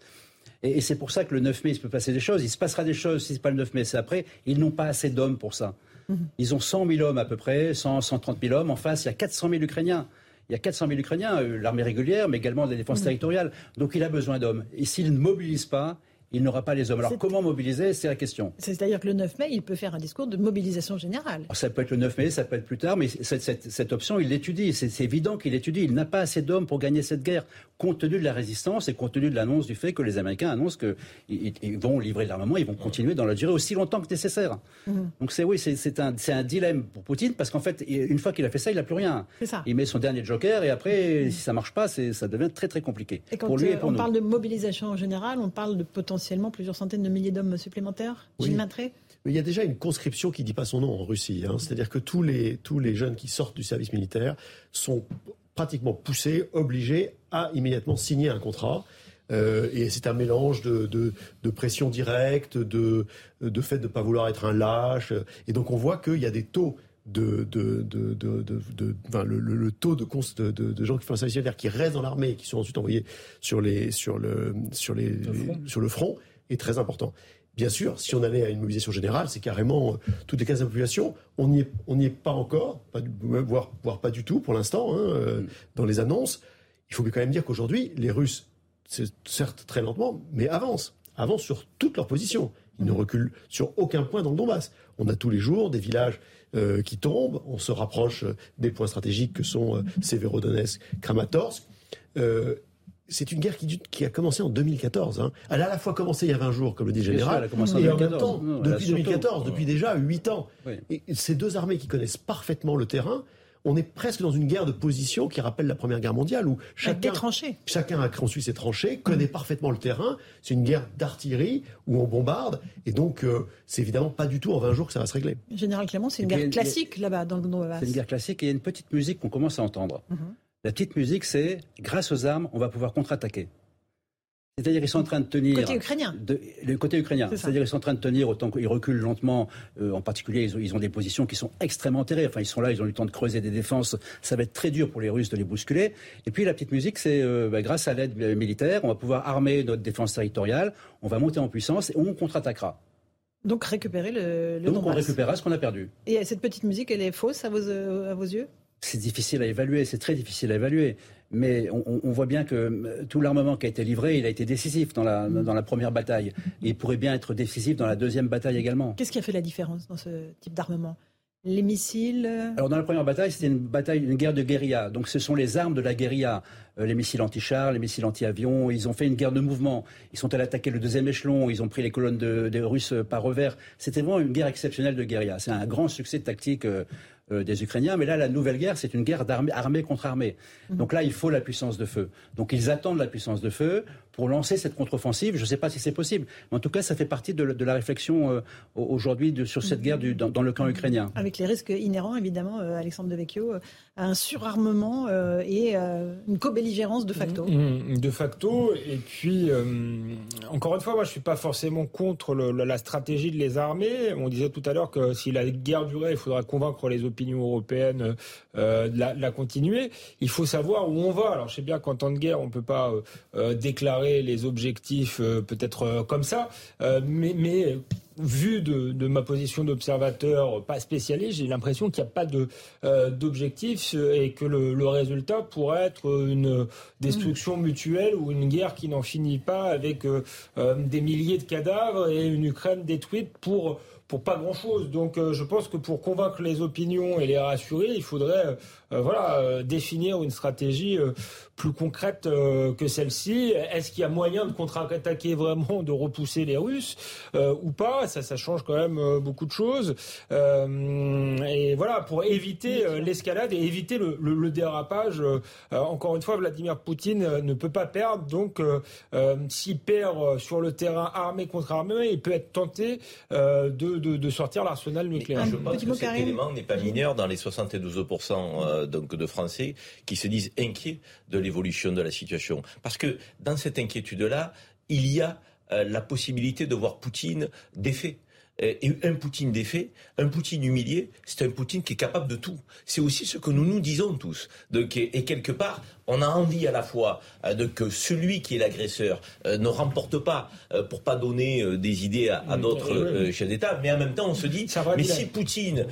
et, c'est pour ça que le 9 mai, il se peut passer des choses. Il se passera des choses si ce n'est pas le 9 mai, c'est après. Ils n'ont pas assez d'hommes pour ça. Mhm. Ils ont 100 000 hommes à peu près, 100, 130 000 hommes. En face, il y a 400 000 Ukrainiens. Il y a 400 000 Ukrainiens, euh, l'armée régulière, mais également la défense mhm. territoriale. Donc il a besoin d'hommes. Et s'il ne mobilise pas, il n'aura pas les hommes. Alors comment mobiliser C'est la question. C'est-à-dire que le 9 mai, il peut faire un discours de mobilisation générale. ça peut être le 9 mai, ça peut être plus tard, mais cette, option, il l'étudie. C'est évident qu'il l'étudie. Il n'a pas assez d'hommes pour gagner cette guerre, compte tenu de la résistance et compte tenu de l'annonce du fait que les Américains annoncent qu'ils vont livrer l'armement, ils vont continuer dans la durée aussi longtemps que nécessaire. Mhm. Donc c'est oui, c'est un, un, dilemme pour Poutine, parce qu'en fait, une fois qu'il a fait ça, il n'a plus rien. Ça. Il met son dernier joker et après, si ça marche pas, ça devient très très compliqué. Et quand pour lui et pour on parle de mobilisation en général, on parle de potentiellement plusieurs centaines de milliers d'hommes supplémentaires Gilles Mais il y a déjà une conscription qui ne dit pas son nom en Russie. Hein. C'est-à-dire que tous les, tous les jeunes qui sortent du service militaire sont pratiquement poussés, obligés à immédiatement signer un contrat. Euh, et c'est un mélange de, de, pression directe, de, de fait de ne pas vouloir être un lâche. Et donc on voit qu'il y a des taux de, de, de, de enfin, le, le, taux de, de, gens qui font un service militaire qui restent dans l'armée et qui sont ensuite envoyés sur les sur le sur les, sur le front est très important. Bien sûr, si on allait à une mobilisation générale, c'est carrément euh, toutes les cases de la population. On n'y est, on est pas encore, pas, voire, voire, pas du tout pour l'instant, hein, euh, mm. dans les annonces. Il faut quand même dire qu'aujourd'hui, les Russes, certes très lentement, mais avancent. Avancent sur toutes leurs positions. Ils ne reculent sur aucun point dans le Donbass. On a tous les jours des villages euh, qui tombent. On se rapproche des points stratégiques que sont euh, Severodonetsk, Kramatorsk c'est une guerre qui, a commencé en 2014. Hein. Elle a à la fois commencé il y a 20 jours, comme le dit le général, et en même temps, depuis 2014, depuis déjà 8 ans. Et ces deux armées qui connaissent parfaitement le terrain, on est presque dans une guerre de position qui rappelle la Première Guerre mondiale, où chacun, chacun a construit ses tranchées, connaît parfaitement le terrain. C'est une guerre d'artillerie où on bombarde, et donc euh, c'est évidemment pas du tout en 20 jours que ça va se régler. Général Clément, c'est une guerre classique là-bas dans le C'est une guerre classique, et il y a une petite musique qu'on commence à entendre. Mhm. La petite musique, c'est grâce aux armes, on va pouvoir contre-attaquer. C'est-à-dire qu'ils sont en train de tenir. Côté ukrainien. le côté ukrainien. C'est-à-dire qu'ils sont en train de tenir autant qu'ils reculent lentement. Euh, en particulier, ils ont, des positions qui sont extrêmement terrées. Enfin, ils sont là, ils ont eu le temps de creuser des défenses. Ça va être très dur pour les Russes de les bousculer. Et puis la petite musique, c'est euh, bah, grâce à l'aide militaire, on va pouvoir armer notre défense territoriale. On va monter en puissance et on contre-attaquera. Donc récupérer le, le Donc on récupérera ce qu'on a perdu. Et cette petite musique, elle est fausse à vos, à vos yeux? C'est difficile à évaluer, c'est très difficile à évaluer. Mais on, voit bien que euh, tout l'armement qui a été livré, il a été décisif dans la, dans la première bataille. Et il pourrait bien être décisif dans la deuxième bataille également. Qu'est-ce qui a fait la différence dans ce type d'armement? Les missiles euh Alors dans la première bataille, c'était une bataille, une guerre de guérilla. Donc ce sont les armes de la guérilla, euh, les missiles anti-chars, les missiles anti-avions. Ils ont fait une guerre de mouvement. Ils sont allés attaquer le deuxième échelon. Ils ont pris les colonnes des Russes par revers. C'était vraiment une guerre exceptionnelle de guérilla. C'est un grand succès tactique euh, des Ukrainiens. Mais là, la nouvelle guerre, c'est une guerre d'armée, armée contre armée. Mhm. Donc là, il faut la puissance de feu. Donc ils attendent la puissance de feu pour lancer cette contre-offensive. Je ne sais pas si c'est possible. Mais en tout cas, ça fait partie de, la réflexion euh, aujourd'hui sur cette guerre du, dans, le camp ukrainien. Avec les risques inhérents, évidemment, euh, Alexandre de Vecchio, à un surarmement et une co-belligérance de facto. Mmh, mmh, de facto. Et puis, encore une fois, moi, je ne suis pas forcément contre la stratégie de les armer. On disait tout à l'heure que si la guerre durait, il faudra convaincre les opinions l'Union européenne euh, la, la, continuer. Il faut savoir où on va. Alors je sais bien qu'en temps de guerre, on ne peut pas euh, euh, les objectifs peut-être comme ça, mais, mais vu de, de, ma position d'observateur pas spécialiste, j'ai l'impression qu'il n'y a pas de d'objectif et que le, le, résultat pourrait être une destruction mutuelle ou une guerre qui n'en finit pas avec des milliers de cadavres et une Ukraine détruite pour pour pas grand-chose. Donc je pense que pour convaincre les opinions et les rassurer, il faudrait voilà, définir une stratégie plus concrète que celle-ci. Est-ce qu'il y a moyen de contre-attaquer vraiment, de repousser les Russes ou pas? Ça, ça change quand même beaucoup de choses. et voilà, pour éviter l'escalade et éviter le, le dérapage. encore une fois, Vladimir Poutine ne peut pas perdre. Donc, s'il perd sur le terrain armé contre armé, il peut être tenté de, de, de, sortir l'arsenal nucléaire. Je pense que cet élément n'est pas mineur dans les 72% donc de Français qui se disent inquiets de l'évolution de la situation. Parce que dans cette inquiétude-là, il y a la possibilité de voir Poutine défait. Et un Poutine défait, un Poutine humilié, c'est un Poutine qui est capable de tout. C'est aussi ce que nous nous disons tous. et quelque part, on a envie à la fois euh, de que celui qui est l'agresseur euh, ne remporte pas euh, pour pas donner des idées à, d'autres chefs d'État, mais en même temps on se dit, mais si Poutine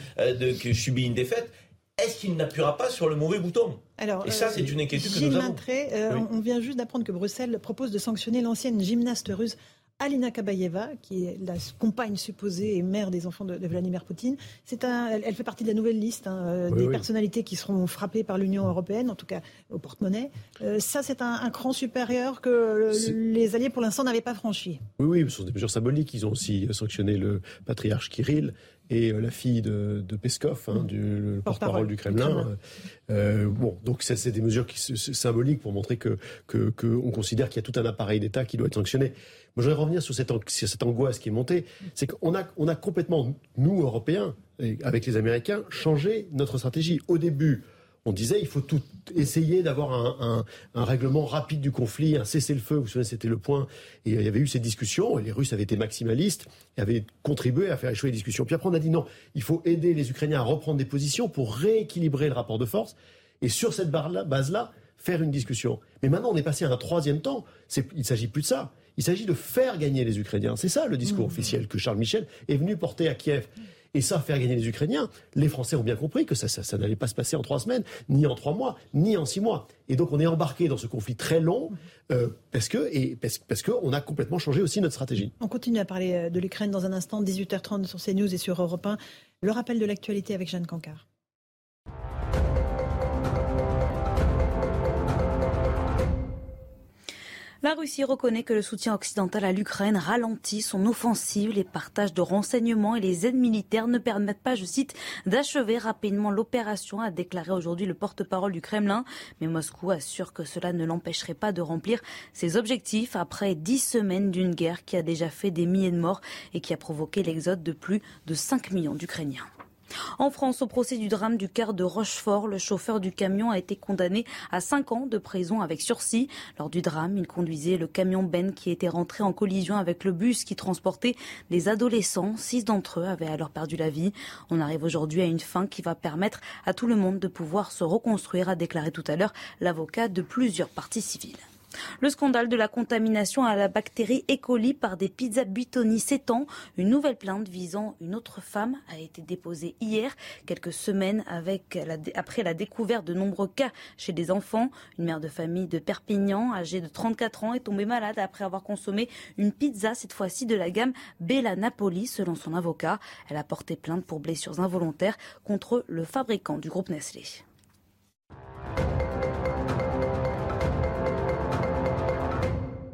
subit une défaite, est-ce qu'il n'appuiera pas sur le mauvais bouton? Alors, Et ça, c'est une inquiétude que nous avons. On vient juste d'apprendre que Bruxelles propose de sanctionner l'ancienne gymnaste russe Alina Kabayeva, qui est la compagne supposée et mère des enfants de, Vladimir Poutine. C'est un, elle, fait partie de la nouvelle liste hein, euh, des personnalités qui seront frappées par l'Union européenne, en tout cas au porte-monnaie. Euh, ça, c'est un, cran supérieur que les alliés, pour l'instant, n'avaient pas franchi. Oui, oui, ce sont des mesures symboliques. Ils ont aussi sanctionné le patriarche Kirill et euh, la fille de, Peskov, hein, du porte-parole du Kremlin. bon, donc ça, c'est des mesures qui, symboliques pour montrer que qu'on considère qu'il y a tout un appareil d'État qui doit être sanctionné. Moi, je voudrais revenir sur cette, cette angoisse qui est montée. C'est qu'on a, on a complètement, nous, Européens, avec les Américains, changé notre stratégie. Au début, on disait il faut tout essayer d'avoir un, règlement rapide du conflit, un cessez-le-feu. Vous vous souvenez, c'était le point. Et il y avait eu ces discussions, et les Russes avaient été maximalistes, et avaient contribué à faire échouer les discussions. Puis après, on a dit non, il faut aider les Ukrainiens à reprendre des positions pour rééquilibrer le rapport de force. Et sur cette base-là, faire une discussion. Mais maintenant, on est passé à un troisième temps. Il ne s'agit plus de ça. Il s'agit de faire gagner les Ukrainiens. C'est ça le discours mmh. officiel que Charles Michel est venu porter à Kiev. Et ça, faire gagner les Ukrainiens, les Français ont bien compris que ça, n'allait pas se passer en trois semaines, ni en trois mois, ni en six mois. Et donc on est embarqué dans ce conflit très long euh, parce que et parce, parce qu'on a complètement changé aussi notre stratégie. On continue à parler euh, de l'Ukraine dans un instant, 18h30 sur CNews et sur Europe 1. Le rappel de l'actualité avec Jeanne Cancard. La Russie reconnaît que le soutien occidental à l'Ukraine ralentit son offensive. Les partages de renseignements et les aides militaires ne permettent pas, je cite, d'achever rapidement l'opération, a déclaré aujourd'hui le porte-parole du Kremlin. Mais Moscou assure que cela ne l'empêcherait pas de remplir ses objectifs après dix semaines d'une guerre qui a déjà fait des milliers de morts et qui a provoqué l'exode de plus de 5 millions d'Ukrainiens. En France, au procès du drame du quart de Rochefort, le chauffeur du camion a été condamné à 5 ans de prison avec sursis. Lors du drame, il conduisait le camion Ben qui était rentré en collision avec le bus qui transportait des adolescents. Six d'entre eux avaient alors perdu la vie. On arrive aujourd'hui à une fin qui va permettre à tout le monde de pouvoir se reconstruire, a déclaré tout à l'heure l'avocat de plusieurs parties civiles. Le scandale de la contamination à la bactérie E. coli par des pizzas Buitoni s'étend. Une nouvelle plainte visant une autre femme a été déposée hier, quelques semaines après la découverte de nombreux cas chez des enfants. Une mère de famille de Perpignan, âgée de 34 ans, est tombée malade après avoir consommé une pizza, cette fois-ci de la gamme Bella Napoli, selon son avocat. Elle a porté plainte pour blessures involontaires contre le fabricant du groupe Nestlé.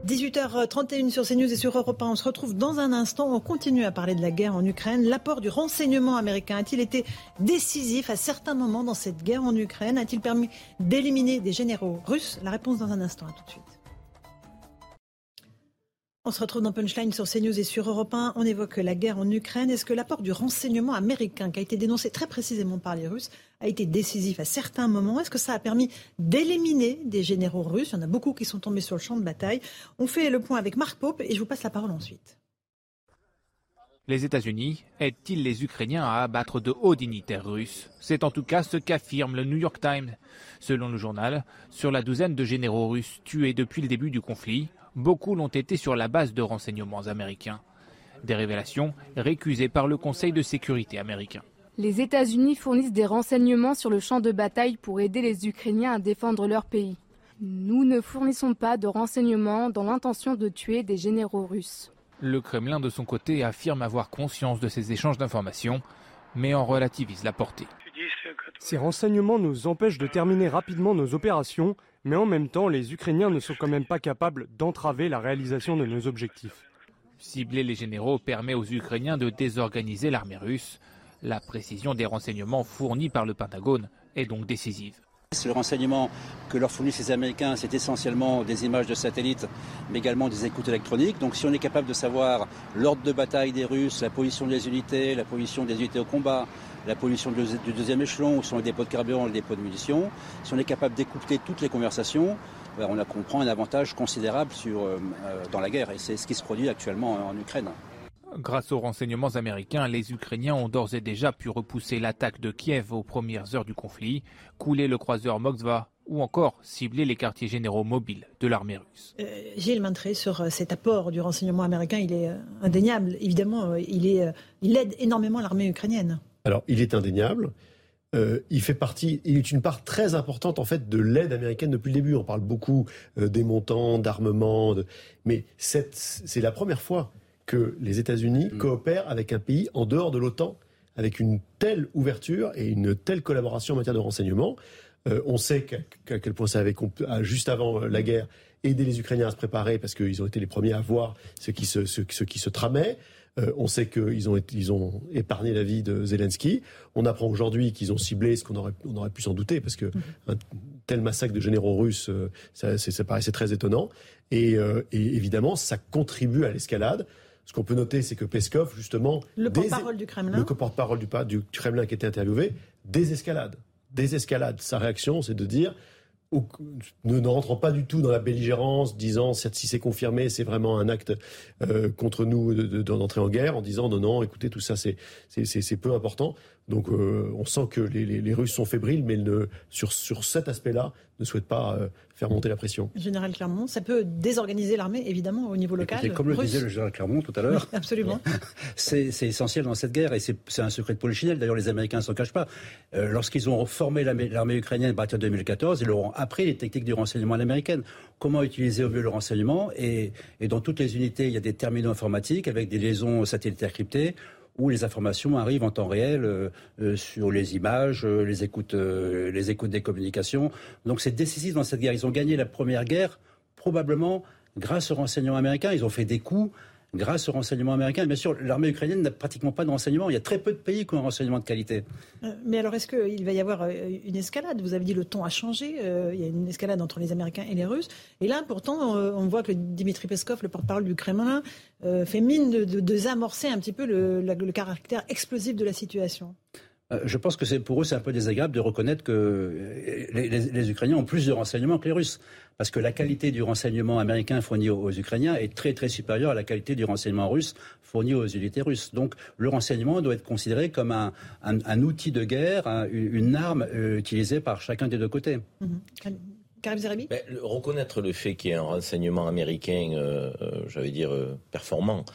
18h31 sur CNews et sur Europe 1. On se retrouve dans un instant. On continue à parler de la guerre en Ukraine. L'apport du renseignement américain a-t-il été décisif à certains moments dans cette guerre en Ukraine? A-t-il permis d'éliminer des généraux russes? La réponse dans un instant. À tout de suite. On se retrouve dans Punchline sur CNews et sur Europe 1. On évoque la guerre en Ukraine. Est-ce que l'apport du renseignement américain, qui a été dénoncé très précisément par les Russes, a été décisif à certains moments? Est-ce que ça a permis d'éliminer des généraux russes? Il y en a beaucoup qui sont tombés sur le champ de bataille. On fait le point avec Marc Pope et je vous passe la parole ensuite. Les États-Unis aident-ils les Ukrainiens à abattre de hauts dignitaires russes? C'est en tout cas ce qu'affirme le New York Times. Selon le journal, sur la douzaine de généraux russes tués depuis le début du conflit, beaucoup l'ont été sur la base de renseignements américains. Des révélations récusées par le Conseil de sécurité américain. Les États-Unis fournissent des renseignements sur le champ de bataille pour aider les Ukrainiens à défendre leur pays. Nous ne fournissons pas de renseignements dans l'intention de tuer des généraux russes. Le Kremlin, de son côté, affirme avoir conscience de ces échanges d'informations, mais en relativise la portée. Ces renseignements nous empêchent de terminer rapidement nos opérations, mais en même temps, les Ukrainiens ne sont quand même pas capables d'entraver la réalisation de nos objectifs. Cibler les généraux permet aux Ukrainiens de désorganiser l'armée russe. La précision des renseignements fournis par le Pentagone est donc décisive. Le renseignement que leur fournissent les Américains, c'est essentiellement des images de satellites, mais également des écoutes électroniques. Donc si on est capable de savoir l'ordre de bataille des Russes, la position des unités, la position des unités au combat, la position du deuxième échelon, où sont les dépôts de carburant et les dépôts de munitions, si on est capable d'écouter toutes les conversations, ben, on comprend un avantage considérable sur, euh, euh, dans la guerre. Et c'est ce qui se produit actuellement en Ukraine. Grâce aux renseignements américains, les Ukrainiens ont d'ores et déjà pu repousser l'attaque de Kiev aux premières heures du conflit, couler le croiseur Moskva ou encore cibler les quartiers généraux mobiles de l'armée russe. Euh, Gilles Maintré, sur cet apport du renseignement américain, il est indéniable. Évidemment, il, est, il aide énormément l'armée ukrainienne. Alors, il est indéniable. il fait partie, il est une part très importante en fait de l'aide américaine depuis le début. On parle beaucoup des montants, d'armement, mais c'est la première fois que les États-Unis mm. coopèrent avec un pays en dehors de l'OTAN, avec une telle ouverture et une telle collaboration en matière de renseignement. Euh, on sait qu'à quel point ça avait, juste avant euh, la guerre, aidé les Ukrainiens à se préparer parce qu'ils ont été les premiers à voir ce qui se, ce, qui se tramait. Euh, on sait qu'ils ont, ils ont épargné la vie de Zelensky. On apprend aujourd'hui qu'ils ont ciblé ce qu'on aurait, on aurait pu s'en douter, parce que mm. un tel massacre de généraux russes, ça, ça paraissait très étonnant. Et, et évidemment, ça contribue à l'escalade. Ce qu'on peut noter, c'est que Peskov, justement, le porte-parole du Kremlin, le porte-parole du, du, Kremlin qui était interviewé, désescalade. Désescalade. Sa réaction, c'est de dire ne, rentrant pas du tout dans la belligérance, disant si c'est confirmé, c'est vraiment un acte euh, contre nous d'entrer en guerre, en disant non, non, écoutez, tout ça c'est peu important. Donc euh, on sent que les, les, les, Russes sont fébriles, mais ne, sur, sur cet aspect-là, ne souhaitent pas euh, faire monter la pression. Général Clermont, ça peut désorganiser l'armée, évidemment, au niveau local. comme le disait le général Clermont tout à l'heure, absolument. c'est essentiel dans cette guerre, et c'est un secret de polichinelle. D'ailleurs, les Américains ne s'en cachent pas. Euh, lorsqu'ils ont formé l'armée ukrainienne à partir de 2014, ils leur ont appris les techniques du renseignement américain. Comment utiliser au mieux le renseignement, et, et dans toutes les unités, il y a des terminaux informatiques avec des liaisons satellitaires cryptées où les informations arrivent en temps réel euh, euh, sur les images, euh, les écoutes, les écoutes des communications. Donc c'est décisif dans cette guerre. Ils ont gagné la première guerre probablement grâce aux renseignements américains. Ils ont fait des coups grâce aux renseignements américains. Bien sûr, l'armée ukrainienne n'a pratiquement pas de renseignements. Il y a très peu de pays qui ont un renseignement de qualité. Euh, mais alors, est-ce qu'il va y avoir euh, une escalade? Vous avez dit le ton a changé. Euh, il y a une escalade entre les Américains et les Russes. Et là, pourtant, on voit que Dimitri Peskov, le porte-parole du Kremlin, fait mine de, désamorcer un petit peu le caractère explosif de la situation. Euh, je pense que c'est pour eux c'est un peu désagréable de reconnaître que euh, les, Ukrainiens ont plus de renseignements que les Russes, parce que la qualité du renseignement américain fourni aux, Ukrainiens est très très supérieure à la qualité du renseignement russe fourni aux unités russes. Donc le renseignement doit être considéré comme un, outil de guerre, une arme euh, utilisée par chacun des deux côtés. Mm-hmm. reconnaître le fait qu'il y ait un renseignement américain, j'allais dire, performant,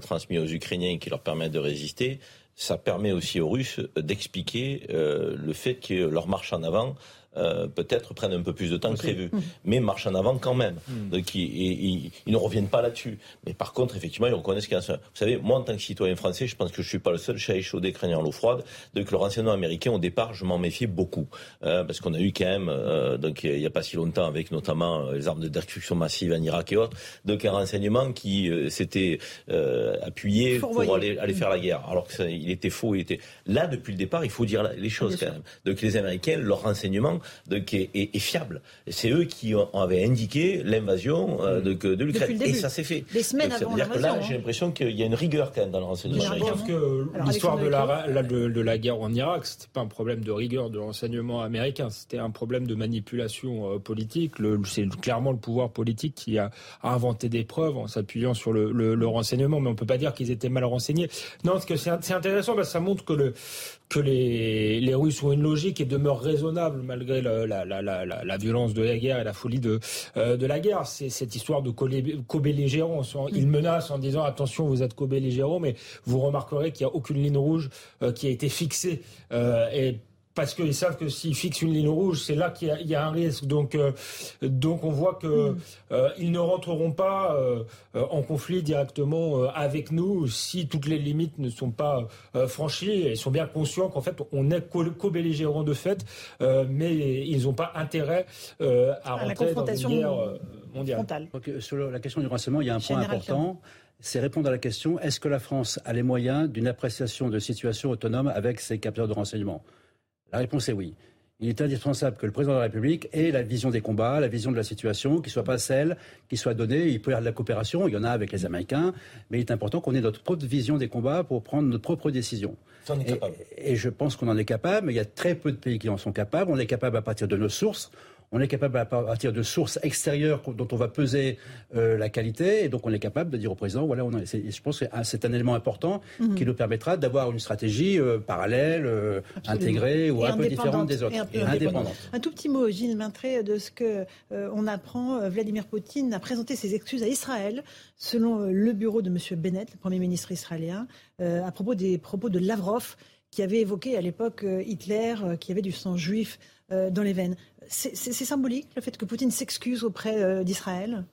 transmis aux Ukrainiens qui leur permet de résister, ça permet aussi aux Russes d'expliquer euh, le fait que leur marche en avant euh, peut-être prennent un peu plus de temps que prévu, mmh. mais marchent en avant quand même. Mmh. Donc ils, ne reviennent pas là-dessus. Mais par contre, effectivement, ils reconnaissent qu'il y a un... Vous savez, moi en tant que citoyen français, je pense que je suis pas le seul chat échaudé craignant l'eau froide. Donc le renseignement américain, au départ, je m'en méfiais beaucoup, euh, parce qu'on a eu quand même, euh, donc il y a pas si longtemps, avec notamment les armes de destruction massive en Irak et autres, donc un renseignement qui s'était appuyé pour aller, aller, faire la guerre, alors qu'il était faux. Il était là depuis le départ. Il faut dire les choses quand même. Donc les Américains, leur renseignement donc, est, fiable. C'est eux qui ont, avaient indiqué l'invasion euh, de, de l'Ukraine. Et ça s'est fait. Des semaines avant l'invasion. Là, j'ai hein. l'impression qu'il y a une rigueur quand même dans le renseignement. Je pense que l'histoire de la, de, la guerre en Irak, c'était pas un problème de rigueur de renseignement américain, c'était un problème de manipulation euh, politique. C'est clairement le pouvoir politique qui a, inventé des preuves en s'appuyant sur le, le, renseignement, mais on peut pas dire qu'ils étaient mal renseignés. Non, parce que c'est intéressant, parce que ça montre que le que les, les Russes ont une logique et demeurent raisonnables malgré la, la, la, la, violence de la guerre et la folie de, euh, de la guerre. C'est cette histoire de co-belligérants. Ils menacent en disant attention, vous êtes co-belligérants, mais vous remarquerez qu'il n'y a aucune ligne rouge euh, qui a été fixée. Euh, et parce qu'ils savent que s'ils fixent une ligne rouge, c'est là qu'il y, a un risque. Donc, euh, donc on voit que mm. euh, ils ne rentreront pas euh, en conflit directement avec nous si toutes les limites ne sont pas franchies. Ils sont bien conscients qu'en fait, on est co-belligérants de fait, mais ils n'ont pas intérêt à, rentrer dans une guerre mondiale. sur la question du renseignement, il y a un point important c'est répondre à la question est-ce que la France a les moyens d'une appréciation de situation autonome avec ses capteurs de renseignement? La réponse est oui. Il est indispensable que le président de la République ait la vision des combats, la vision de la situation, qui ne soit pas celle qui soit donnée. Il peut y avoir de la coopération, il y en a avec les Américains, mais il est important qu'on ait notre propre vision des combats pour prendre notre propre décision. Et, et, je pense qu'on en est capable, mais il y a très peu de pays qui en sont capables. On est capable à partir de nos sources on est capable à partir de sources extérieures dont on va peser euh, la qualité, et donc on est capable de dire au président, voilà, on je pense que c'est un élément important mhm. qui nous permettra d'avoir une stratégie euh, parallèle, euh, intégrée ou un peu différente des autres, et indépendante. Un tout petit mot, Gilles Maintré, de ce que on apprend. Vladimir Poutine a présenté ses excuses à Israël, selon le bureau de M. Bennett, le Premier ministre israélien, à propos des propos de Lavrov, qui avait évoqué à l'époque Hitler, qui avait du sang juif dans les veines. C'est symbolique le fait que Poutine s'excuse auprès euh, d'Israël?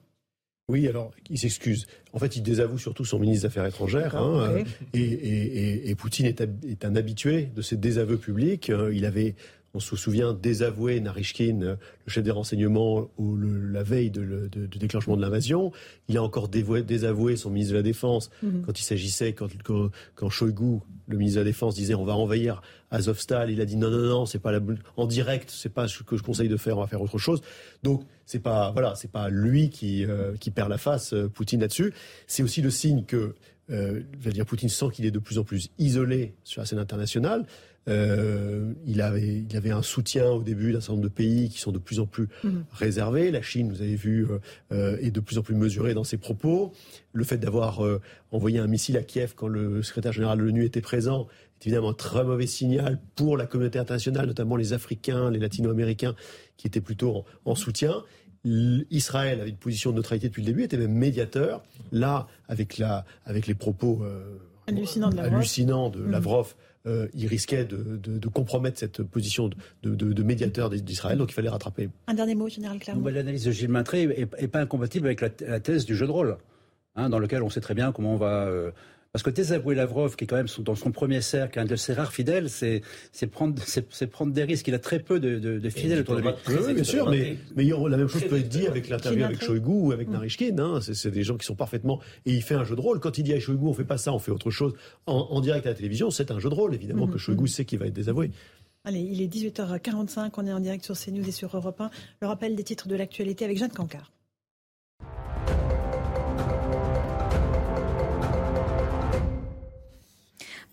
Oui, alors il s'excuse. En fait, il désavoue surtout son ministre des Affaires étrangères. Hein, euh, et, Poutine est, est, un habitué de ces désaveux publics. Euh, il avait on se souvient désavouer Narishkin, le chef des renseignements, au, la veille de, déclenchement de l'invasion. Il a encore désavoué son ministre de la Défense mhm. quand il s'agissait, quand, quand, quand, Shoigu, le ministre de la Défense, disait on va envahir Azovstal. Il a dit non, non, non, c'est pas la, en direct, c'est pas ce que je conseille de faire, on va faire autre chose. Donc, c'est pas, voilà, c'est pas lui qui, euh, qui perd la face, euh, Poutine là-dessus. C'est aussi le signe que euh, dire Poutine sent qu'il est de plus en plus isolé sur la scène internationale. Euh, il, avait, il avait un soutien au début d'un certain nombre de pays qui sont de plus en plus mhm. réservés. La Chine, vous avez vu, euh, euh, est de plus en plus mesurée dans ses propos. Le fait d'avoir envoyé un missile à Kiev quand le secrétaire général de l'ONU était présent est évidemment un très mauvais signal pour la communauté internationale, notamment les Africains, les Latino-Américains, qui étaient plutôt en, soutien. Israël avait une position de neutralité depuis le début, était même médiateur. Là, avec, la, avec les propos hallucinants de Lavrov, mhm. Euh, il risquait de, compromettre cette position de, médiateur d'Israël, donc il fallait rattraper. Un dernier mot, Général Clermont. L'analyse de Gilles Maintré n'est pas incompatible avec la, thèse du jeu de rôle, hein, dans lequel on sait très bien comment on va... Euh, parce que désavouer Lavrov, qui est quand même dans son premier cercle, un de ses rares fidèles, c'est prendre, prendre des risques. Il a très peu de, fidèles autour de lui. Oui, bien sûr, mais, mais la même chose peut être dit avec l'interview avec Shoigu ou avec Narishkin. Hein. C'est des gens qui sont parfaitement... Et il fait un jeu de rôle. Quand il dit à Shoigu, on fait pas ça, on fait autre chose, en, direct à la télévision, c'est un jeu de rôle. Évidemment que Shoigu sait qu'il va être désavoué. Allez, il est 18h45, on est en direct sur CNews et sur Europe 1. Le rappel des titres de l'actualité avec Jeanne Cancard.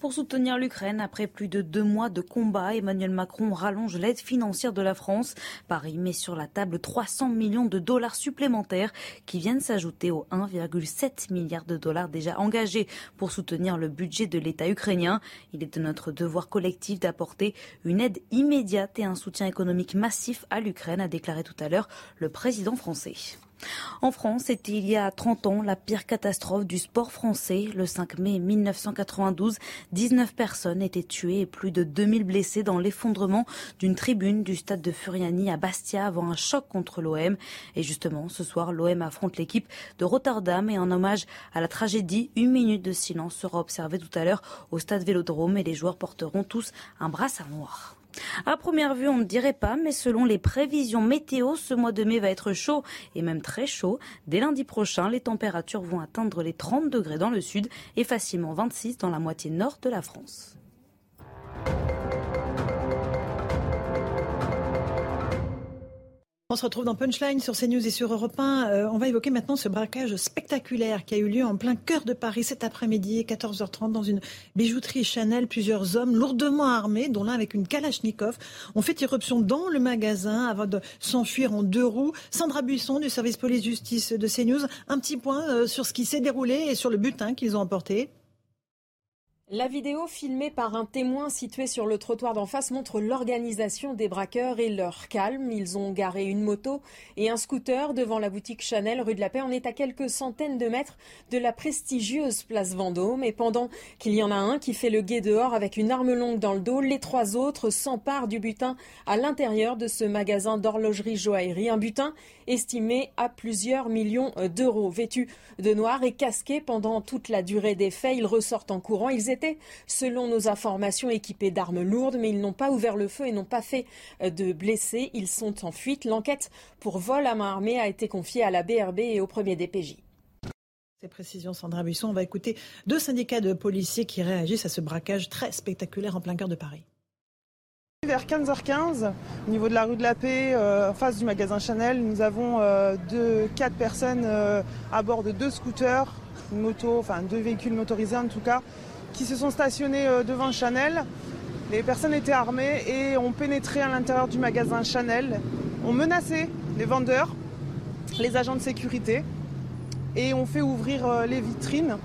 Pour soutenir l'Ukraine, après plus de deux mois de combat, Emmanuel Macron rallonge l'aide financière de la France. Paris met sur la table 300 millions de dollars supplémentaires qui viennent s'ajouter aux 1,7 milliard de dollars déjà engagés pour soutenir le budget de l'État ukrainien. Il est de notre devoir collectif d'apporter une aide immédiate et un soutien économique massif à l'Ukraine, a déclaré tout à l'heure le président français. En France, c'était il y a 30 ans la pire catastrophe du sport français. Le 5 mai 1992, 19 personnes étaient tuées et plus de 2000 blessés dans l'effondrement d'une tribune du stade de Furiani à Bastia avant un choc contre l'OM. Et justement, ce soir, l'OM affronte l'équipe de Rotterdam et en hommage à la tragédie, une minute de silence sera observée tout à l'heure au stade Vélodrome et les joueurs porteront tous un brassard noir. À première vue, on ne dirait pas, mais selon les prévisions météo, ce mois de mai va être chaud et même très chaud. Dès lundi prochain, les températures vont atteindre les 30 degrés dans le sud et facilement 26 dans la moitié nord de la France. On se retrouve dans Punchline sur CNews et sur Europe 1. Euh, on va évoquer maintenant ce braquage spectaculaire qui a eu lieu en plein cœur de Paris cet après-midi, 14h30, dans une bijouterie Chanel. Plusieurs hommes lourdement armés, dont l'un avec une Kalachnikov, ont fait irruption dans le magasin avant de s'enfuir en deux roues. Sandra Buisson du service police-justice de CNews, un petit point euh, sur ce qui s'est déroulé et sur le butin qu'ils ont emporté. La vidéo filmée par un témoin situé sur le trottoir d'en face montre l'organisation des braqueurs et leur calme. Ils ont garé une moto et un scooter devant la boutique Chanel rue de la Paix. On est à quelques centaines de mètres de la prestigieuse place Vendôme. Et pendant qu'il y en a un qui fait le guet dehors avec une arme longue dans le dos, les trois autres s'emparent du butin à l'intérieur de ce magasin d'horlogerie joaillerie. Un butin estimé à plusieurs millions d'euros. Vêtus de noir et casqués pendant toute la durée des faits, ils ressortent en courant. Ils étaient, selon nos informations, équipés d'armes lourdes, mais ils n'ont pas ouvert le feu et n'ont pas fait euh, de blessés. Ils sont en fuite. L'enquête pour vol à main armée a été confiée à la BRB et au premier DPJ. Ces précisions, Sandra Buisson. On va écouter deux syndicats de policiers qui réagissent à ce braquage très spectaculaire en plein cœur de Paris. Vers 15h15, au niveau de la rue de la Paix, euh, en face du magasin Chanel, nous avons euh, deux, quatre personnes à bord de deux scooters, une moto, enfin deux véhicules motorisés en tout cas, qui se sont stationnés euh, devant Chanel. Les personnes étaient armées et ont pénétré à l'intérieur du magasin Chanel, ont menacé les vendeurs, les agents de sécurité et ont fait ouvrir euh, les vitrines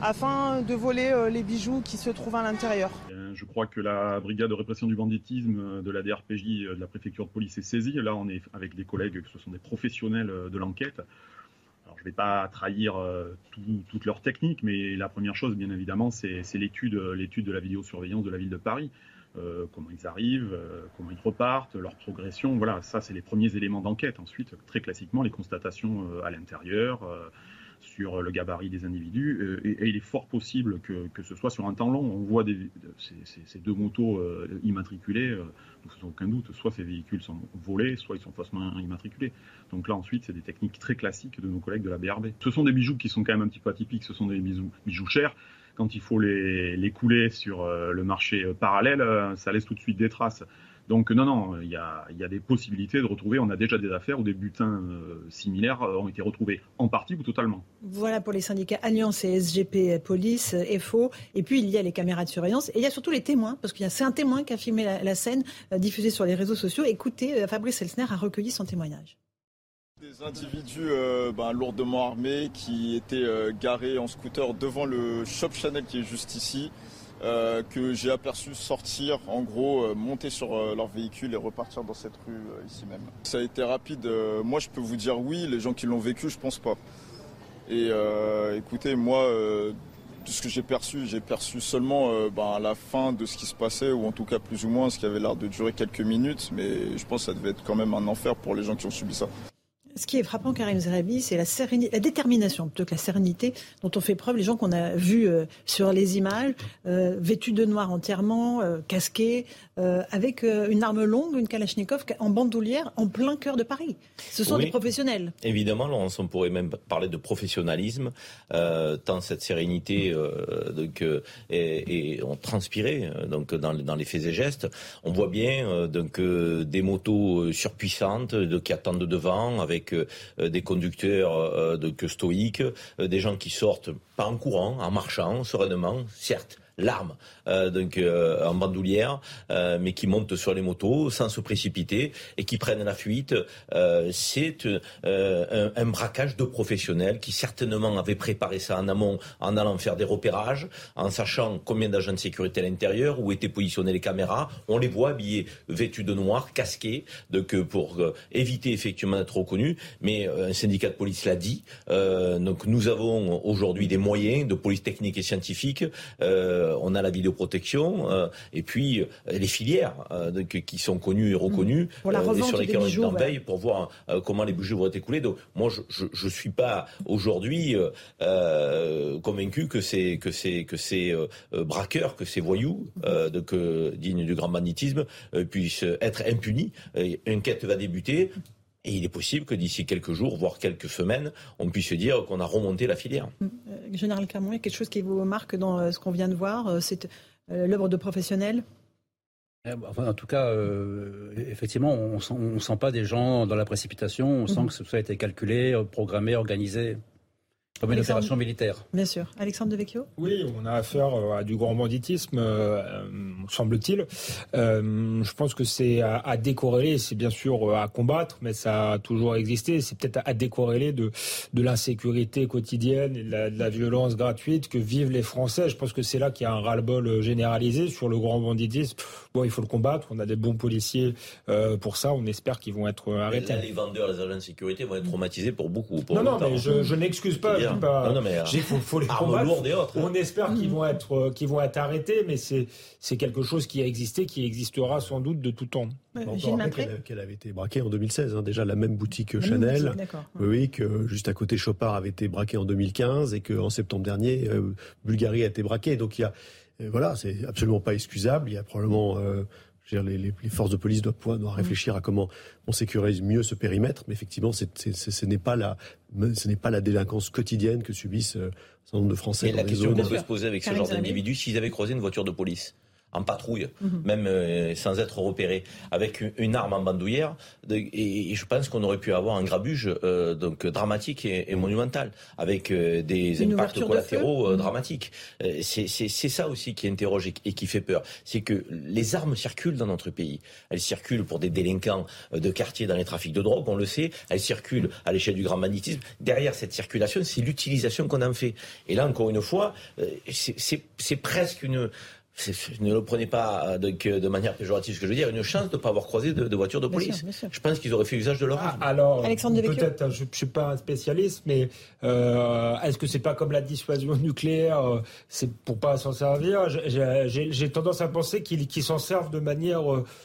afin de voler euh, les bijoux qui se trouvent à l'intérieur. Je crois que la brigade de répression du banditisme de la DRPJ de la préfecture de police est saisie. Là, on est avec des collègues, ce sont des professionnels de l'enquête je ne vais pas trahir euh, toutes leurs techniques, mais la première chose, bien évidemment, c'est l'étude, de la vidéosurveillance de la ville de Paris. Euh, comment ils arrivent, euh, comment ils repartent, leur progression. Voilà, ça, c'est les premiers éléments d'enquête. Ensuite, très classiquement, les constatations à l'intérieur, sur le gabarit des individus. Euh, et, il est fort possible que, que, ce soit sur un temps long. On voit ces, deux motos euh, immatriculées, euh, faisons aucun doute, soit ces véhicules sont volés, soit ils sont faussement immatriculés. Donc là ensuite, c'est des techniques très classiques de nos collègues de la BRB. Ce sont des bijoux qui sont quand même un petit peu atypiques, ce sont des bijoux, bijoux chers. Quand il faut les, les couler sur le marché parallèle, ça laisse tout de suite des traces. Donc non, non, il y a, des possibilités de retrouver. On a déjà des affaires où des butins euh, similaires euh, ont été retrouvés, en partie ou totalement. Voilà pour les syndicats Alliance et SGP Police, FO. Et puis il y a les caméras de surveillance. Et il y a surtout les témoins, parce que c'est un témoin qui a filmé la, scène euh, diffusée sur les réseaux sociaux. Écoutez, Fabrice Elsner a recueilli son témoignage. Des individus ben, lourdement armés qui étaient garés en scooter devant le shop Chanel qui est juste ici. Euh, que j'ai aperçu sortir, en gros, euh, monter sur euh, leur véhicule et repartir dans cette rue ici même. Ça a été rapide. moi, je peux vous dire oui. Les gens qui l'ont vécu, je pense pas. Et écoutez, moi, de ce que j'ai perçu, j'ai perçu seulement ben, la fin de ce qui se passait, ou en tout cas plus ou moins ce qui avait l'air de durer quelques minutes. Mais je pense que ça devait être quand même un enfer pour les gens qui ont subi ça. Ce qui est frappant, Karim Zerabi, c'est la, la détermination plutôt que la sérénité dont ont fait preuve les gens qu'on a vus euh, sur les images, euh, vêtus de noir entièrement, euh, casqués, avec une arme longue, une Kalachnikov en bandoulière, en plein cœur de Paris. Ce sont des professionnels. Évidemment, on pourrait même parler de professionnalisme, tant cette sérénité donc, et, on transpirait donc, dans, dans, les faits et gestes. On voit bien donc, des motos surpuissantes qui attendent devant, avec euh, des conducteurs euh, de, stoïques, euh, des gens qui sortent pas en courant, en marchant, sereinement, certes, l'arme donc euh, en bandoulière, euh, mais qui montent sur les motos sans se précipiter et qui prennent la fuite. c'est un, braquage de professionnels qui certainement avaient préparé ça en amont en allant faire des repérages, en sachant combien d'agents de sécurité à l'intérieur, où étaient positionnées les caméras. On les voit habillés, vêtus de noir, casqués, donc pour éviter effectivement d'être reconnus. Mais un syndicat de police l'a dit. donc nous avons aujourd'hui des moyens de police technique et scientifique. Euh, on a la vidéoprotection, euh, et puis euh, les filières qui sont connues et reconnues, mmh. sur lesquelles on est en veille pour voir comment les bijoux vont être écoulés. Donc moi, je ne suis pas aujourd'hui convaincu que c'est que c'est que ces braqueurs, que ces voyous, que, dignes du grand banditisme, puissent être impunis. Une quête va débuter. Et il est possible que d'ici quelques jours, voire quelques semaines, on puisse dire qu'on a remonté la filière. Euh, Général Camon, il y a quelque chose qui vous marque dans euh, ce qu'on vient de voir euh, C'est l'œuvre de professionnels eh, bah, en tout cas, effectivement, on ne sent, pas des gens dans la précipitation, on sent mhm. que ça a été calculé, programmé, organisé. Comme une opération militaire. Bien sûr. Alexandre Devecchio? Oui, on a affaire euh, à du grand banditisme, euh, semble-t-il. Euh, je pense que c'est à, à, décorréler, c'est bien sûr à combattre, mais ça a toujours existé. C'est peut-être à, décorréler de, de l'insécurité quotidienne et de la, de la, violence gratuite que vivent les Français. Je pense que c'est là qu'il y a un ras-le-bol généralisé sur le grand banditisme. Bon, il faut le combattre. On a des bons policiers pour ça. On espère qu'ils vont être arrêtés. les vendeurs, les agents de sécurité vont être traumatisés pour beaucoup. Pour non, non, mais je, je n'excuse pas non, mais, il faut, faut, les combattre. Et autres. On espère qu'ils vont être, euh, qu'ils vont être arrêtés, mais c'est, c'est quelque chose qui a existé, qui existera sans doute de tout temps. qu'elle, avait été braquée en 2016. Hein. Déjà la même boutique Chanel, oui, que juste à côté Chopard avait été braqué en 2015 et qu'en septembre dernier, euh, Bulgarie a été braquée. Donc il y a, euh, voilà, c'est absolument pas excusable. Il y a probablement les, les, forces de police doivent, doivent mm. réfléchir à comment on sécurise mieux ce périmètre, mais effectivement, ce n'est pas la, ce n'est pas la délinquance quotidienne que subissent euh, un certain nombre de Français. Mais la question qu'on peut se poser avec ce genre d'individus, s'ils avaient croisé une voiture de police, en patrouille, mhm. même euh, sans être repéré, avec une, arme en bandoulière. et, je pense qu'on aurait pu avoir un grabuge euh, donc dramatique et, monumental, avec euh, des impacts collatéraux mhm. dramatiques. C'est ça aussi qui interroge et, qui fait peur. C'est que les armes circulent dans notre pays. Elles circulent pour des délinquants de quartier dans les trafics de drogue, on le sait. Elles circulent à l'échelle du grand banditisme. Derrière cette circulation, c'est l'utilisation qu'on en fait. Et là, encore une fois, c'est presque une ne le prenez pas euh, de, manière péjorative ce que je veux dire, une chance de ne pas avoir croisé de, voitures de police. Je pense qu'ils auraient fait usage de leur ah, alors, peut-être, je ne suis pas un spécialiste, mais euh, est-ce que c'est pas comme la dissuasion nucléaire euh, C'est pour pas s'en servir? J'ai tendance à penser qu'ils s'en servent de manière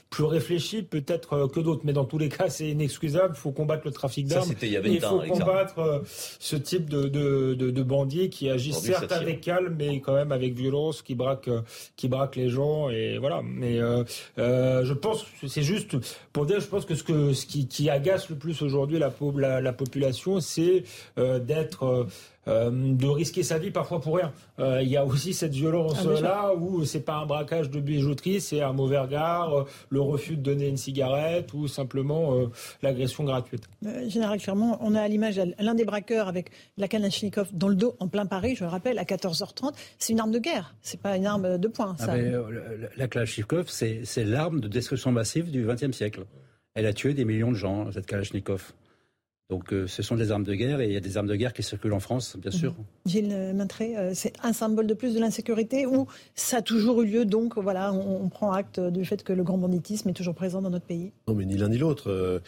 plus réfléchie peut-être que d'autres, mais dans tous les cas, c'est inexcusable. Il faut combattre le trafic d'armes. Il faut combattre ce type de, de, bandits qui agissent certes avec calme, mais quand même avec violence, qui braquent qui braque les gens et voilà. Mais euh, euh, je pense, c'est juste pour dire, je pense que ce que ce qui, agace le plus aujourd'hui la, la, la, population, c'est euh, d'être euh, de risquer sa vie parfois pour rien. Euh, il y a aussi cette violence-là ah, où c'est pas un braquage de bijouterie, c'est un mauvais regard, euh, le refus de donner une cigarette ou simplement l'agression gratuite. Général Clermont, on a à l'image l'un des braqueurs avec la Kalachnikov dans le dos en plein Paris, je le rappelle, à 14h30. C'est une arme de guerre, c'est pas une arme de poing. Ça. Ah, la Kalachnikov, c'est l'arme de destruction massive du XXe siècle. Elle a tué des millions de gens, cette Kalachnikov. Donc euh, ce sont des armes de guerre et il y a des armes de guerre qui circulent en France, bien sûr. Mhm. Gilles Maintré, euh, c'est un symbole de plus de l'insécurité ou ça a toujours eu lieu donc voilà, on, prend acte du fait que le grand banditisme est toujours présent dans notre pays? Non mais ni l'un ni l'autre. Euh,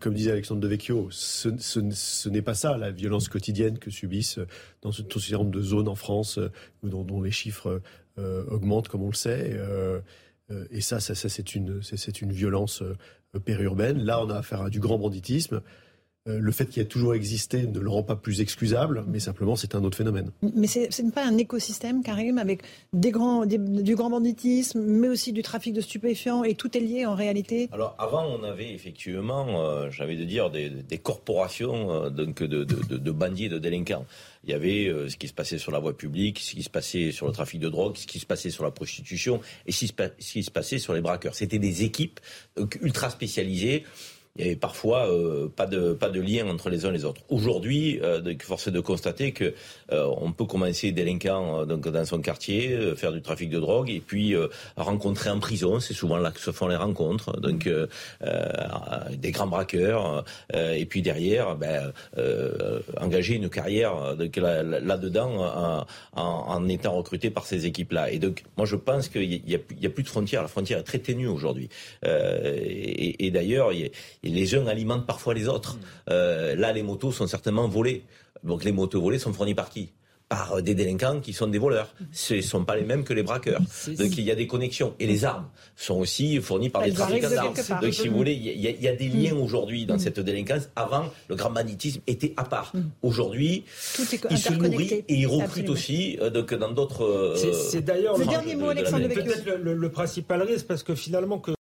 comme disait Alexandre Devecchio, ce, ce, n'est pas ça la violence quotidienne que subissent dans ce, tout ce nombre de zones en France dont, dont, les chiffres augmentent comme on le sait. et ça, ça, ça c'est une, une violence périurbaine. Là, on a affaire à du grand banditisme. Euh, le fait qu'il ait toujours existé ne le rend pas plus excusable, mais simplement c'est un autre phénomène. Mais ce n'est pas un écosystème, Karim, avec des grands, du grand banditisme, mais aussi du trafic de stupéfiants, et tout est lié en réalité Alors avant, on avait effectivement, euh, j'avais de dire, des, corporations euh, donc de, de, bandits et de délinquants. Il y avait ce qui se passait sur la voie publique, ce qui se passait sur le trafic de drogue, ce qui se passait sur la prostitution, et ce qui se passait sur les braqueurs. C'était des équipes ultra spécialisées il y avait parfois euh, pas de pas de lien entre les uns et les autres. Aujourd'hui, euh, force est de constater que euh, on peut commencer délinquant donc dans son quartier, faire du trafic de drogue et puis rencontrer en prison. C'est souvent là que se font les rencontres. Donc des grands braqueurs et puis derrière, ben, engager une carrière là-dedans en, en, étant recruté par ces équipes-là. Et donc moi je pense qu'il y, a plus de frontières. La frontière est très ténue aujourd'hui. et, et d'ailleurs les uns alimentent parfois les autres. Mm. Euh, là, les motos sont certainement volées. Donc les motos volées sont fournies par qui? Par des délinquants qui sont des voleurs. Ce ne sont pas les mêmes que les braqueurs. Donc il y a des connexions. Et les armes sont aussi fournies par des trafiquants d'armes. Donc si vous voulez, il y, a, des liens mm. aujourd'hui dans mm. cette délinquance. Avant, le grand banditisme était à part. Mm. Aujourd'hui, il se nourrit et il recrute aussi euh, donc, dans d'autres... c'est d'ailleurs le, dernier mot, Alexandre Peut-être le, le, principal risque, parce que finalement, que